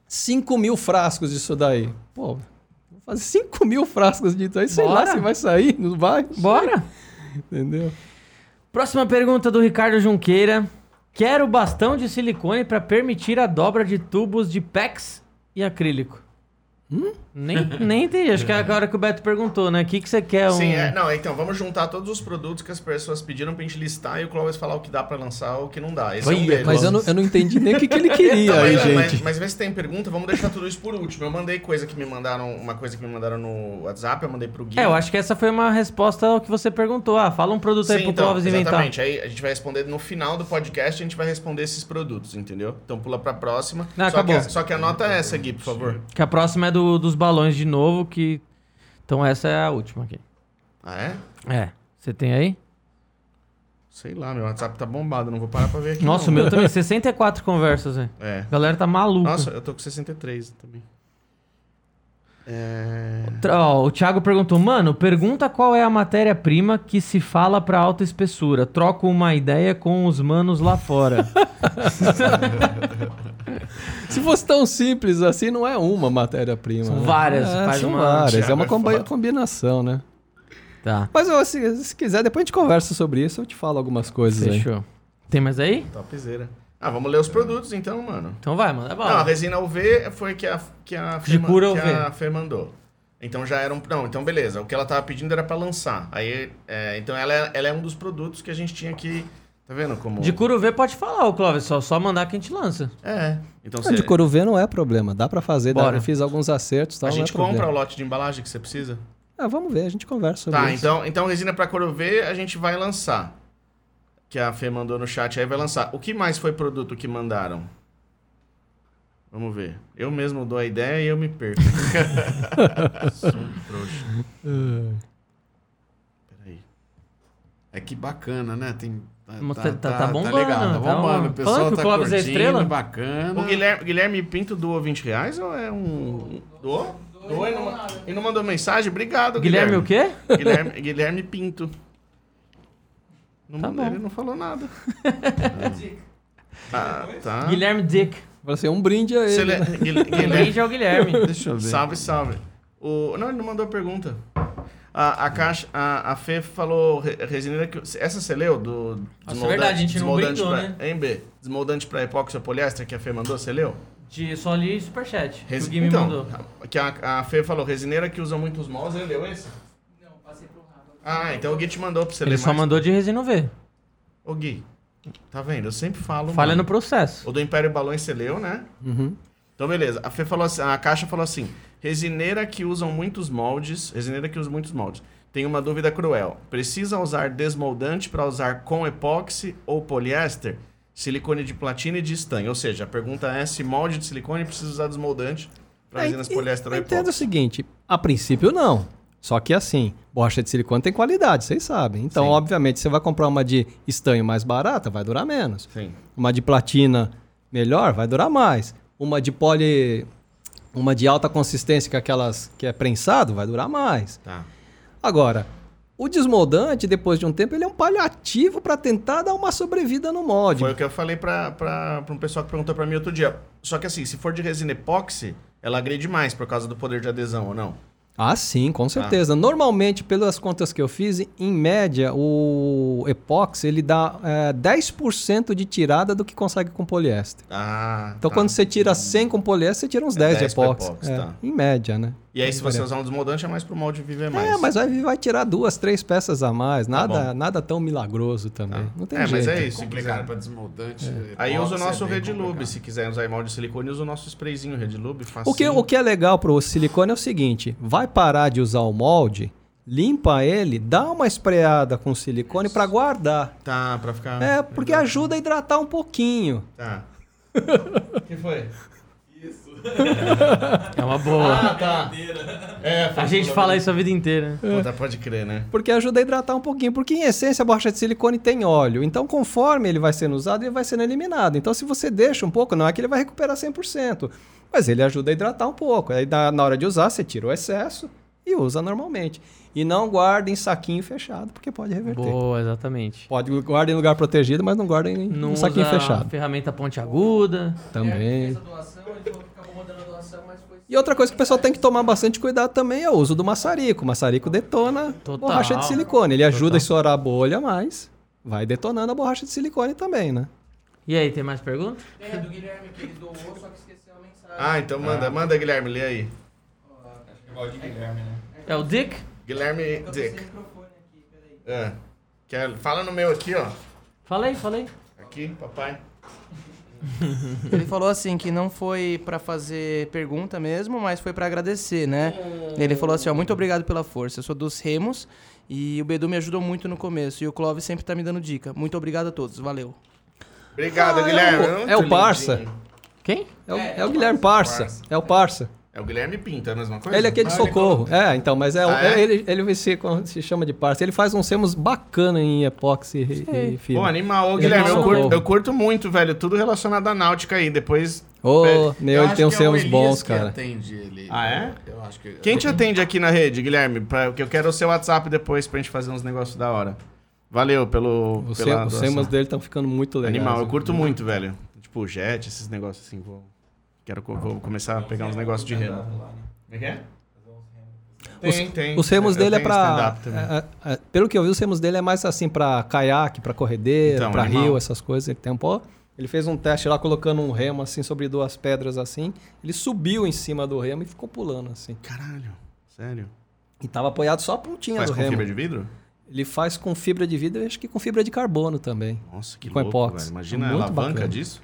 5 mil frascos disso daí. Pô, vou fazer 5 mil frascos disso aí, sei lá Bora. se vai sair, não vai. Bora! Entendeu? Próxima pergunta do Ricardo Junqueira. Quero bastão de silicone para permitir a dobra de tubos de PEX e acrílico. Nem, nem entendi. Acho que é agora que o Beto perguntou, né? O que, que você quer? Um... Sim, é, não, então vamos juntar todos os produtos que as pessoas pediram pra gente listar e o Clóvis falar o que dá pra lançar ou o que não dá. Esse é um deles. Mas eu não, eu não entendi nem o que, que ele queria Então, aí, mas, mas, gente. mas vê se tem pergunta, vamos deixar tudo isso por último. Eu mandei coisa que me mandaram, uma coisa que me mandaram no WhatsApp, eu mandei pro Gui. É, eu acho que essa foi uma resposta ao que você perguntou. Ah, fala um produto aí Sim, pro então, Clóvis inventar. exatamente. Aí a gente vai responder no final do podcast, a gente vai responder esses produtos, entendeu? Então pula pra próxima. Ah, só, que, acabou. só que anota essa, Gui, por favor. Que a próxima é do, dos balões de novo, que... Então essa é a última aqui. Ah, é? É. Você tem aí? Sei lá, meu WhatsApp tá bombado, não vou parar pra ver aqui. Nossa, o meu também. 64 conversas, velho. É. A galera tá maluca. Nossa, eu tô com 63 também. É... Ó, o Thiago perguntou, mano, pergunta qual é a matéria-prima que se fala pra alta espessura. Troco uma ideia com os manos lá fora. Se fosse tão simples assim, não é uma matéria-prima. São né? várias, É, faz são uma- várias. É uma é combinação, né? tá, Mas ó, se, se quiser, depois a gente conversa sobre isso, eu te falo algumas coisas aí. fechou. Tem mais aí? Topzera. Ah, vamos ler os produtos então, mano. Então vai, manda Não, a bala. resina UV foi que a, que a, De Fê, ma- cura que UV. a Fê mandou. Então já era um. Não, então beleza. O que ela tava pedindo era pra lançar. Aí, é, então ela é, ela é um dos produtos que a gente tinha que. Tá vendo como. De Curo V pode falar, ô Clóvis, só, só mandar que a gente lança. É. Então Ah, De você. couro V não é problema, dá pra fazer. Dá, Bora. eu fiz alguns acertos, tal, A não é gente compra problema. o lote de embalagem que você precisa? Ah, vamos ver, a gente conversa sobre Tá, isso. então, então resina pra cor V a gente vai lançar. Que a Fê mandou no chat aí vai lançar. O que mais foi produto que mandaram? Vamos ver. Eu mesmo dou a ideia e eu me perco. Sou um trouxa. Peraí. É que bacana, né? Tem, tá, Mas tá- tá- tá bombando, legal, tá tá bombando. O pessoal o tá Clóvis é curtindo, estrela? bacana. O Guilherme, Guilherme Pinto doou 20 reais ou é um. Doou? Doou e não, e não mandou mensagem? Obrigado, Guilherme, Guilherme. o quê? Guilherme, Guilherme Pinto. Não Tá ele não falou nada. ah, tá. Guilherme Dick. Vai ser um brinde a ele. Cele- né? Guil- Guilherme. Brinde ao Guilherme. Deixa eu ver. Salve, salve. O... Não, ele não mandou pergunta. A, a caixa, a, a Fê falou re- resineira que. Essa você leu? Do Nossa, é verdade, a gente não desmoldante brindou, pra, né? Hein, B? Desmoldante pra epóxi ou poliéster que a Fê mandou, você leu? De, só li superchat. que Resi- O Gui me então, mandou. Que a, a Fê falou, resineira que usa muitos moldes, ele leu esse? Ah, então o Gui te mandou pra você Ele ler só mais. mandou de resina V. Ô Gui, tá vendo? Eu sempre falo. Falha mano. no processo. O do Império Balões você leu, né? Uhum. Então, beleza. A Fê falou assim, a caixa falou assim: resineira que usam muitos moldes. Resineira que usa muitos moldes. Tem uma dúvida cruel. Precisa usar desmoldante para usar com epóxi ou poliéster? Silicone de platina e de estanho. Ou seja, a pergunta é se molde de silicone precisa usar desmoldante para É, resinas poliéster ou Entenda o epóxi. seguinte, a princípio não. Só que assim, borracha de silicone tem qualidade, vocês sabem. Então, Sim. obviamente, você vai comprar uma de estanho mais barata, vai durar menos. Sim. Uma de platina melhor, vai durar mais. Uma de poli... Uma de alta consistência, que é aquelas que é prensado, vai durar mais. Tá. Agora, o desmoldante, depois de um tempo, ele é um paliativo para tentar dar uma sobrevida no molde. Foi o que eu falei para um pessoal que perguntou para mim outro dia. Só que assim, se for de resina epóxi, ela agride mais por causa do poder de adesão ou não? Ah, sim, com certeza. Normalmente, pelas contas que eu fiz, em média, o epóxi ele dá é, 10% de tirada do que consegue com poliéster. Ah. Então, tá. quando você tira 100 com poliéster, você tira uns É 10, 10 de epóxi. epóxi, É, tá. Em média, né? E aí, se você usar um desmoldante, é mais pro molde viver mais. É, mas vai, vai tirar duas, três peças a mais. Nada, bom. nada tão milagroso também. Tá. Não tem É, mas jeito. é isso. se complicado quiser. para desmoldante. Aí epoxy usa o nosso é bem Red Lube. complicado. Se quiser usar molde de silicone, usa o nosso sprayzinho Red Lube. Facinho. O que, o que é legal pro silicone é o seguinte: vai parar de usar o molde, limpa ele, dá uma espreada com silicone para guardar. Tá, pra ficar... É, porque ajuda a hidratar um pouquinho. Tá. O que foi? É uma boa. Ah, tá. É, A gente fala isso a vida inteira. Puta, pode crer, né? Porque ajuda a hidratar um pouquinho. Porque, em essência, a borracha de silicone tem óleo. Então, conforme ele vai sendo usado, ele vai sendo eliminado. Então, se você deixa um pouco, não é que ele vai recuperar 100%. Mas ele ajuda a hidratar um pouco. Aí, na na hora de usar, você tira o excesso e usa normalmente. E não guarda em saquinho fechado, porque pode reverter. Boa, exatamente. Pode guardar em lugar protegido, mas não guarda em Não um saquinho fechado. ferramenta ponte aguda. Também. E outra coisa que o pessoal tem que tomar bastante cuidado também é o uso do maçarico. O maçarico detona Total. borracha de silicone. Ele ajuda Total. a estourar a bolha, mas vai detonando a borracha de silicone também, né? E aí, tem mais perguntas? Tem a do Guilherme que ele doou, só que. Ah, então manda, manda, Guilherme, lê aí. Acho que é igual de Guilherme, né? É o Dick? Guilherme Dick. microfone aqui, peraí. É. Quer, fala no meu aqui, ó. Falei, falei. Aqui, papai. Ele falou assim que não foi pra fazer pergunta mesmo, mas foi pra agradecer, né? Ele falou assim, ó, muito obrigado pela força. Eu sou dos Remos e o Bedu me ajudou muito no começo e o Clóvis sempre tá me dando dica. Muito obrigado a todos, valeu. Obrigado, Ah, Guilherme. é o- é o parça. Quem? É o, é o Guilherme Parça. É o Parça. É o Guilherme Pinto, é a mesma coisa? Ele é aquele de socorro. É, então, mas é, Ah, é? Ele, ele se, se chama de Parça. Ele faz uns semos bacana em epóxi e, e fibra. Pô, animal. Ô, Ele Guilherme, é eu curto, eu curto muito, velho. Tudo relacionado à náutica aí. Depois. Ô, Velho, meu, Eu ele tem uns é semos Elias bons, que cara. atende ele. Ah, é? Eu acho que... Quem te atende aqui na rede, Guilherme? Pra, porque eu quero o seu WhatsApp depois pra gente fazer uns negócios da hora. Valeu pelo. Os, pela sem- os dele estão ficando muito legais. Animal, eu né? curto muito, velho. Tipo, jet, esses negócios assim. Vou, quero vou começar a pegar uns negócios de remo. Como é que é? Tem, tem. Os remos Eu dele é pra. é- é- pelo que eu vi, os remos dele é mais assim pra caiaque, pra corredeira, Então, pra animal. rio, essas coisas. Ele tem um pó. Ele fez um teste lá colocando um remo assim sobre duas pedras assim. Ele subiu em cima do remo e ficou pulando assim. Caralho, sério. E tava apoiado só a pontinha Faz do com remo. fibra de vidro? Ele faz com fibra de vidro e acho que com fibra de carbono também. Nossa, que Com louco, epóxi. velho. Imagina a Muito alavanca bacana. disso.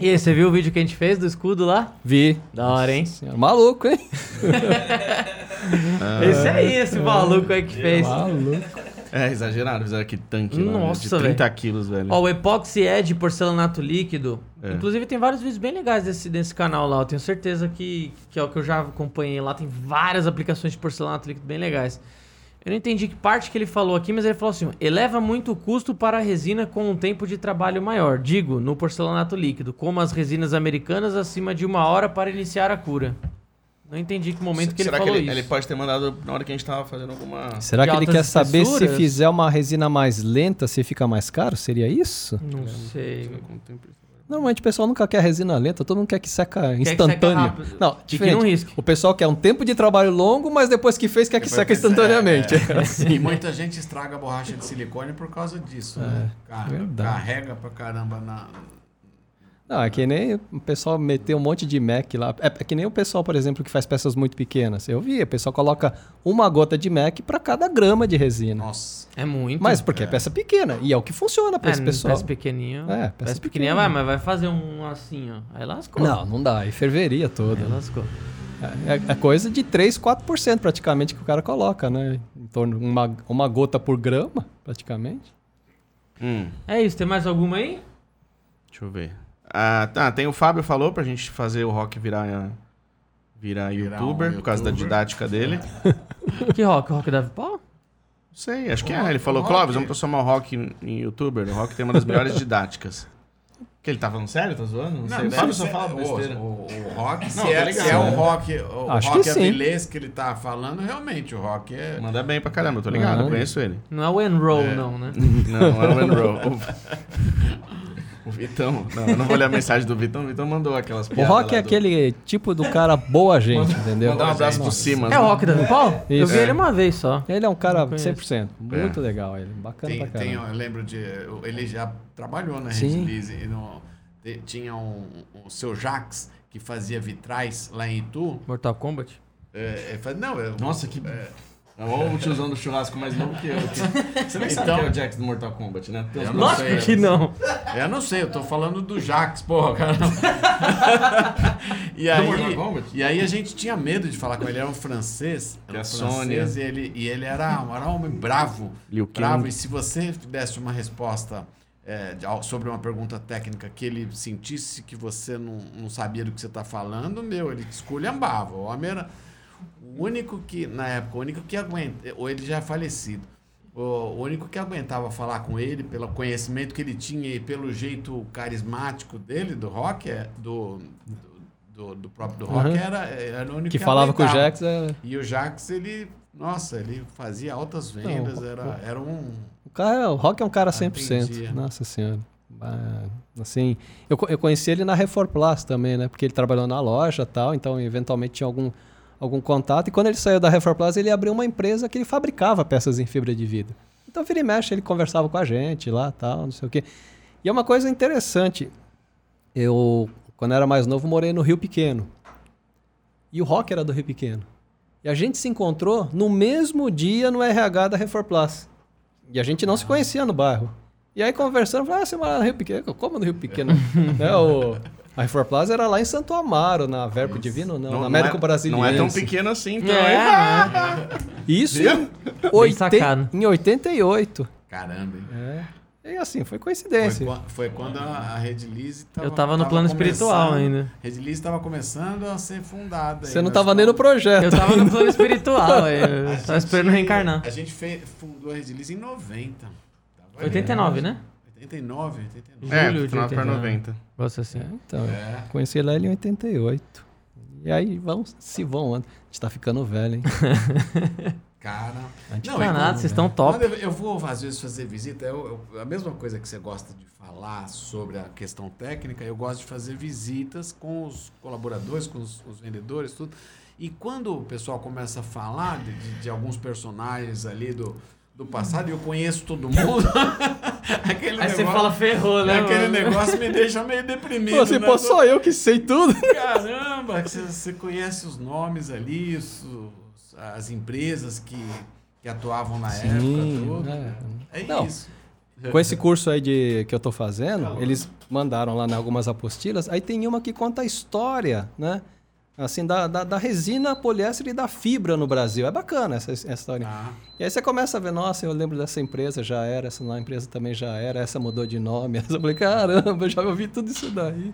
E aí, você viu o vídeo que a gente fez do escudo lá? Vi. Da hora, hein? Senhora, maluco, hein? Esse aí, esse maluco aí que fez. Maluco. É, exagerado, fizeram aquele tanque lá, né, Nossa, de 30 quilos, velho. Ó, o Epoxy Edge porcelanato líquido. É. Inclusive tem vários vídeos bem legais desse, desse canal lá. Eu tenho certeza que, que é o que eu já acompanhei lá. Tem várias aplicações de porcelanato líquido bem legais. Eu não entendi que parte que ele falou aqui, mas ele falou assim: eleva muito o custo para a resina com um tempo de trabalho maior. Digo, no porcelanato líquido, como as resinas americanas, acima de uma hora para iniciar a cura. Não entendi que momento que ele Será falou que ele, isso. ele pode ter mandado na hora que a gente tava fazendo alguma. Será De que ele quer saber se fizer uma resina mais lenta, se fica mais caro? Seria isso? Não sei. Normalmente o pessoal nunca quer resina lenta, todo mundo quer que seca Quer que instantâneo. seca. Não, diferente. num risco. O pessoal quer um tempo de trabalho longo, mas depois que fez quer que Depois seca que- instantaneamente. é, é. Assim. E muita gente estraga a borracha de silicone por causa disso, né? Car- verdade. Carrega pra caramba na... Não, é que nem o pessoal meter um monte de Mac lá. É, é que nem o pessoal, por exemplo, que faz peças muito pequenas. Eu vi, o pessoal coloca uma gota de Mac para cada grama de resina. Nossa. É muito. Mas porque é. peça pequena. E é o que funciona para É, esse pessoal. peça pequenininha. É, peça, peça pequenininha vai, mas vai fazer um assim, ó. Aí lascou. Não, não dá. Aí ferveria toda. Aí lascou. É, é coisa de 3, 4% praticamente que o cara coloca, né? Em torno de uma, uma gota por grama, praticamente. Hum, É isso, tem mais alguma aí? deixa eu ver. Ah, tá, tem o Fábio falou pra gente fazer o rock virar, virar, Virar youtuber, um por causa da didática dele. Que rock? Rock da Pau? Não sei, acho que é. Rock, Ele falou. Clóvis, vamos transformar o rock em, em youtuber. O rock tem uma das melhores didáticas. Que ele tá falando sério? Tá zoando? Não, sei. O Fábio só fala o, besteira. o, o rock, se, Não, tô é, se é o rock, o Acho rock que avilés que ele tá falando, realmente o rock é... Manda bem pra caramba, eu tô ligado, eu conheço ele. Não é o Enroll, É. não, né? Não, não é o Enroll. O, o Vitão. Não, eu não vou ler a mensagem do Vitão. O Vitão mandou aquelas O piadas rock lá é do- aquele tipo do cara boa gente, entendeu? Mandar um abraço pro Simas. É o Rock da Pau? Eu Isso. vi ele uma vez só. Ele é um cara Não conheço. 100%. Muito legal ele. Bacana Tem, pra tem, caramba. eu lembro de. Ele já trabalhou na Sim. No- Tinha um, o seu Jax, que fazia vitrais lá em Itu. Mortal Kombat? É, ele fala, não, eu, Nossa, que. É o tiozão do churrasco mais novo que eu. Você nem sabe Então- que é o Jax do Mortal Kombat, né? Eu não nomes sei. aí. Lógico que não. Eu não sei, eu tô falando do Jax, porra, cara. e, Do Mortal aí, Kombat? e aí a gente tinha medo de falar com ele, ele era um francês. Que Era é um Sônia. francês e ele, e ele era, um- era um homem bravo. Bravo. E se você desse uma resposta é, sobre uma pergunta técnica que ele sentisse que você não, não sabia do que você tá falando, meu, ele te esculhambava. O homem era o único que, na época, o único que aguenta, ou ele já é falecido, o, o único que aguentava falar com ele, pelo conhecimento que ele tinha e pelo jeito carismático dele, do rock, é, do, do, do próprio do rock, Uhum. era, era o único Que falava com o. Jax, é... E o Jax, ele, nossa, ele fazia altas vendas, era, era um... O cara, o Rock é um cara 100%. Atendia. Nossa senhora. Ah, assim, eu, eu conheci ele na Refor Plus também, né? Porque ele trabalhou na loja tal, então eventualmente tinha algum, algum contato. E quando ele saiu da Refor Plus, ele abriu uma empresa que ele fabricava peças em fibra de vidro. Então, vira e mexe, ele conversava com a gente lá tal, não sei o quê. E é uma coisa interessante. Eu, quando era mais novo, morei no Rio Pequeno. E o Rock era do Rio Pequeno. E a gente se encontrou no mesmo dia no RH da Refor Plus. E a gente não se conhecia no bairro. E aí conversando, falei, ah, você mora no Rio Pequeno? Como no Rio Pequeno? né, o, a Refor Plus era lá em Santo Amaro, na Verbo Divino, não, na Américo é. Não é tão pequeno assim, então. É, né? Isso oiten- sacado. em 88. Caramba, hein? É. E assim, foi Foi, coincidência. quan- foi quando a, a Rede Lise tava, Eu tava no plano espiritual ainda. A Rede Lise estava começando a ser fundada. Você aí, não nós tava nem no tava- projeto. Eu tava no plano espiritual, aí, eu tava gente- esperando reencarnar. A gente fez, fundou a Rede Lise em 90. Tava 89, né? 89, 89. É, Julho de final para 89. 90. Gosto assim. É, então, É. conheci ele em 88. E aí, vamos, se vão. A gente tá ficando velho, hein? Cara. A gente Não, Não, e nada, quando- vocês estão top. Quando eu, eu vou, às vezes, fazer visita, eu- eu- a mesma coisa que você gosta de falar sobre a questão técnica, eu gosto de fazer visitas com os colaboradores, com os, os vendedores, tudo. E quando o pessoal começa a falar de, de- de alguns personagens ali do, do passado, e eu conheço todo mundo, aquele Aí você negócio, fala, ferrou, né? aquele mano? negócio me deixa meio deprimido. Pô, assim, né? pô, sou eu que sei tudo. Caramba, você, você conhece os nomes ali, os- as empresas que, que atuavam na época, tudo. é. É, Não. isso. Com esse curso aí de, que eu tô fazendo, eles mandaram lá né, algumas apostilas, aí tem uma que conta a história, né? Assim, da, da, da resina poliéster e da fibra no Brasil. É bacana essa, essa história. Ah, E aí você começa a ver, nossa, eu lembro dessa empresa, já era, essa lá empresa também já era, essa mudou de nome. Eu falei, caramba, eu já ouvi tudo isso daí.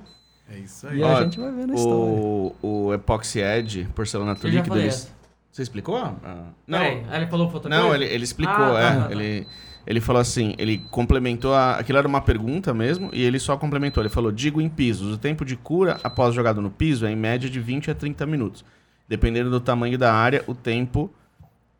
é isso aí. E Ó, a gente vai vendo a história. O, o Epoxy Edge, porcelanato líquido, eles... Você explicou? Ah, Não. não, Aí ele falou outra não ele, ele explicou, Ah, tá, é. tá, tá. Ele, ele falou assim, ele complementou, a, aquilo era uma pergunta mesmo, e ele só complementou. Ele falou, digo em pisos, o tempo de cura após jogado no piso é em média de 20 a 30 minutos. Dependendo do tamanho da área, o tempo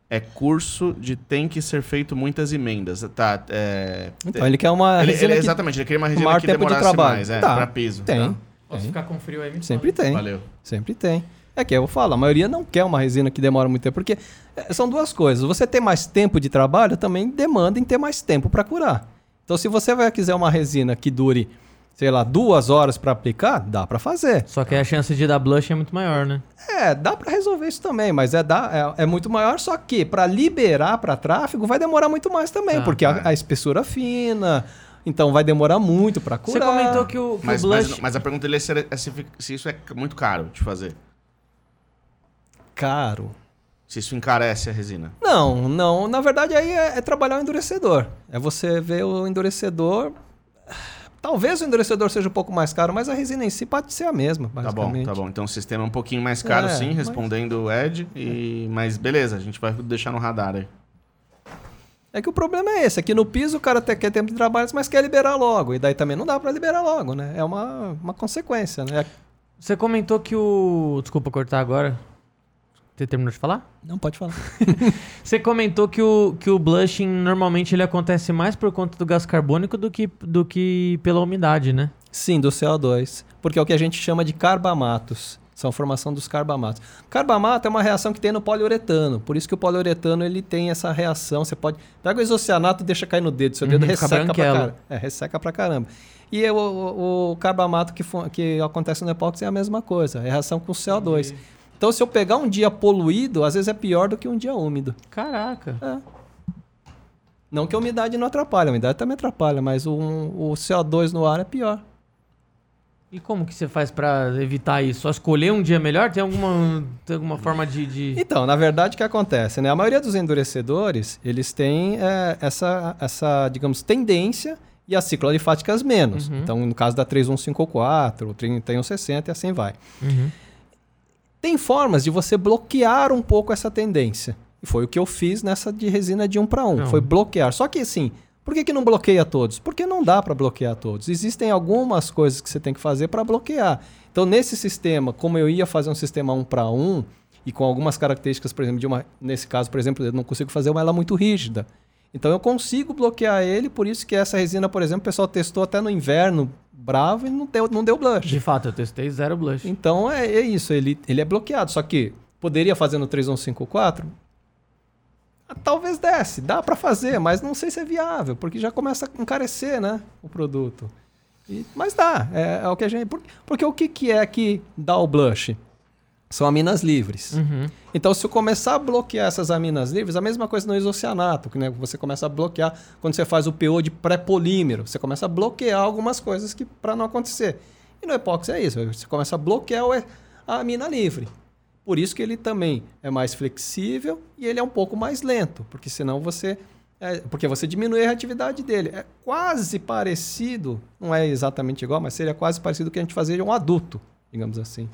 é curso de tem que ser feito muitas emendas. Tá, é... Então, ele quer uma ele- resina ele- que exatamente, ele queria uma resina que tempo de demorasse trabalho. mais, é, Tá. pra piso. tem, tá? Posso tem. ficar com frio aí? Sempre fala. tem. Valeu. Sempre tem. É que eu falo, a maioria não quer uma resina que demora muito tempo, porque eh, são duas coisas. Você ter mais tempo de trabalho também demanda em ter mais tempo para curar. Então, se você vai quiser uma resina que dure, sei lá, duas horas para aplicar, dá para fazer. Só que a chance de dar blush é muito maior, né? É, dá para resolver isso também, mas é, dá, é, é muito maior, só que para liberar para tráfego vai demorar muito mais também, Tá, porque tá. a, a espessura fina, então vai demorar muito para Você curar. comentou que o, que Mas, o blush... mas, mas a pergunta dele é se, é se fi- se isso é muito caro de fazer. Caro. Se isso encarece a resina. Não, não. Na verdade, aí é, é trabalhar o endurecedor. É você ver o endurecedor. Talvez o endurecedor seja um pouco mais caro, mas a resina em si pode ser a mesma, Tá bom, tá bom. Então o sistema é um pouquinho mais caro, É, sim, mas- respondendo o Ed. E... Mas beleza, a gente vai deixar no radar aí. É que o problema é esse, é que no piso o cara até quer tempo de trabalho, mas quer liberar logo. E daí também não dá pra liberar logo, né? É uma, uma consequência, né? Você comentou que o... Desculpa cortar agora. Você terminou de falar? Não pode falar. Você comentou que o, que o blushing normalmente ele acontece mais por conta do gás carbônico do que, do que pela umidade, né? Sim, do CO2. Porque é o que a gente chama de carbamatos. São a formação dos carbamatos. Carbamato é uma reação que tem no poliuretano. Por isso que o poliuretano ele tem essa reação. Você pode. Pega o isocianato e deixa cair no dedo. Seu dedo Uhum, resseca pra caramba. É, resseca pra caramba. E o, o, o carbamato que, que acontece no epóxi é a mesma coisa. É reação com CO2. Então Então, se eu pegar um dia poluído, às vezes é pior do que um dia úmido. Caraca. Não que a umidade não atrapalhe, a umidade também atrapalha, mas o, o CO2 no ar é pior. E como que você faz pra evitar isso? Só escolher um dia melhor? Tem alguma, tem alguma forma de... de- Então, na verdade, o que acontece? Né? A maioria dos endurecedores, eles têm é, essa, essa, digamos, tendência e as cicloalifáticas menos. Uhum. Então, no caso da 3154, 3160 e assim vai. Uhum. Tem formas de você bloquear um pouco essa tendência. E foi o que eu fiz nessa de resina de 1 para 1. Não. Foi bloquear. Só que assim, por que, que não bloqueia todos? Porque não dá para bloquear todos. Existem algumas coisas que você tem que fazer para bloquear. Então, nesse sistema, como eu ia fazer um sistema 1 para 1, e com algumas características, por exemplo, de uma, nesse caso, por exemplo, eu não consigo fazer uma ela muito rígida. Então eu consigo bloquear ele, por isso que essa resina, por exemplo, o pessoal testou até no inverno bravo e não deu, não deu blush. De fato, eu testei zero blush. Então é, é isso, ele, ele é bloqueado. Só que poderia fazer no 3154? Ah, Talvez desse, dá para fazer, mas não sei se é viável, porque já começa a encarecer, né, o produto. E- mas dá, é, é o que a gente. por- porque o que, que é que dá o blush? São aminas livres. Uhum. Então, se eu começar a bloquear essas aminas livres, a mesma coisa no isocianato, que né, você começa a bloquear quando você faz o PO de pré-polímero, você começa a bloquear algumas coisas que para não acontecer. E no epóxi é isso, você começa a bloquear a amina livre. Por isso que ele também é mais flexível e ele é um pouco mais lento, porque senão você é, porque você diminui a reatividade dele. É quase parecido, não é exatamente igual, mas seria quase parecido com o que a gente fazia de um adulto, digamos assim.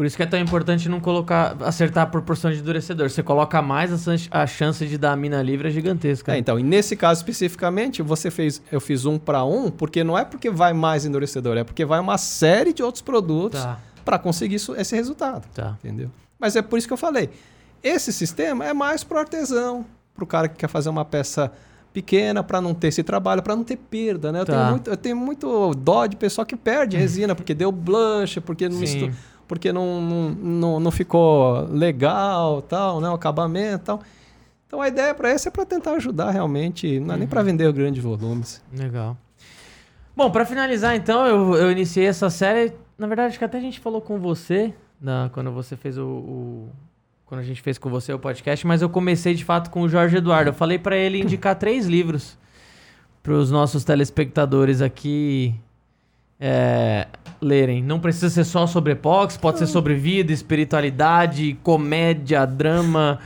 Por isso que é tão importante não colocar, acertar a proporção de endurecedor. Você coloca mais, a chan- a chance de dar a mina livre é gigantesca. É, então, e nesse caso especificamente, você fez, eu fiz um para um, porque não é porque vai mais endurecedor, é porque vai uma série de outros produtos Tá, para conseguir isso- esse resultado, tá. entendeu? Mas é por isso que eu falei, esse sistema é mais pro artesão, pro cara que quer fazer uma peça pequena para não ter esse trabalho, para não ter perda, né? Eu, Tá. tenho muito, eu tenho muito dó de pessoal que perde resina porque deu blush, porque não Sim. Porque não, não, não, não ficou legal, tal, né? O acabamento, tal. Então a ideia para esse é para tentar ajudar realmente, não é nem para vender grandes volumes. Legal. Bom, pra finalizar então, eu, eu iniciei essa série. Na verdade, acho que até a gente falou com você na, quando você fez o, o- Quando a gente fez com você o podcast, mas eu comecei de fato com o Jorge Eduardo. Eu falei pra ele indicar três livros pros nossos telespectadores aqui é, lerem. Não precisa ser só sobre epox, pode ser sobre vida, espiritualidade, comédia, drama.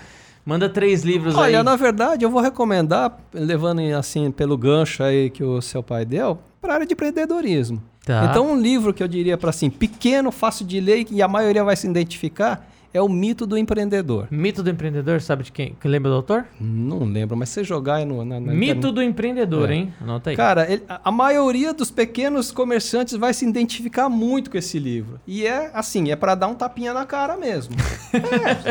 Manda três livros Olha, aí. na verdade, eu vou recomendar, levando assim pelo gancho aí que o seu pai deu, para área de empreendedorismo. Tá. Então, um livro que eu diria para assim, pequeno, fácil de ler e a maioria vai se identificar é o Mito do Empreendedor. Mito do Empreendedor, sabe de quem? Que lembra do autor? Não lembro, mas você jogar aí no, na, na Mito internet- do Empreendedor, É. hein? Anota aí. Cara, ele- a maioria dos pequenos comerciantes vai se identificar muito com esse livro. E é assim, é para dar um tapinha na cara mesmo. É,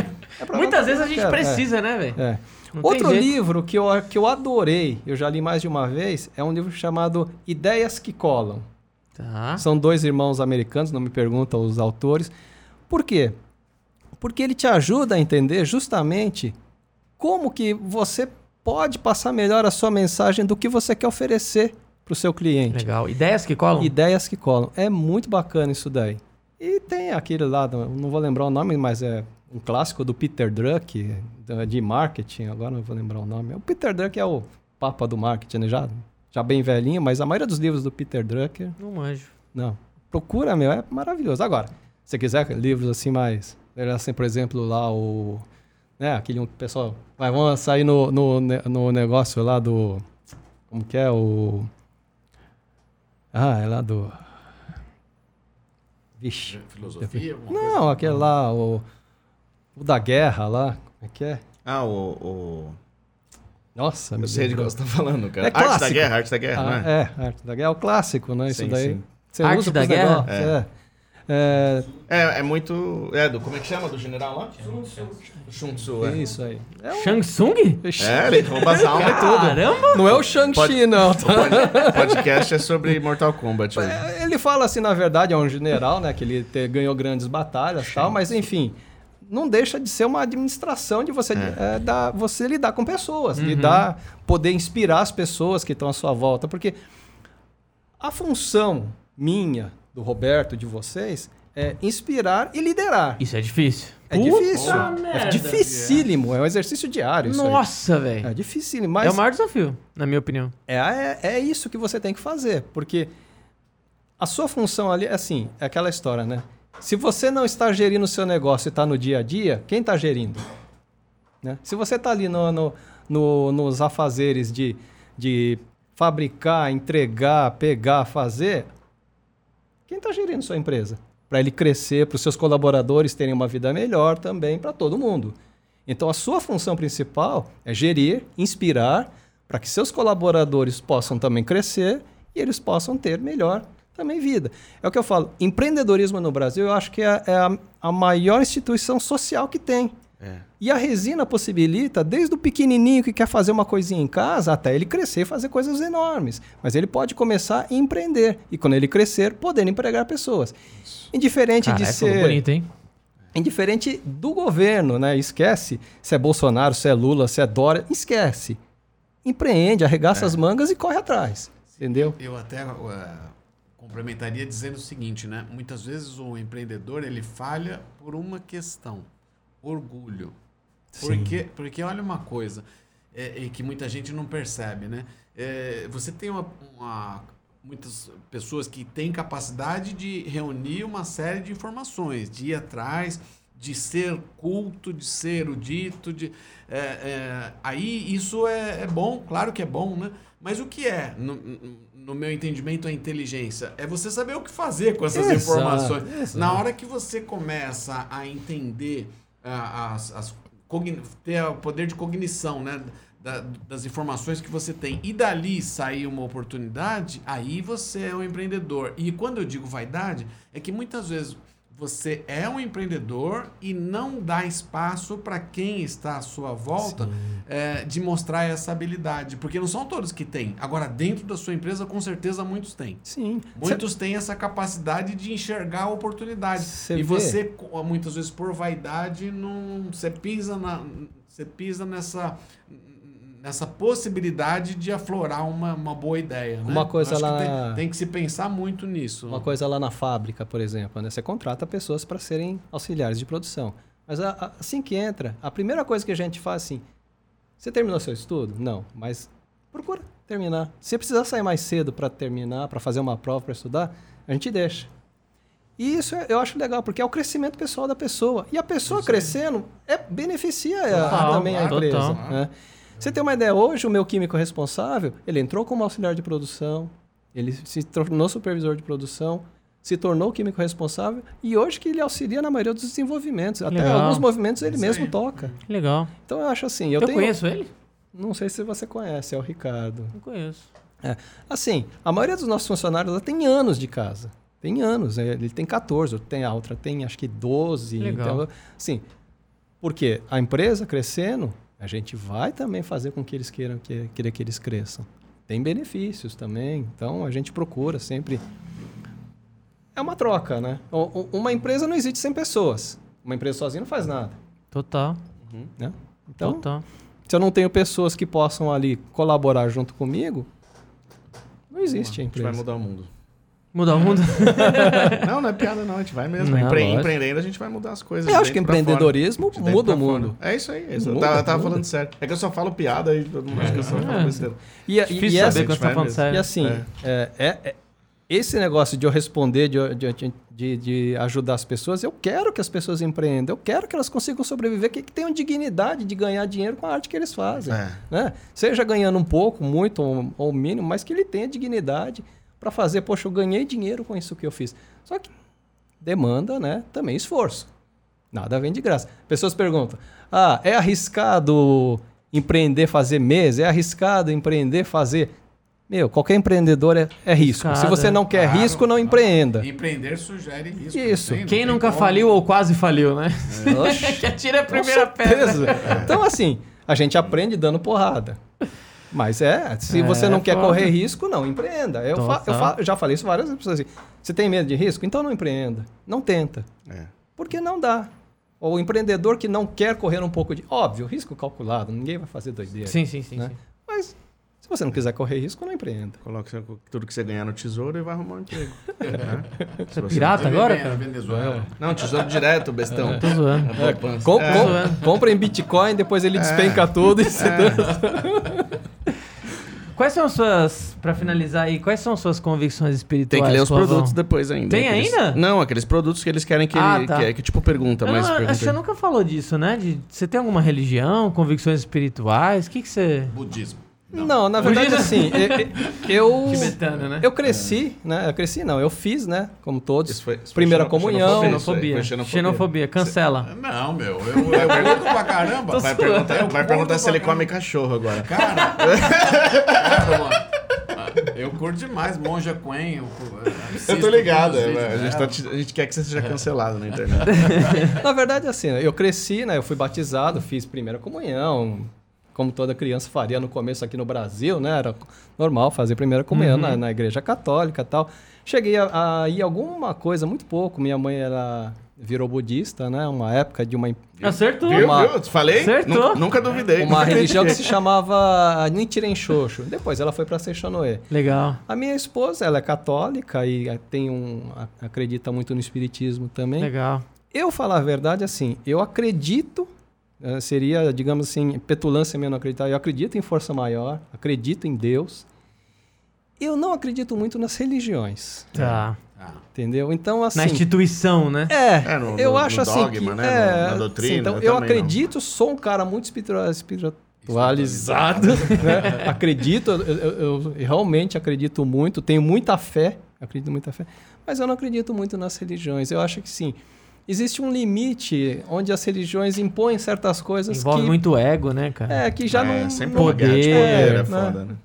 é Muitas vezes a gente cara, é. precisa, né, velho? É. Não Outro livro que eu, que eu adorei, eu já li mais de uma vez, é um livro chamado Ideias que Colam. Tá. São dois irmãos americanos, não me perguntam os autores. Por quê? Porque ele te ajuda a entender justamente como que você pode passar melhor a sua mensagem do que você quer oferecer para o seu cliente. Legal. Ideias que colam? Ideias que colam. É muito bacana isso daí. E tem aquele lá, não vou lembrar o nome, mas é um clássico do Peter Druck, de marketing, agora não vou lembrar o nome. O Peter Druck é o papa do marketing, né? já, já bem velhinho, mas a maioria dos livros do Peter Drucker, Não manjo. não. Procura, meu, é maravilhoso. Agora, se quiser livros assim mais, assim, por exemplo, lá o... Né, aquele um que o pessoal... Vai, vamos sair no, no, no negócio lá do... Como que é o... Ah, é lá do... Vixe. Filosofia? alguma coisa? Não, aquele lá, o, o da guerra lá. Como é que é? Ah, o. o... Nossa, meu Eu sei de qual Deus. você tá falando, cara. É arte da clássico. guerra, arte da guerra, Ah, não é? é, arte da guerra é o clássico, né? Isso Sim, daí. sim. Você Arte usa da guerra? negócios, é. É, É, é muito. É, do. Como é que chama? Do general lá? Shun Tzu, é. Isso aí. É, Shang Tsung? É, ele rouba as almas e tudo. Caramba! Não é o Shang-Chi, não. O pod- podcast é sobre Mortal Kombat hoje. É, Ele fala assim, na verdade, é um general, né? Que ele te- ganhou grandes batalhas e tal, mas enfim, não deixa de ser uma administração de você, é, dar, você lidar com pessoas, lidar, poder inspirar as pessoas que estão à sua volta. Porque a função minha, do Roberto, de vocês, é inspirar e liderar. Isso é difícil. É Puta difícil. É merda. dificílimo. É um exercício diário. Nossa, velho. É dificílimo. É Mas o maior desafio, na minha opinião. é, é, é isso que você tem que fazer. Porque a sua função ali, assim, é aquela história, né? Se você não está gerindo o seu negócio e está no dia a dia, quem está gerindo? Né? Se você está ali no, no- no- nos afazeres de, de fabricar, entregar, pegar, fazer, quem está gerindo sua empresa? Para ele crescer, para os seus colaboradores terem uma vida melhor também, para todo mundo. Então, a sua função principal é gerir, inspirar, para que seus colaboradores possam também crescer e eles possam ter melhor também vida. É o que eu falo, empreendedorismo no Brasil, eu acho que é, é a, a maior instituição social que tem. É. E a resina possibilita, desde o pequenininho que quer fazer uma coisinha em casa, até ele crescer e fazer coisas enormes. Mas ele pode começar a empreender. E quando ele crescer, poder empregar pessoas. Indiferente de Caralho, falou ser... bonito, hein? Indiferente do governo, né? Esquece se é Bolsonaro, se é Lula, se é Dória. Esquece. Empreende, arregaça as mangas e corre atrás. Entendeu? Eu até eh, complementaria dizendo o seguinte, né? Muitas vezes o empreendedor ele falha por uma questão, orgulho. Porque, porque olha uma coisa é, é que muita gente não percebe, né? É, você tem uma, uma- muitas pessoas que têm capacidade de reunir uma série de informações, de ir atrás, de ser culto, de ser erudito, de é, é, aí isso é, é bom, claro que é bom, né? Mas o que é, no, no meu entendimento, a inteligência? É você saber o que fazer com essas Exato, informações. exato. Na hora que você começa a entender as, as ter o poder de cognição, né? da- das informações que você tem e dali sair uma oportunidade, aí você é um empreendedor. E quando eu digo vaidade, é que muitas vezes você é um empreendedor e não dá espaço para quem está à sua volta é, de mostrar essa habilidade. Porque não são todos que têm. Agora, dentro da sua empresa, com certeza muitos têm. Sim. Muitos têm essa capacidade de enxergar a oportunidade. Cê e vê? você, muitas vezes, por vaidade, não, você pisa na, você pisa nessa, nessa possibilidade de aflorar uma, uma boa ideia. né? Uma coisa acho que lá- tem, tem que se pensar muito nisso. Uma coisa lá na fábrica, por exemplo, né? Você contrata pessoas para serem auxiliares de produção. Mas a- a- assim que entra, a primeira coisa que a gente faz assim, você terminou seu estudo? Não, mas procura terminar. Se precisar sair mais cedo para terminar, para fazer uma prova, para estudar, a gente deixa. E isso é- eu acho legal, porque é o crescimento pessoal da pessoa. E a pessoa crescendo é, beneficia a- Total, também a empresa. né? Você tem uma ideia, hoje o meu químico responsável, ele entrou como auxiliar de produção, ele se tornou supervisor de produção, se tornou químico responsável e hoje que ele auxilia na maioria dos desenvolvimentos. Até Legal. alguns movimentos ele Isso mesmo aí. toca. Legal. Então eu acho assim, eu, Eu, tenho... conheço ele? Não sei se você conhece, é o Ricardo. Não conheço. Assim, a maioria dos nossos funcionários ela tem anos de casa. Tem anos. é, Ele tem 14, tem a outra tem acho que 12. Legal. Então, assim, porque a empresa crescendo, a gente vai também fazer com que eles queiram que, queira que eles cresçam. Tem benefícios também. Então a gente procura sempre. É uma troca, né? O- o- Uma empresa não existe sem pessoas. Uma empresa sozinha não faz nada. Total. Né? Então, Total. se eu não tenho pessoas que possam ali colaborar junto comigo, não existe a A gente vai empresa. mudar o mundo. Mudar o mundo? Não, não é piada, não. A gente vai mesmo. Não, Empre- lógico. empreendendo, a gente vai mudar as coisas. Eu de acho que empreendedorismo muda o mundo. É isso aí. é isso. Eu Muda, tava, tava muda. falando sério. É que eu só falo piada e todo mundo acha que eu só falo É. besteira. E, e, Difícil e, saber essa- quando você tá falando mesmo. sério. e assim, É. é, é- é- esse negócio de eu responder, de, de, de, de ajudar as pessoas, eu quero que as pessoas empreendam, eu quero que elas consigam sobreviver, que, que tenham dignidade de ganhar dinheiro com a arte que eles fazem. É. Né? Seja ganhando um pouco, muito ou, ou mínimo, mas que ele tenha dignidade para fazer, poxa, eu ganhei dinheiro com isso que eu fiz. Só que demanda, né, também esforço. Nada vem de graça. Pessoas perguntam: "Ah, é arriscado empreender fazer mês? É arriscado empreender fazer meu, qualquer empreendedor é, é risco. Se Arriscado, você é. não quer Claro, risco, não empreenda. Empreender sugere risco. Isso. não tem- não Quem nunca como. faliu ou quase faliu, né? Oxe. que atira a primeira pedra. Então, assim, a gente aprende dando porrada. Mas é, se É, você não quer foda. correr risco, não empreenda. Eu, fa- eu fa- já falei isso várias vezes. Assim, você tem medo de risco? Então não empreenda. Não tenta. É. Porque não dá. O empreendedor que não quer correr um pouco de. Óbvio, risco calculado, ninguém vai fazer doideira. Sim, sim, sim. Né? sim. Se você não quiser correr risco, não empreenda. Coloca tudo que você ganhar no tesouro e vai arrumar um emprego. né? Se você- Pirata agora, cara? Venezuela. Não, tesouro direto, bestão. Tô zoando. A poupança. Com, É. com- compra em Bitcoin, depois ele despenca tudo e você Quais são as suas, pra finalizar aí, quais são as suas convicções espirituais? Tem que ler os produtos depois ainda. Tem Aqueles- ainda? Não, aqueles produtos que eles querem que Ah, ele. tá. Que, é- que tipo pergunta, Eu mas não, pergunta. você nunca falou disso, né? De, você tem alguma religião, convicções espirituais? O que que você... Budismo. Não, na verdade, assim, eu, eu, Tibetano, né? eu cresci, né? Eu cresci, não, eu fiz, né? Como todos. Isso foi- isso foi Primeira xeno- comunhão. xenofobia, foi Xenofobia. xenofobia. Cancela. Não, meu, eu, eu curto pra caramba. Vai perguntar, Eu vai perguntar se ele caramba. come cachorro agora. Cara, cara, mano, eu curto demais Monja Quen. Eu, Eu tô ligado, é, a, gente tá a gente quer que você seja cancelado na internet. Na verdade, assim, eu cresci, né? Eu fui batizado, fiz primeira comunhão, como toda criança faria no começo aqui no Brasil, né? Era normal fazer primeira comunhão na, na igreja católica e tal. Cheguei a, a ir alguma coisa, muito pouco. Minha mãe era virou budista, né? Uma época de uma, Acertou. Viu? Uma- Viu? Falei? Acertou. Nu- Nunca duvidei. uma religião que se chamava Nichiren Shoshu. Depois ela foi para Seishonoe. Legal. A minha esposa, ela é católica e eh, tem um acredita muito no espiritismo também. Legal. Eu falar a verdade, assim, eu acredito, eh, seria, digamos assim, petulância minha não acreditar, eu acredito em força maior, acredito em Deus. Eu não acredito muito nas religiões, Tá. Ah, entendeu? Então, assim... Na instituição, né? É, É, no- eu no- acho no assim dogma, que... né? é, Na- na doutrina, sim, então, eu eu, acredito, sou um cara muito espiritua- espiritualizado, né? acredito, eu, eu- eu realmente acredito muito, tenho muita fé, acredito muita fé, mas eu não acredito muito nas religiões. Eu acho que sim, existe um limite onde as religiões impõem certas coisas Envolve que muito ego, né, cara? é que já É, não sempre não- uma guerra de poder, poder, é né? foda, né?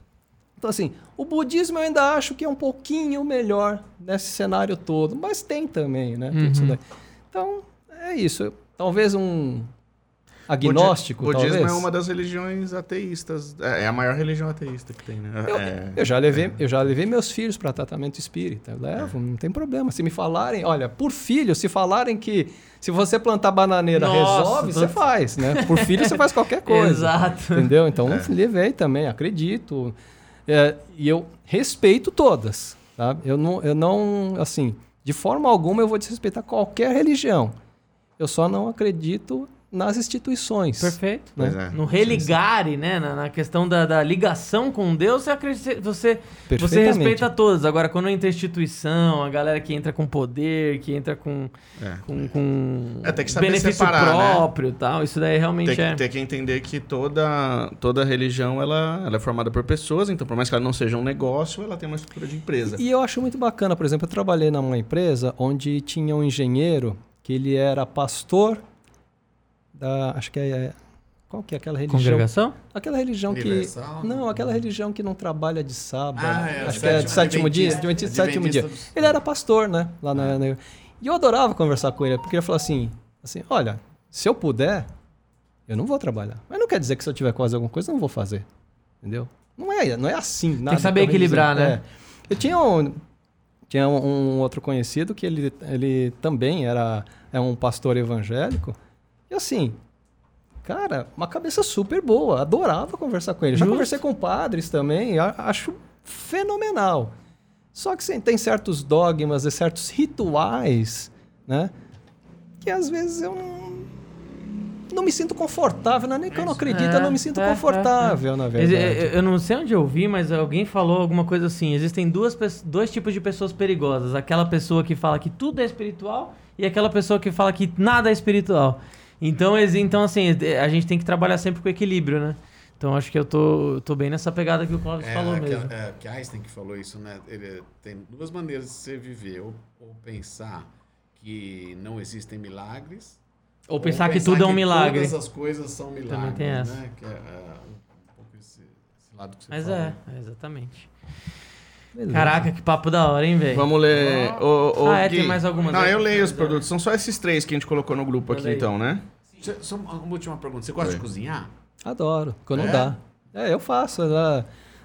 Então, assim, o budismo eu ainda acho que é um pouquinho melhor nesse cenário todo, mas tem também, né? Uhum. Então, é isso. Talvez um agnóstico, Budi- Budismo talvez. é uma das religiões ateístas. É é a maior religião ateísta que tem, né? Eu, É- eu já levei, eu já levei meus filhos para tratamento espírita. Eu levo, não tem problema. Se me falarem, olha, por filho, se falarem que se você plantar bananeira Nossa, resolve, tô- você faz, né? Por filho você faz qualquer coisa. Exato. Entendeu? Então, levei também, acredito. É, e eu respeito todas, sabe? Eu não, eu não, assim, de forma alguma eu vou desrespeitar qualquer religião. Eu só não acredito nas instituições. Perfeito. Pois é. No religare, né? Na, na questão da, da ligação com Deus, você, acredita, você, você respeita todos. Agora, quando entra instituição, a galera que entra com poder, que entra com, É. com, com É, tem que saber benefício separar, né? próprio e tal, isso daí realmente Tem é. que, tem que entender que toda, toda religião ela, ela é formada por pessoas, então por mais que ela não seja um negócio, ela tem uma estrutura de empresa. E eu acho muito bacana, por exemplo, eu trabalhei numa empresa onde tinha um engenheiro que ele era pastor da, acho que é, qual que é aquela religião? Congregação? Aquela religião Universal? que não, aquela religião que não trabalha de sábado. Ah, é, acho que é de sétimo dia, Adventista de sétimo dia. Adventista dos- Ele era pastor, né? Lá na, na- E eu adorava conversar com ele, porque ele falou assim, assim, olha, se eu puder, eu não vou trabalhar. Mas não quer dizer que se eu tiver que fazer alguma coisa, eu não vou fazer. Entendeu? Não é, não é assim. Nada que saber equilibrar, dizer. né? É. Eu tinha um, tinha um, um outro conhecido que ele, ele também era é um pastor evangélico. E assim, cara, uma cabeça super boa. Adorava conversar com ele. Já Justo. conversei com padres também. Acho fenomenal. Só que sim, tem certos dogmas e certos rituais, né? Que às vezes eu não, não me sinto confortável. Não é nem que eu não acredito, eu não me sinto É, é, confortável, na Ex- verdade. Eu, eu não sei onde eu vi, mas alguém falou alguma coisa assim. Existem duas, dois tipos de pessoas perigosas. Aquela pessoa que fala que tudo é espiritual e aquela pessoa que fala que nada é espiritual. Então, então assim, a gente tem que trabalhar sempre com equilíbrio, né? Então acho que eu tô, tô bem nessa pegada que o Clóvis É, falou aquela- mesmo. é, que Einstein que falou isso, né? Ele tem duas maneiras de você viver. Ou, ou pensar que não existem milagres. Ou pensar que tudo é um milagre. Todas as coisas são milagres. tem essa. Né? Que é, é, um pouco esse, esse lado que você Mas falou. é, é, exatamente. Beleza. Caraca, que papo da hora, hein, velho? Vamos ler. o, o Ah, é, Gui. tem mais algumas Não, aí. eu leio os produtos. São só esses três que a gente colocou no grupo aqui, então, né? Cê- Só uma última pergunta. Você gosta Oi. de cozinhar? Adoro, quando É? dá. É, eu faço. né?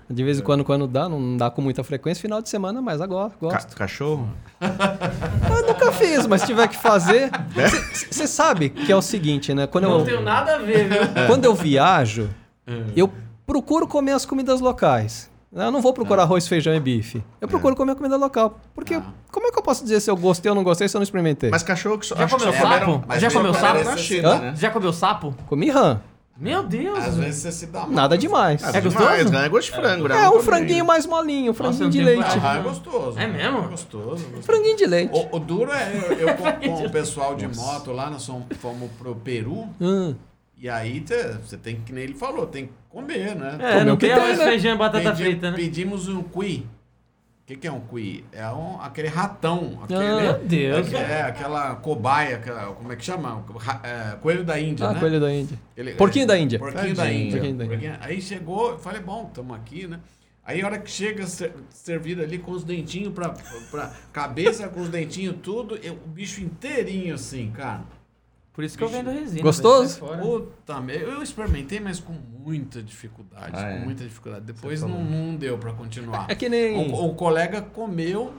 De vez em quando, quando dá, não dá com muita frequência, final de semana, mas agora Ca- gosto. cachorro? Eu nunca fiz, mas se tiver que fazer. Você sabe que é o seguinte, né? Quando Não eu, tenho nada a ver, viu? quando eu viajo, eu procuro comer as comidas locais. Eu não vou procurar arroz, feijão e bife. Eu procuro comer a comida local. Porque Ah. como é que eu posso dizer se eu gostei ou não gostei se eu não experimentei? Mas cachorro que só. Já comeu sapo? comeram- Mas Já comeu é sapo? Na China, né? Já comeu sapo? Comi rã. Meu Deus. Às vezes você se dá mal. Nada demais. Ah, É demais, gostoso? né? É gosto de frango, né? É um franguinho mais molinho, um franguinho eu de leite. Ah, é gostoso. É mesmo? É gostoso. gostoso. Franguinho de leite. O, o duro é, eu, eu com, com o pessoal de moto lá, nós fomos, fomos pro Peru, Hum. E aí você tem que, que nem ele falou, tem que comer, né? É, Comer não o que tem arroz, né? feijão e batata Pedi- frita, né? Pedimos um cuy. O que, que é um cuy? É um, aquele ratão. Aquele, Meu Deus. É, aquela cobaia, aquela, como é que chama? É, coelho da Índia, Ah, né? coelho da Índia. Ele- Porquinho é, da Índia. Porquinho da. Índia. Porquinho da Índia. Porquinho- Aí chegou, eu falei, bom, estamos aqui, né? Aí a hora que chega, ser- servido ali com os dentinhos pra, pra cabeça, com os dentinhos tudo, eu- o bicho inteirinho assim, cara. Por isso que eu vendo resina. Gostoso? Puta, merda. eu experimentei, mas com muita dificuldade, Ah, é? com muita dificuldade. Depois não, não deu pra continuar. É que nem. O, o colega comeu,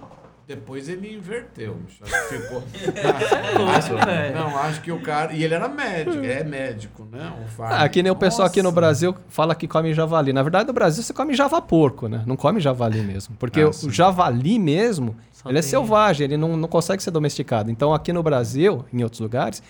depois ele inverteu. bicho. Acho que ficou. velho. Não, acho que o cara. E ele era médico, é médico, né? O Fábio. Ah, que nem o pessoal aqui no. Brasil fala que come javali. Na verdade, no Brasil você come java porco, né? Não come javali mesmo. Porque Ah, o javali mesmo, Só ele é tem- selvagem, ele não, não consegue ser domesticado. Então, aqui no Brasil, em outros lugares,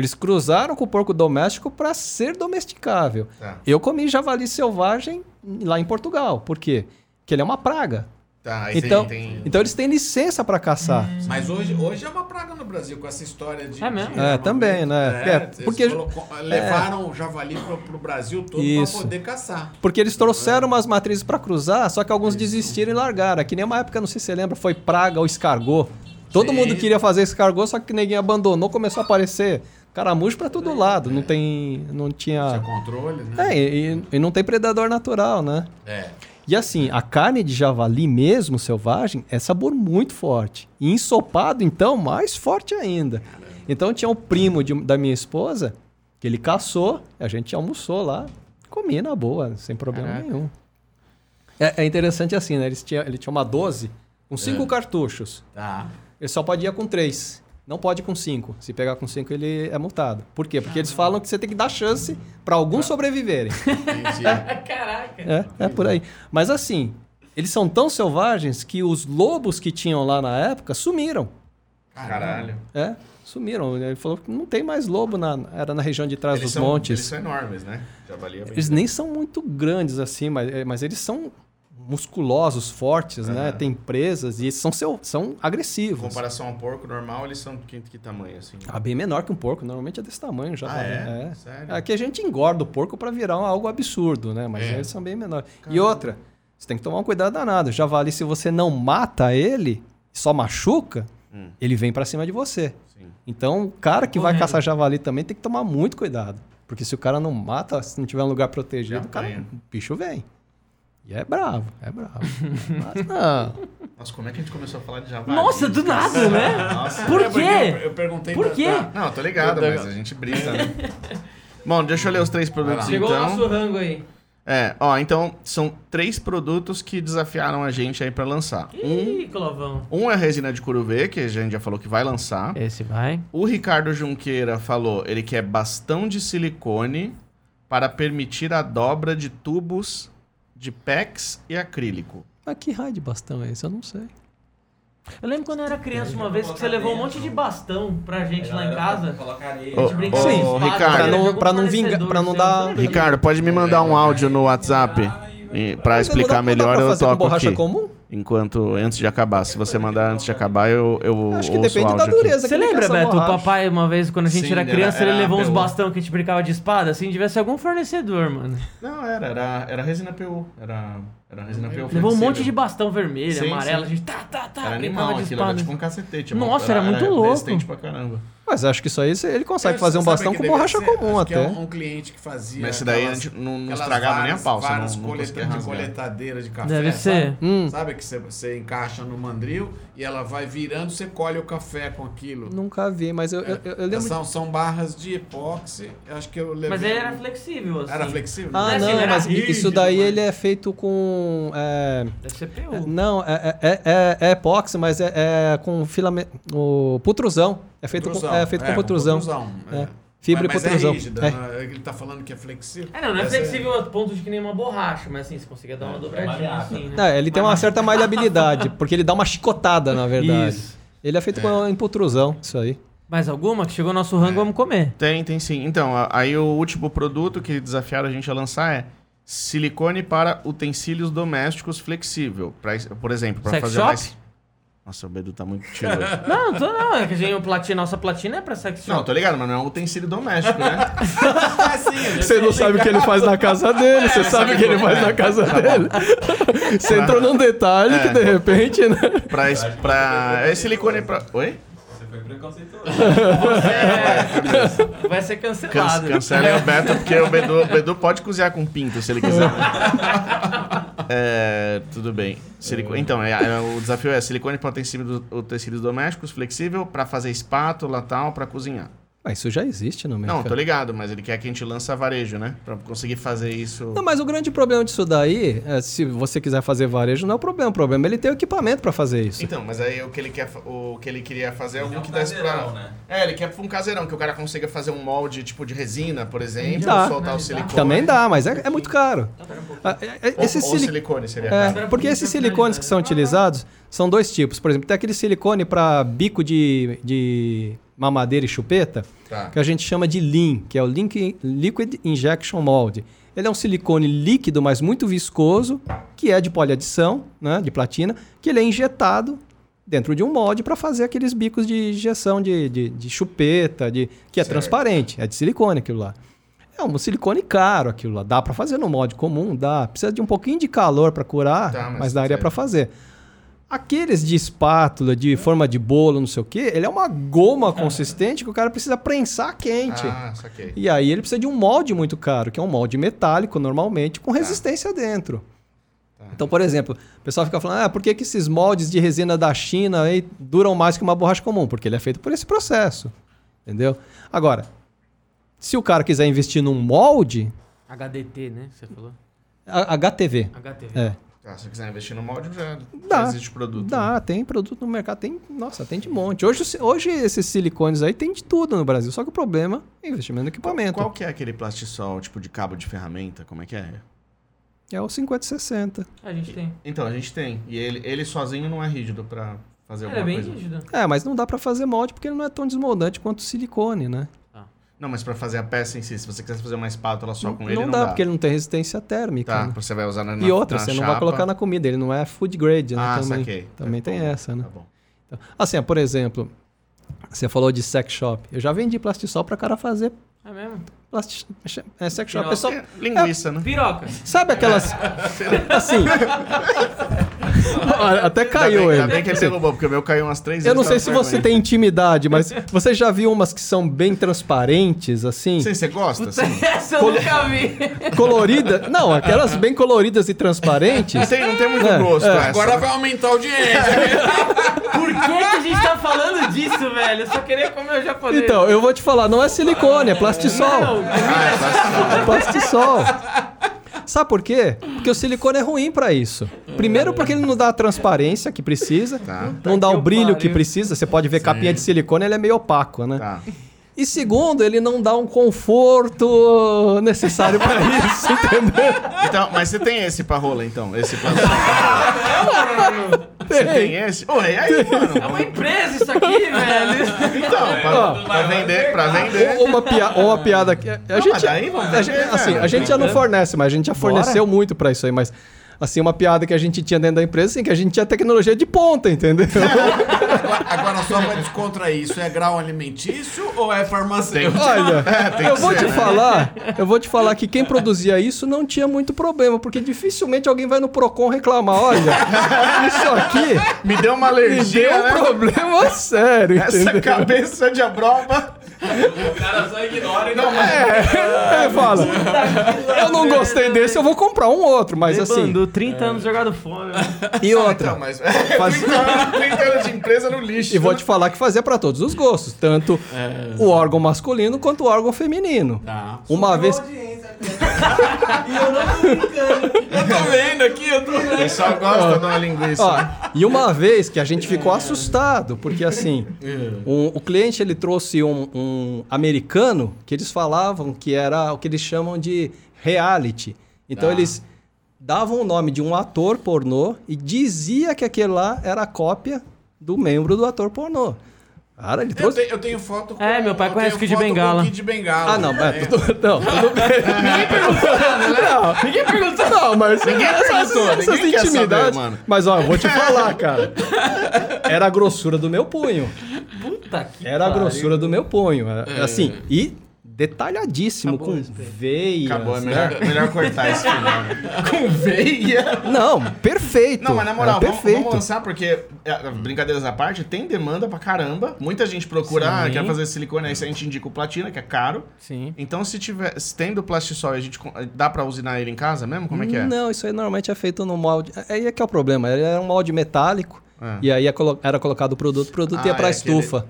eles cruzaram com o porco doméstico para ser domesticável. Tá. Eu comi javali selvagem lá em Portugal. Por quê? Porque ele é uma praga. Tá, Então, tem, então eles têm licença para caçar. Mas hoje, hoje é uma praga no Brasil com essa história de. É mesmo? de É, também, né? É, É, eles porque- colocou- levaram o javali pro, pro Brasil todo Isso. pra poder caçar. Porque eles trouxeram umas matrizes para cruzar, só que alguns desistiram e largaram. Que nem uma época, não sei se você lembra, foi praga ou escargot. Todo Sim. mundo queria fazer escargot, só que ninguém abandonou, começou a aparecer caramujo para todo lado. Não tem, não Tinha tinha. controle, né? É, e, e não tem predador natural, né? É. E assim, a carne de javali mesmo, selvagem, é sabor muito forte. E ensopado, então, mais forte ainda. Então tinha um primo de- da minha esposa, que ele caçou, a gente almoçou lá, comi na boa, sem problema Caraca. nenhum. É, é interessante assim, né? Eles tinha, ele tinha uma 12 com cinco É. cartuchos. Tá. Ele só pode ir com três. Não pode com cinco. Se pegar com cinco, ele é multado. Por quê? Porque eles falam que você tem que dar chance para alguns sobreviverem. Entendi. Caraca. É, é por aí. Mas assim, eles são tão selvagens que os lobos que tinham lá na época sumiram. Caralho. É, sumiram. Ele falou que não tem mais lobo, na, era na região de trás Eles dos são, montes. Eles são enormes, né? Javali é bem Eles nem são muito grandes assim, mas, é, mas eles são musculosos, fortes, né? Aham. Tem presas e são, seu, são Em agressivos. comparação ao porco normal, eles são que, que tamanho, assim? Ah, bem menor que um porco. Normalmente é desse tamanho já. Ah, é? Sério? Aqui a gente engorda o porco para virar algo absurdo, né? Mas É. eles são bem menores. E outra, você tem que tomar um cuidado danado. Javali, se você não mata ele, só machuca, Hum. ele vem para cima de você. Sim. Então, o cara que vai Correndo. caçar javali também tem que tomar muito cuidado. Porque se o cara não mata, se não tiver um lugar protegido, Já o, cara, o bicho vem. E é bravo, é bravo. Mas não. Nossa, como é que a gente começou a falar de javali? Nossa, do nada, né? Nossa. Por porque quê? Eu, eu perguntei Por quê? Não, tô ligado, Eu- mas a gente brisa, né? Bom, deixa eu ler os três produtos lá. Chegou o então. nosso rango aí. É, ó, então são três produtos que desafiaram a gente aí pra lançar. Ih, Clovão. Um é a resina de curuvê, que a gente já falou que vai lançar. Esse vai. O Ricardo Junqueira falou, ele quer bastão de silicone para permitir a dobra de tubos de PEX e acrílico. Mas que raio de bastão é esse? Eu não sei. Eu lembro quando eu era criança uma vez que você levou um monte de bastão pra gente lá em casa. A gente espada, Ricardo. era Pra não- pra não vingar- pra não dar- lembra? Ricardo, pode me mandar um áudio no WhatsApp e, pra explicar melhor eu fazer com toco borracha aqui. comum? Enquanto, antes de acabar. Se você mandar antes de acabar, eu, eu Acho que ouço o depende da áudio aqui. dureza. Você lembra, Beto? O papai, uma vez, quando a gente Sim, era era- criança, era ele levou uns bastão que a gente brincava de espada, assim, devia ser algum fornecedor, mano. Não, era, era, era resina PU. Era, era resina PU. Levou um monte de bastão vermelho, Sim, amarelo, sim. a gente tá, tá, tá, Era brincava animal de aquilo, era espada. tipo um cacetete. Nossa, era muito louco. resistente pra caramba. Mas acho que isso aí ele consegue É, fazer um sabe bastão com borracha ser? comum Acho que até. É um, um cliente que fazia. Mas esse daí a aquelas- gente não, não estragava nem a várias- pau. Várias não, coleta- de coletadeira de café. Deve sabe? ser. Hum. Sabe que você, você encaixa no mandril e ela vai virando, você colhe o café com aquilo. Nunca vi, mas eu, eu, eu lembro. São, são barras de epóxi. Acho que eu levei. Mas ele era flexível, assim. Era flexível? Ah, Não é assim, mas rígido, isso daí mas- ele é feito com. é, Deve ser PU. é, não, é, é, é, é epóxi, mas é, é com filamento. O putrusão. É feito Putrusão. com, é feito com É, é. É. Fibra mas, e protrusão. Mas é rígida, É. né? Ele tá falando que é flexível. É, não, não é flexível a ponto de que nem uma borracha, mas assim, você conseguia dar uma dobradinha assim, né? É, ele tem uma certa maleabilidade, porque ele dá uma chicotada, na verdade. Isso. Ele é feito com improtrusão, isso aí. Mais alguma? Que chegou o nosso rango, vamos comer. Tem, tem sim. Então, aí o último produto que desafiaram a gente a lançar é silicone para utensílios domésticos flexível. Pra, por exemplo, para fazer shop? mais... Nossa, o Bedu tá muito tiro hoje. Não, tô não. É que a gente, platina, nossa platina é pra sex shop. Não, tô ligado, mas não é um utensílio doméstico, né? Você não sabe o que ele faz na casa dele, você sabe o que ele faz na casa dele. Você entrou num detalhe que de repente, né? pra, es- pra, é silicone pra... Oi? Você foi preconceituoso. É, vai ser Can, cancelado. cancelem o Beto, porque o Bedu, o Bedu pode cozinhar com pinto, se ele quiser. É, tudo bem. Silico- Então, é, é, o desafio é silicone para utensílios, utensílios domésticos, flexível, para fazer espátula tal, para cozinhar. Ah, isso já existe no mercado. Não, tô ligado, mas ele quer que a gente lance a varejo, né? Pra conseguir fazer isso. Não, mas o grande problema disso daí, é, se você quiser fazer varejo, não é o problema. O problema é ele ter o equipamento pra fazer isso. Então, mas aí o que ele quer, o que ele queria fazer é algo É um que desse pra. né? É, ele quer um caseirão, que o cara consiga fazer um molde tipo de resina, por exemplo, Dá. soltar o silicone. Também dá, mas é, é muito caro. Ah, é- é- Ou, Esses ou sili- silicone seria É, caro. porque esses silicones que são utilizados são dois tipos. Por exemplo, tem aquele silicone para bico de, de mamadeira e chupeta, Tá. que a gente chama de Lean, que é o Link- Liquid Injection Mold. Ele é um silicone líquido, mas muito viscoso, que é de poliadição, né, de platina, que ele é injetado dentro de um molde para fazer aqueles bicos de injeção de, de, de chupeta, de, que é Certo. transparente, é de silicone aquilo lá. É um silicone caro aquilo lá. Dá para fazer no molde comum, dá. Precisa de um pouquinho de calor para curar, Tá, mas, mas daria para fazer. Aqueles de espátula, de forma de bolo, não sei o quê, ele é uma goma consistente que o cara precisa prensar quente. Ah, saquei. E aí ele precisa de um molde muito caro, que é um molde metálico, normalmente, com resistência dentro. Tá. Então, por exemplo, o pessoal fica falando, ah, por que, que esses moldes de resina da China aí duram mais que uma borracha comum? Porque ele é feito por esse processo. Entendeu? Agora, se o cara quiser investir num molde, HDT, né? Você falou? a- HTV. HTV. É. Ah, se você quiser investir no molde, já, Dá. existe produto. né? Dá, tem produto no mercado, tem, nossa, tem de monte. Hoje, hoje esses silicones aí tem de tudo no Brasil, só que o problema é investimento no Qual, equipamento. qual que é aquele plastisol, tipo de cabo de ferramenta? Como é que é? É o 5060. A gente tem. Então, a gente tem. E ele, ele sozinho não é rígido pra fazer Ele é alguma bem coisa. rígido. É, mas não dá pra fazer molde porque ele não é tão desmoldante quanto o silicone, né? Não, mas pra fazer a peça em si, se você quiser fazer uma espátula só com ele, não, não dá, dá. porque ele não tem resistência térmica. Tá, né? você vai usar na, E outra, na você não chapa. vai colocar na comida, ele não é food grade, né? Ah, também saquei. também Tá tem bom, essa, né? Tá bom. Então, assim, por exemplo, você falou de sex shop. Eu já vendi plastisol pra cara fazer É mesmo? Plasti... é, sex shop. Pessoal, É, linguiça, né? Piroca. sabe aquelas... assim... Olha, Até caiu ele. Ainda bem que ele derrubou, porque o meu caiu umas três Eu não sei se você vergonha. tem intimidade, mas você já viu umas que são bem transparentes, assim? Sim, você gosta? Sim. Essa eu nunca vi. Colorida. Não, aquelas bem coloridas e transparentes. Não tem, não tem muito É, gosto é. essa. Agora vai aumentar a audiência. Por que, que a gente tá falando disso, velho? Eu só queria comer o japonês. Então, eu vou te falar, não é silicone, é plastisol. Não, Ah, é plastisol. É plastisol. Sabe por quê? Porque o silicone é ruim pra isso. Primeiro porque ele não dá a transparência que precisa, Tá, não dá que o brilho que precisa. Você pode ver capinha de silicone, ele é meio opaco, né? tá. E segundo, ele não dá um conforto necessário pra isso, entendeu? Então, mas você tem esse pra rola, então? Esse plastisol. Você tem esse? Ô, e aí, mano? É uma empresa isso aqui, velho. Então, pra, pra vender, pra vender. Uma, pia uma piada aqui. A gente, mas daí vamos a gente- vender, assim, velho. a gente já não fornece, mas a gente já forneceu muito pra isso aí. Mas, assim, uma piada que a gente tinha dentro da empresa, assim, que a gente tinha tecnologia de ponta, entendeu? Agora, agora, só pra descontrair, isso é grau alimentício ou é farmacêutico? Olha, tem eu que vou ser, te né? falar, eu vou te falar que quem produzia isso não tinha muito problema, porque dificilmente alguém vai no Procon reclamar, olha, isso aqui Me deu uma me alergia, deu um né? problema sério, Essa entendeu? cabeça de abroba. O cara só ignora e não É, ele fala, eu não gostei desse, eu vou comprar um outro, mas assim, Debandou 30 anos jogado fora. e outra, Então, mas... faz- 30 anos, 30 anos de empresa no lixo. E vou te falar que fazia pra todos os gostos, tanto o órgão masculino quanto o órgão feminino. Tá. Uma vez, Audiência, e eu não tô brincando. Eu tô vendo aqui, eu tô O pessoal gosta de uma linguiça. Ó, e uma vez que a gente ficou assustado, porque assim, É. um- o cliente ele trouxe um, um americano que eles falavam que era o que eles chamam de reality. Então Ah. eles davam o nome de um ator pornô e dizia que aquele lá era a cópia do membro do ator pornô. Cara, ele Eu, trouxe. tenho, eu tenho foto com É, meu pai eu conhece tenho Kid Bengala. o Kid Bengala. Ah, não, mas É. tudo, não, tudo bem. Ninguém perguntou nada, né? Não, ninguém perguntou. Não, mas Ninguém essas, perguntou, essas ninguém quer intimidades. saber, mano. Mas ó, eu vou te falar, cara. Era a grossura do meu punho. Puta que Era a pariu. grossura do meu punho. é, Assim, e detalhadíssimo, Acabou com veias. Acabou, é né? melhor, melhor cortar esse final. Com veia. Não, perfeito. Não, mas na moral, vamos, perfeito. vamos lançar, porque, é, brincadeiras à parte, tem demanda pra caramba. Muita gente procura, ah, quer fazer silicone, aí a gente indica o platina, que é caro. Sim. Então, se tiver, se tem do Plastisol e a gente dá pra usinar ele em casa mesmo? Como é que é? Não, isso aí normalmente é feito no molde. Aí é que é o problema. Ele era um molde metálico. Ah. E aí é era colocado o produto, o produto Ah, ia pra é aquele- estufa.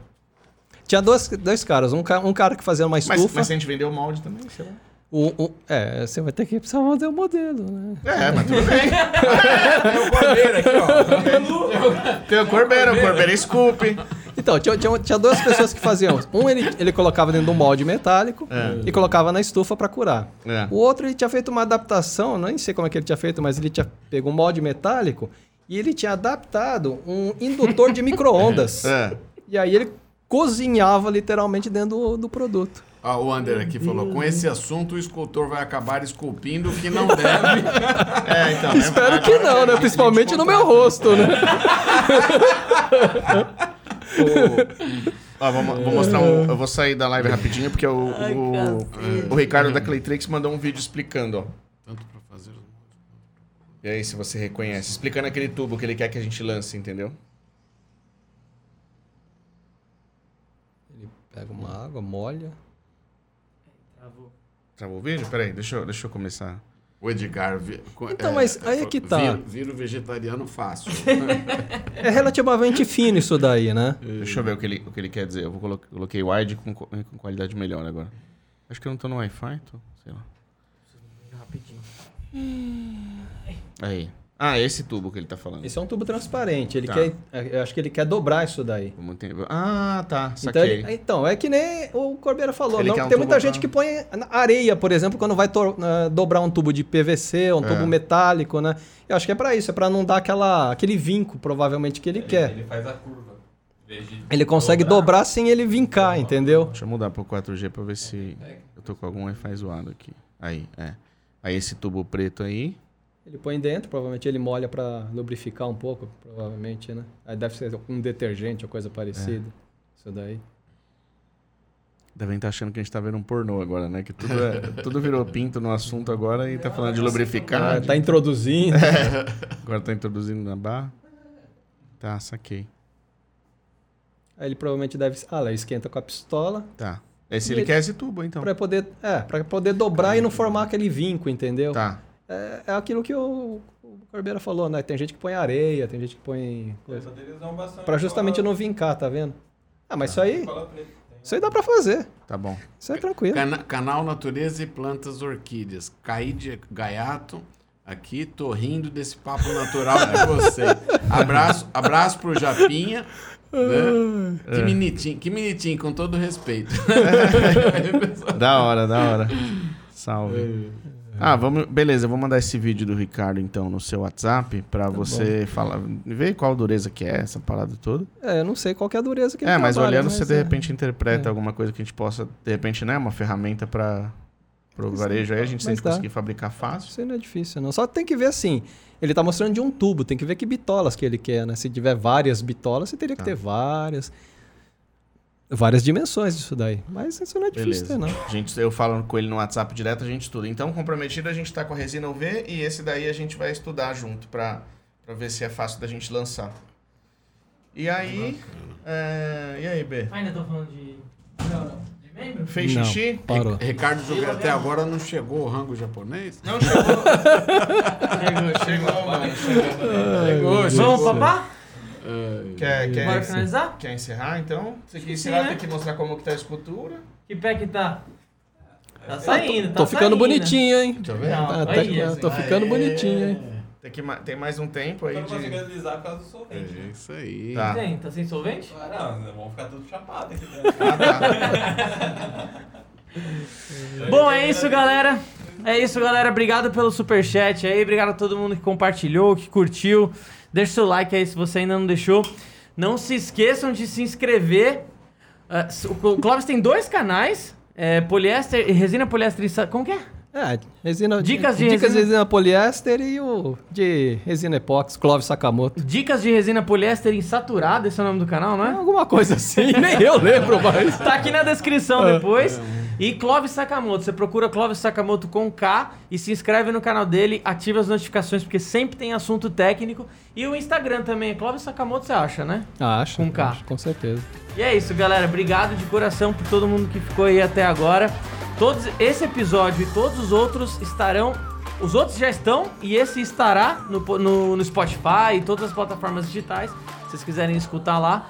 Tinha dois, dois caras. Um, um cara que fazia uma Mas, estufa. mas se a gente vender o molde também, sei lá. um- um- é, você vai ter que precisar fazer o modelo, né? É, mas tudo bem. Tem o Cordeiro aqui, ó. Tem o Corbeira, o Corbeira Scoop. Então, tinha, tinha, tinha duas pessoas que faziam. Um ele, ele colocava dentro de um molde metálico É. e colocava na estufa pra curar. É. O outro ele tinha feito uma adaptação, nem sei como é que ele tinha feito, mas ele tinha pegou um molde metálico e ele tinha adaptado um indutor de micro-ondas. É. E aí ele cozinhava literalmente dentro do, do produto. Ó, o Ander aqui falou: com esse assunto o escultor vai acabar esculpindo o que não deve. É, então. Espero que não, né? Principalmente no meu rosto, né? Ó, vou, vou mostrar um. Eu vou sair da live rapidinho, porque o, Ai, o, o Ricardo da Claytrix mandou um vídeo explicando, ó. Tanto pra fazer E aí, se você reconhece, explicando aquele tubo que ele quer que a gente lance, entendeu? Pega uma água, molha. Travou. Travou o vídeo? Peraí, deixa eu, deixa eu começar. O Edgar. Então, mas aí é que tá. Vira, vegetariano fácil. É relativamente fino isso daí, né? Deixa eu ver o que ele, o que ele quer dizer. Eu vou colo coloquei wide com, co- com qualidade melhor agora. Acho que eu não tô no Wi-Fi, tô, sei lá. Rapidinho. Aí. Ah, esse tubo que ele tá falando. Esse é um tubo transparente. Ele Tá. quer, eu acho que ele quer dobrar isso daí. Ah, tá. Então, Saquei. ele- então, é que nem o Corbeira falou. Ele não- um tem muita tubo gente pra- que põe areia, por exemplo, quando vai tor- ah, dobrar um tubo de PVC, um É. tubo metálico, né? Eu acho que é pra isso, é pra não dar aquela, aquele vinco, provavelmente, que ele, quer. Ele faz a curva. Ele consegue dobrar sem ele vincar, entendeu? Deixa eu mudar pro 4G pra ver se eu tô com algum Wi-Fi zoado aqui. Aí, é. Aí esse tubo preto aí. Ele põe dentro, provavelmente ele molha pra lubrificar um pouco, provavelmente, né? Aí deve ser um detergente ou coisa parecida. Isso daí. Devem estar achando que a gente tá vendo um pornô agora, né? Que tudo, é- tudo virou pinto no assunto agora e tá falando de lubrificar. Ah, tá introduzindo. Agora tá introduzindo na barra. Tá, saquei. Aí ele provavelmente deve. Ah, lá, esquenta com a pistola. Tá. Esse ele ele- quer esse tubo, então. Pra poder, é, pra poder dobrar e não formar aquele vinco, entendeu? Tá. É, é aquilo que o, o Corbeira falou, né? Tem gente que põe areia, tem gente que põe. Coisa. Pra justamente não vincar, tá vendo? Ah, mas isso aí. Tem Isso aí dá pra fazer. Tá bom. Isso é tranquilo. Cana- canal Natureza e Plantas Orquídeas. Caíde Gaiato. Aqui, tô rindo desse papo natural com você. Abraço, abraço pro Japinha. Né? Que bonitinho, que bonitinho, com todo respeito. Da hora, da hora. Salve. Ah, vamos. Beleza, eu vou mandar esse vídeo do Ricardo então no seu WhatsApp pra você falar. Ver qual dureza que é essa parada toda. É, eu não sei qual que é a dureza que ele É, mas olhando, você de é. repente interpreta É. alguma coisa que a gente possa, de repente, né, uma ferramenta para o Mas varejo aí, a gente, mas gente dá. conseguir fabricar fácil. Isso não é difícil, não. Só tem que ver assim. Ele tá mostrando de um tubo, tem que ver que bitolas que ele quer, né? Se tiver várias bitolas, você teria que Tá. ter várias. Várias dimensões disso daí. Mas isso não é difícil Beleza. ter, não. A gente, eu falo com ele no WhatsApp direto, a gente estuda. Então, comprometido, a gente tá com a resina UV e esse daí a gente vai estudar junto pra, pra ver se é fácil da gente lançar. E aí. é, E aí, B? Ainda tô falando de. Não? Fez Não. xixi? Parou. Ricardo Júlio, até agora não chegou o rango japonês? Não chegou. chegou, chegou, mano. Chegou. Chegou, Vamos, papá? Quer, quer, Bora finalizar? quer encerrar então? Você quer Sim, encerrar, né? tem que mostrar como que tá a escultura. Que pé que tá? Tá saindo, tá Tô ficando saindo. bonitinho, hein? Deixa eu ver. Não, Ah, até que- olha, tô ficando Aê. bonitinho, hein? Tem, que, tem mais um tempo aí Eu não consigo de... deslizar por causa do solvente. É isso aí. Tá. Tem, tá sem solvente? Ah, não, vamos ficar tudo chapado aqui dentro. Bom, é isso, galera. É isso, galera. Obrigado pelo superchat aí. Obrigado a todo mundo que compartilhou, que curtiu. Deixa o seu like aí se você ainda não deixou. Não se esqueçam de se inscrever. Ah, o Clóvis tem dois canais. É, poliéster, resina poliéster e... Como que é? É, resina, Dicas de dicas resina- de resina poliéster e o de resina epóxi, Clóvis Sakamoto. Dicas de resina poliéster insaturada, esse é o nome do canal, não é? Alguma coisa assim, nem eu lembro mais. Tá aqui na descrição depois. E Clóvis Sakamoto, você procura Clóvis Sakamoto com K e se inscreve no canal dele, ativa as notificações porque sempre tem assunto técnico. E o Instagram também, Clóvis Sakamoto você acha, né? Acho. Com K. acho, com certeza. E é isso, galera. Obrigado de coração por todo mundo que ficou aí até agora. Todos esse episódio e todos os outros estarão. Os outros já estão e esse estará no, no, no Spotify e todas as plataformas digitais. Se vocês quiserem escutar lá.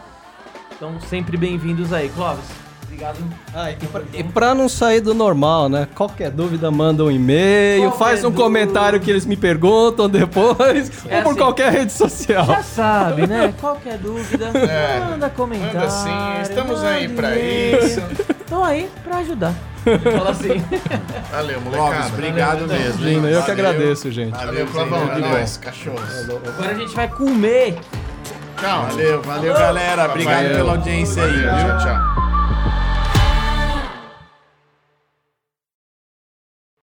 Então, sempre bem-vindos aí, Clóvis. Obrigado. Ah, e, pra, pra não sair do normal, né? Qualquer dúvida, manda um e-mail, Qualquer faz um dúvida. comentário que eles me perguntam depois, É ou por assim. qualquer rede social. Já sabe, né? Qualquer dúvida, É, manda comentário. Manda sim, estamos manda aí pra e-mail. isso. Tô aí pra ajudar. Fala assim. Valeu. Clóvis, obrigado mesmo. hein? Gina, eu que Valeu. agradeço, gente. Valeu, Clavão. É valeu. nóis, cachorros. Agora a gente vai comer. Tchau. Valeu, valeu, galera. Obrigado Valeu. pela audiência aí, Valeu? Tchau, tchau.